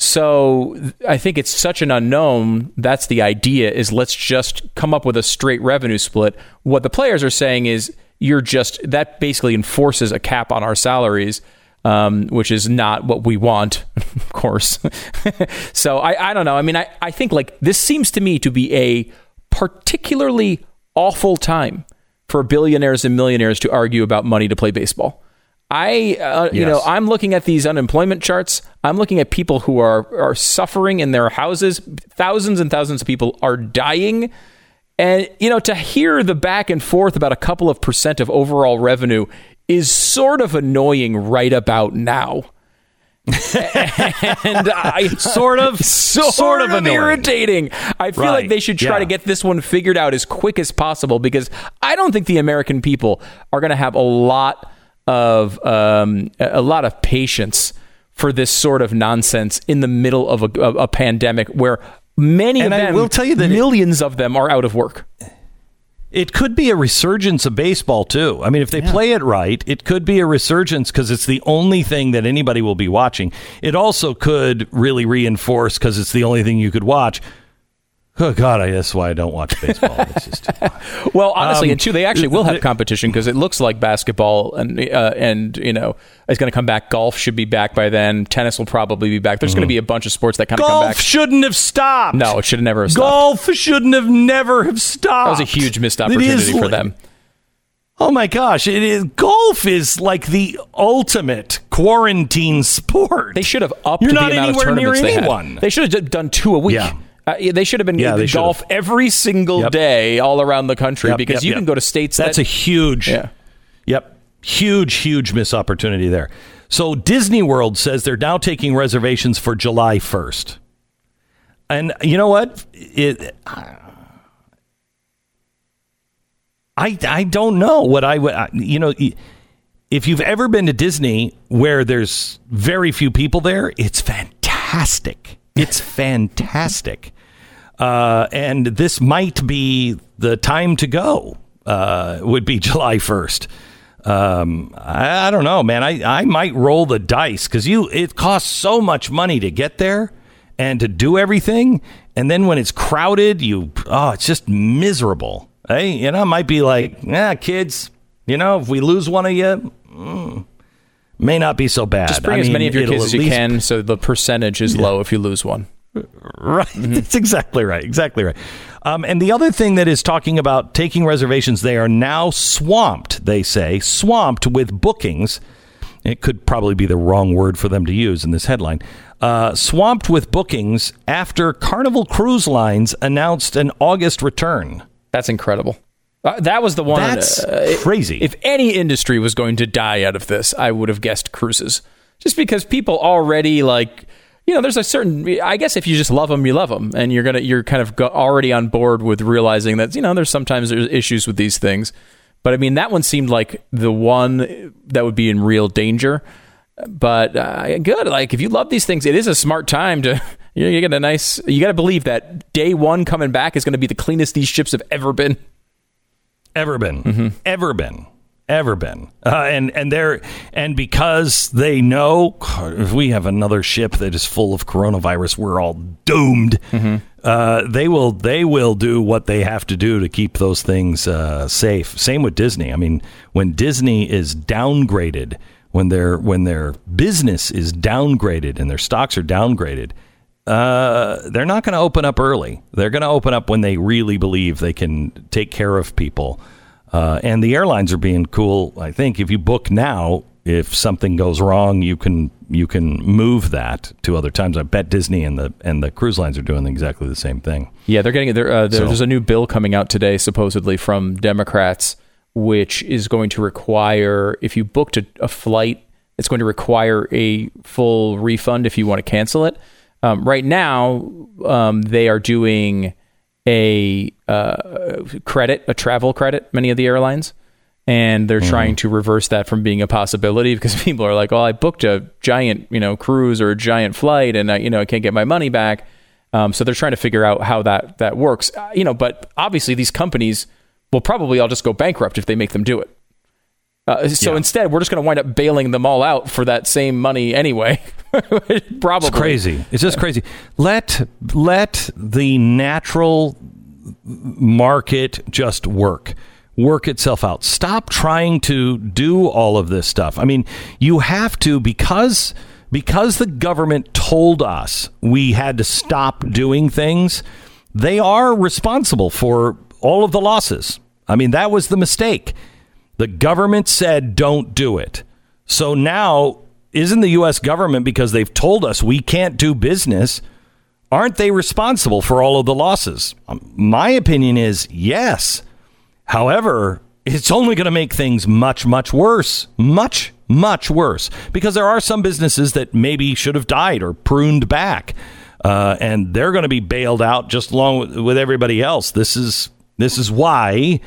So I think it's such an unknown. That's the idea is let's just come up with a straight revenue split. What the players are saying is you're just that basically enforces a cap on our salaries, um, which is not what we want, of course. so I, I don't know. I mean, I, I think like this seems to me to be a particularly awful time for billionaires and millionaires to argue about money to play baseball. I, uh, you know, Yes. I'm looking at these unemployment charts. I'm looking at people who are are suffering in their houses. Thousands and thousands of people are dying, and you know, to hear the back and forth about a couple of percent of overall revenue is sort of annoying right about now. and I Sort of- sort, sort of of irritating. I feel Right. like they should try Yeah. to get this one figured out as quick as possible because I don't think the American people are going to have a lot of um, a lot of patience for this sort of nonsense in the middle of a, a, a pandemic where many And of I them, will tell you that it- millions of them are out of work. It could be a resurgence of baseball too. I mean, if they play it right, it could be a resurgence because it's the only thing that anybody will be watching. It also could really reinforce because it's the only thing you could watch. Oh God, I, that's why I don't watch baseball. It's just Well, honestly, Um, and two, they actually will have competition because it looks like basketball and uh, and you know is going to come back. Golf should be back by then. Tennis will probably be back. There's going to be a bunch of sports that kind of come golf back. shouldn't have stopped. No, it should have never have stopped. golf shouldn't have never have stopped. That was a huge missed opportunity for them. Oh my gosh! It is golf is like the ultimate quarantine sport. They should have upped You're the not amount of anywhere near tournaments they had. They should have done two a week. Yeah. Uh, they should have been Yeah, golf should every single Yep. day all around the country Yep, because yep, you can go to states. That's that, a huge. Yeah. Yep. Huge, huge miss opportunity there. So Disney World says they're now taking reservations for July 1st. And you know what? It I I don't know what I would you know if you've ever been to Disney where there's very few people there, it's fantastic. It's fantastic. Uh, and this might be the time to go. Uh, would be July first. Um, I, I don't know, man. I, I might roll the dice because you it costs so much money to get there and to do everything, and then when it's crowded, you oh, it's just miserable. Hey, you know, it might be like, yeah, kids. You know, if we lose one of you, mm, may not be so bad. Just bring I as mean, many of your kids as you least- can, so the percentage is low if you lose one. Right. That's exactly right. Exactly right. Um, and the other thing that is talking about taking reservations, they are now swamped, they say, swamped with bookings. It could probably be the wrong word for them to use in this headline. Uh, swamped with bookings after Carnival Cruise Lines announced an August return. That's incredible. Uh, that was the one. That's uh, crazy. If any industry was going to die out of this, I would have guessed cruises. Just because people already like, you know, there's a certain. I guess if you just love them, you love them, and you're gonna you're kind of go, already on board with realizing that you know there's sometimes there's issues with these things. But I mean, that one seemed like the one that would be in real danger. But uh, good. Like if you love these things, it is a smart time to. You, know, you get a nice. You got to believe that day one coming back is going to be the cleanest these ships have ever been. Ever been, ever been, ever been, uh, and and they're and because they know if we have another ship that is full of coronavirus, we're all doomed. Uh, they will they will do what they have to do to keep those things uh, safe. Same with Disney. I mean, when Disney is downgraded, when their when their business is downgraded and their stocks are downgraded. Uh, they're not going to open up early. They're going to open up when they really believe they can take care of people. Uh, and the airlines are being cool. I think if you book now, if something goes wrong, you can you can move that to other times. I bet Disney and the and the cruise lines are doing exactly the same thing. Yeah, they're getting there. Uh, there- So- There's a new bill coming out today, supposedly from Democrats, which is going to require if you booked a, a flight it's going to require a full refund if you want to cancel it. Um, right now, um, they are doing a uh, credit, a travel credit, many of the airlines, and they're trying to reverse that from being a possibility because people are like, "Oh, I booked a giant, you know, cruise or a giant flight, and I, you know, I can't get my money back." Um, so they're trying to figure out how that that works, uh, you know. But obviously, these companies will probably all just go bankrupt if they make them do it. Uh, so instead, we're just going to wind up bailing them all out for that same money anyway. probably It's crazy. It's just crazy. Let let the natural market just work. Work itself out. Stop trying to do all of this stuff. I mean, you have to because because the government told us we had to stop doing things. They are responsible for all of the losses. I mean, that was the mistake. The government said don't do it. So now, isn't the U.S. government, because they've told us we can't do business, aren't they responsible for all of the losses? Um, My opinion is yes. However, it's only going to make things much, much worse. Much, much worse. Because there are some businesses that maybe should have died or pruned back. Uh, and they're going to be bailed out just along with, with everybody else. This is this is why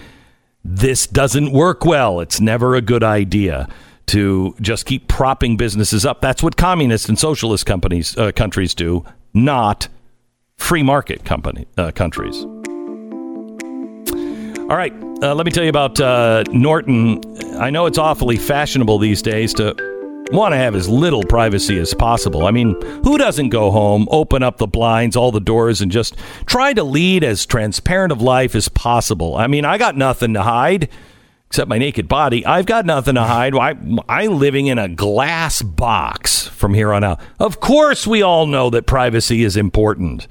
this doesn't work well. It's never a good idea to just keep propping businesses up. That's what communist and socialist companies uh, countries do, not free market company uh, countries. All right, uh, let me tell you about uh, Norton. I know it's awfully fashionable these days to want to have as little privacy as possible. I mean, who doesn't go home, open up the blinds, all the doors, and just try to lead as transparent of life as possible? I mean, I got nothing to hide except my naked body. I've got nothing to hide. I, I'm living in a glass box from here on out. Of course, we all know that privacy is important.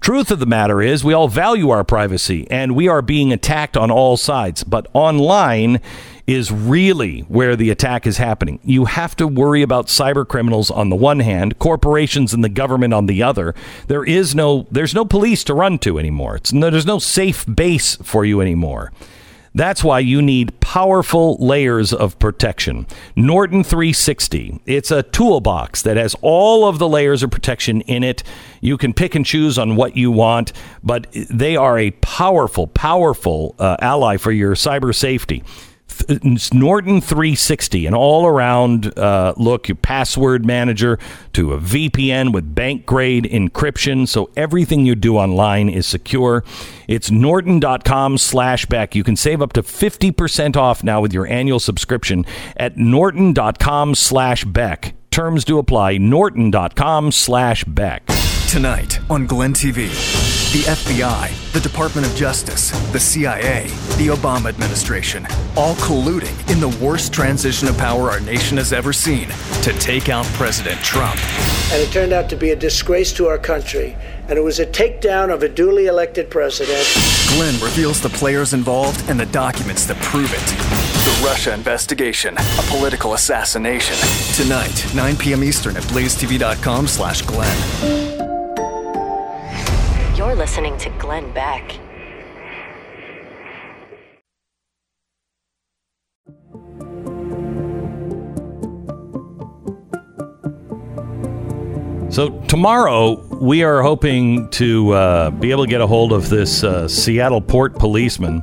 Truth of the matter is, we all value our privacy and we are being attacked on all sides. But online is really where the attack is happening. You have to worry about cyber criminals on the one hand, corporations and the government on the other. There is no there's no police to run to anymore. It's no, there's no safe base for you anymore. That's why you need powerful layers of protection. Norton 360. It's a toolbox that has all of the layers of protection in it. You can pick and choose on what you want, but they are a powerful, powerful uh, ally for your cyber safety. Th- Norton 360, an all around uh, look, your password manager to a VPN with bank grade encryption, so everything you do online is secure. It's norton.com slash Beck. You can save up to 50% off now with your annual subscription at norton.com slash Beck. Terms do apply. Norton.com slash Beck. Tonight on Glenn TV, the FBI, the Department of Justice, the CIA, the Obama administration, all colluding in the worst transition of power our nation has ever seen to take out President Trump. And it turned out to be a disgrace to our country. And it was a takedown of a duly elected president. Glenn reveals the players involved and the documents that prove it. The Russia investigation, a political assassination. Tonight, 9 p.m. Eastern at blazetv.com slash Glenn. You're listening to Glenn Beck. So tomorrow we are hoping to uh, be able to get a hold of this uh, Seattle port policeman,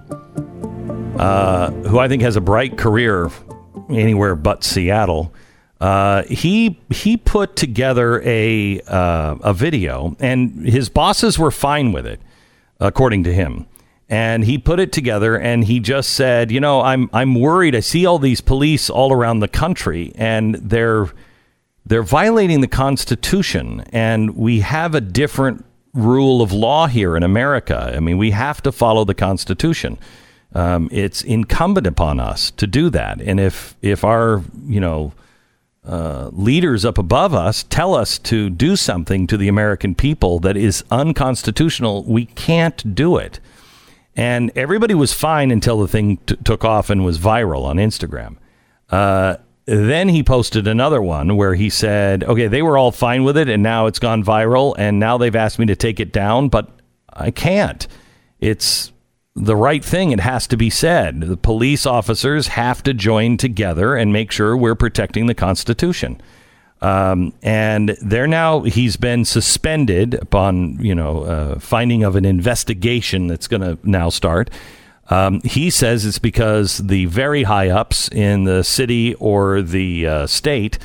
uh, who I think has a bright career anywhere but Seattle. Uh, he he put together a uh, a video, and his bosses were fine with it, according to him. And he put it together, and he just said, "You know, I'm I'm worried. I see all these police all around the country, and they're." they're violating the Constitution, and we have a different rule of law here in America. I mean, we have to follow the Constitution. Um, it's incumbent upon us to do that, and if if our you know uh, leaders up above us tell us to do something to the American people that is unconstitutional, we can't do it. And everybody was fine until the thing t- took off and was viral on Instagram. Uh, then he posted another one where he said, okay, they were all fine with it and now it's gone viral and now they've asked me to take it down, but I can't. It's the right thing. It has to be said. The police officers have to join together and make sure we're protecting the Constitution. Um, and they're now he's been suspended upon you know uh, finding of an investigation that's going to now start. Um, he says it's because the very high ups in the city or the uh, state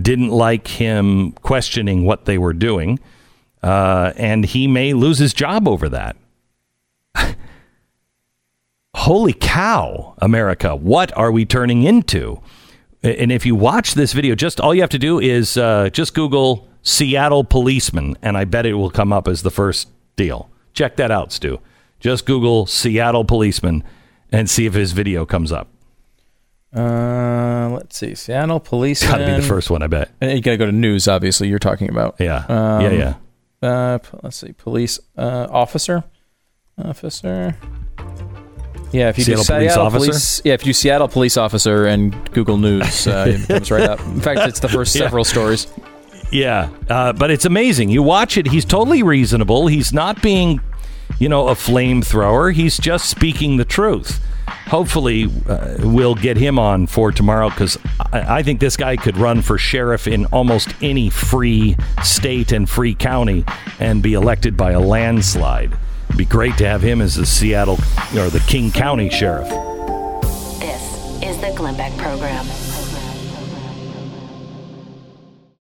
didn't like him questioning what they were doing, uh, and he may lose his job over that. Holy cow, America! What are we turning into? And if you watch this video, just all you have to do is uh, just Google Seattle policeman, and I bet it will come up as the first deal. Check that out, Stu. Just Google Seattle policeman and see if his video comes up. Uh, let's see. Seattle police. Got to be the first one, I bet. And you got to go to news. Obviously, you're talking about. Yeah. Um, yeah, yeah. Uh, let's see. Police uh, officer. Officer. Yeah, if you Seattle do police officer? police, yeah, if you do Seattle police officer and Google News, uh, it comes right up. In fact, it's the first Yeah. several stories. Yeah, uh, but it's amazing. You watch it; he's totally reasonable. He's not being, you know, a flamethrower. He's just speaking the truth. Hopefully, uh, we'll get him on for tomorrow because I, I think this guy could run for sheriff in almost any free state and free county and be elected by a landslide. Be great to have him as the Seattle or the King County sheriff. This is the Glenn Beck Program.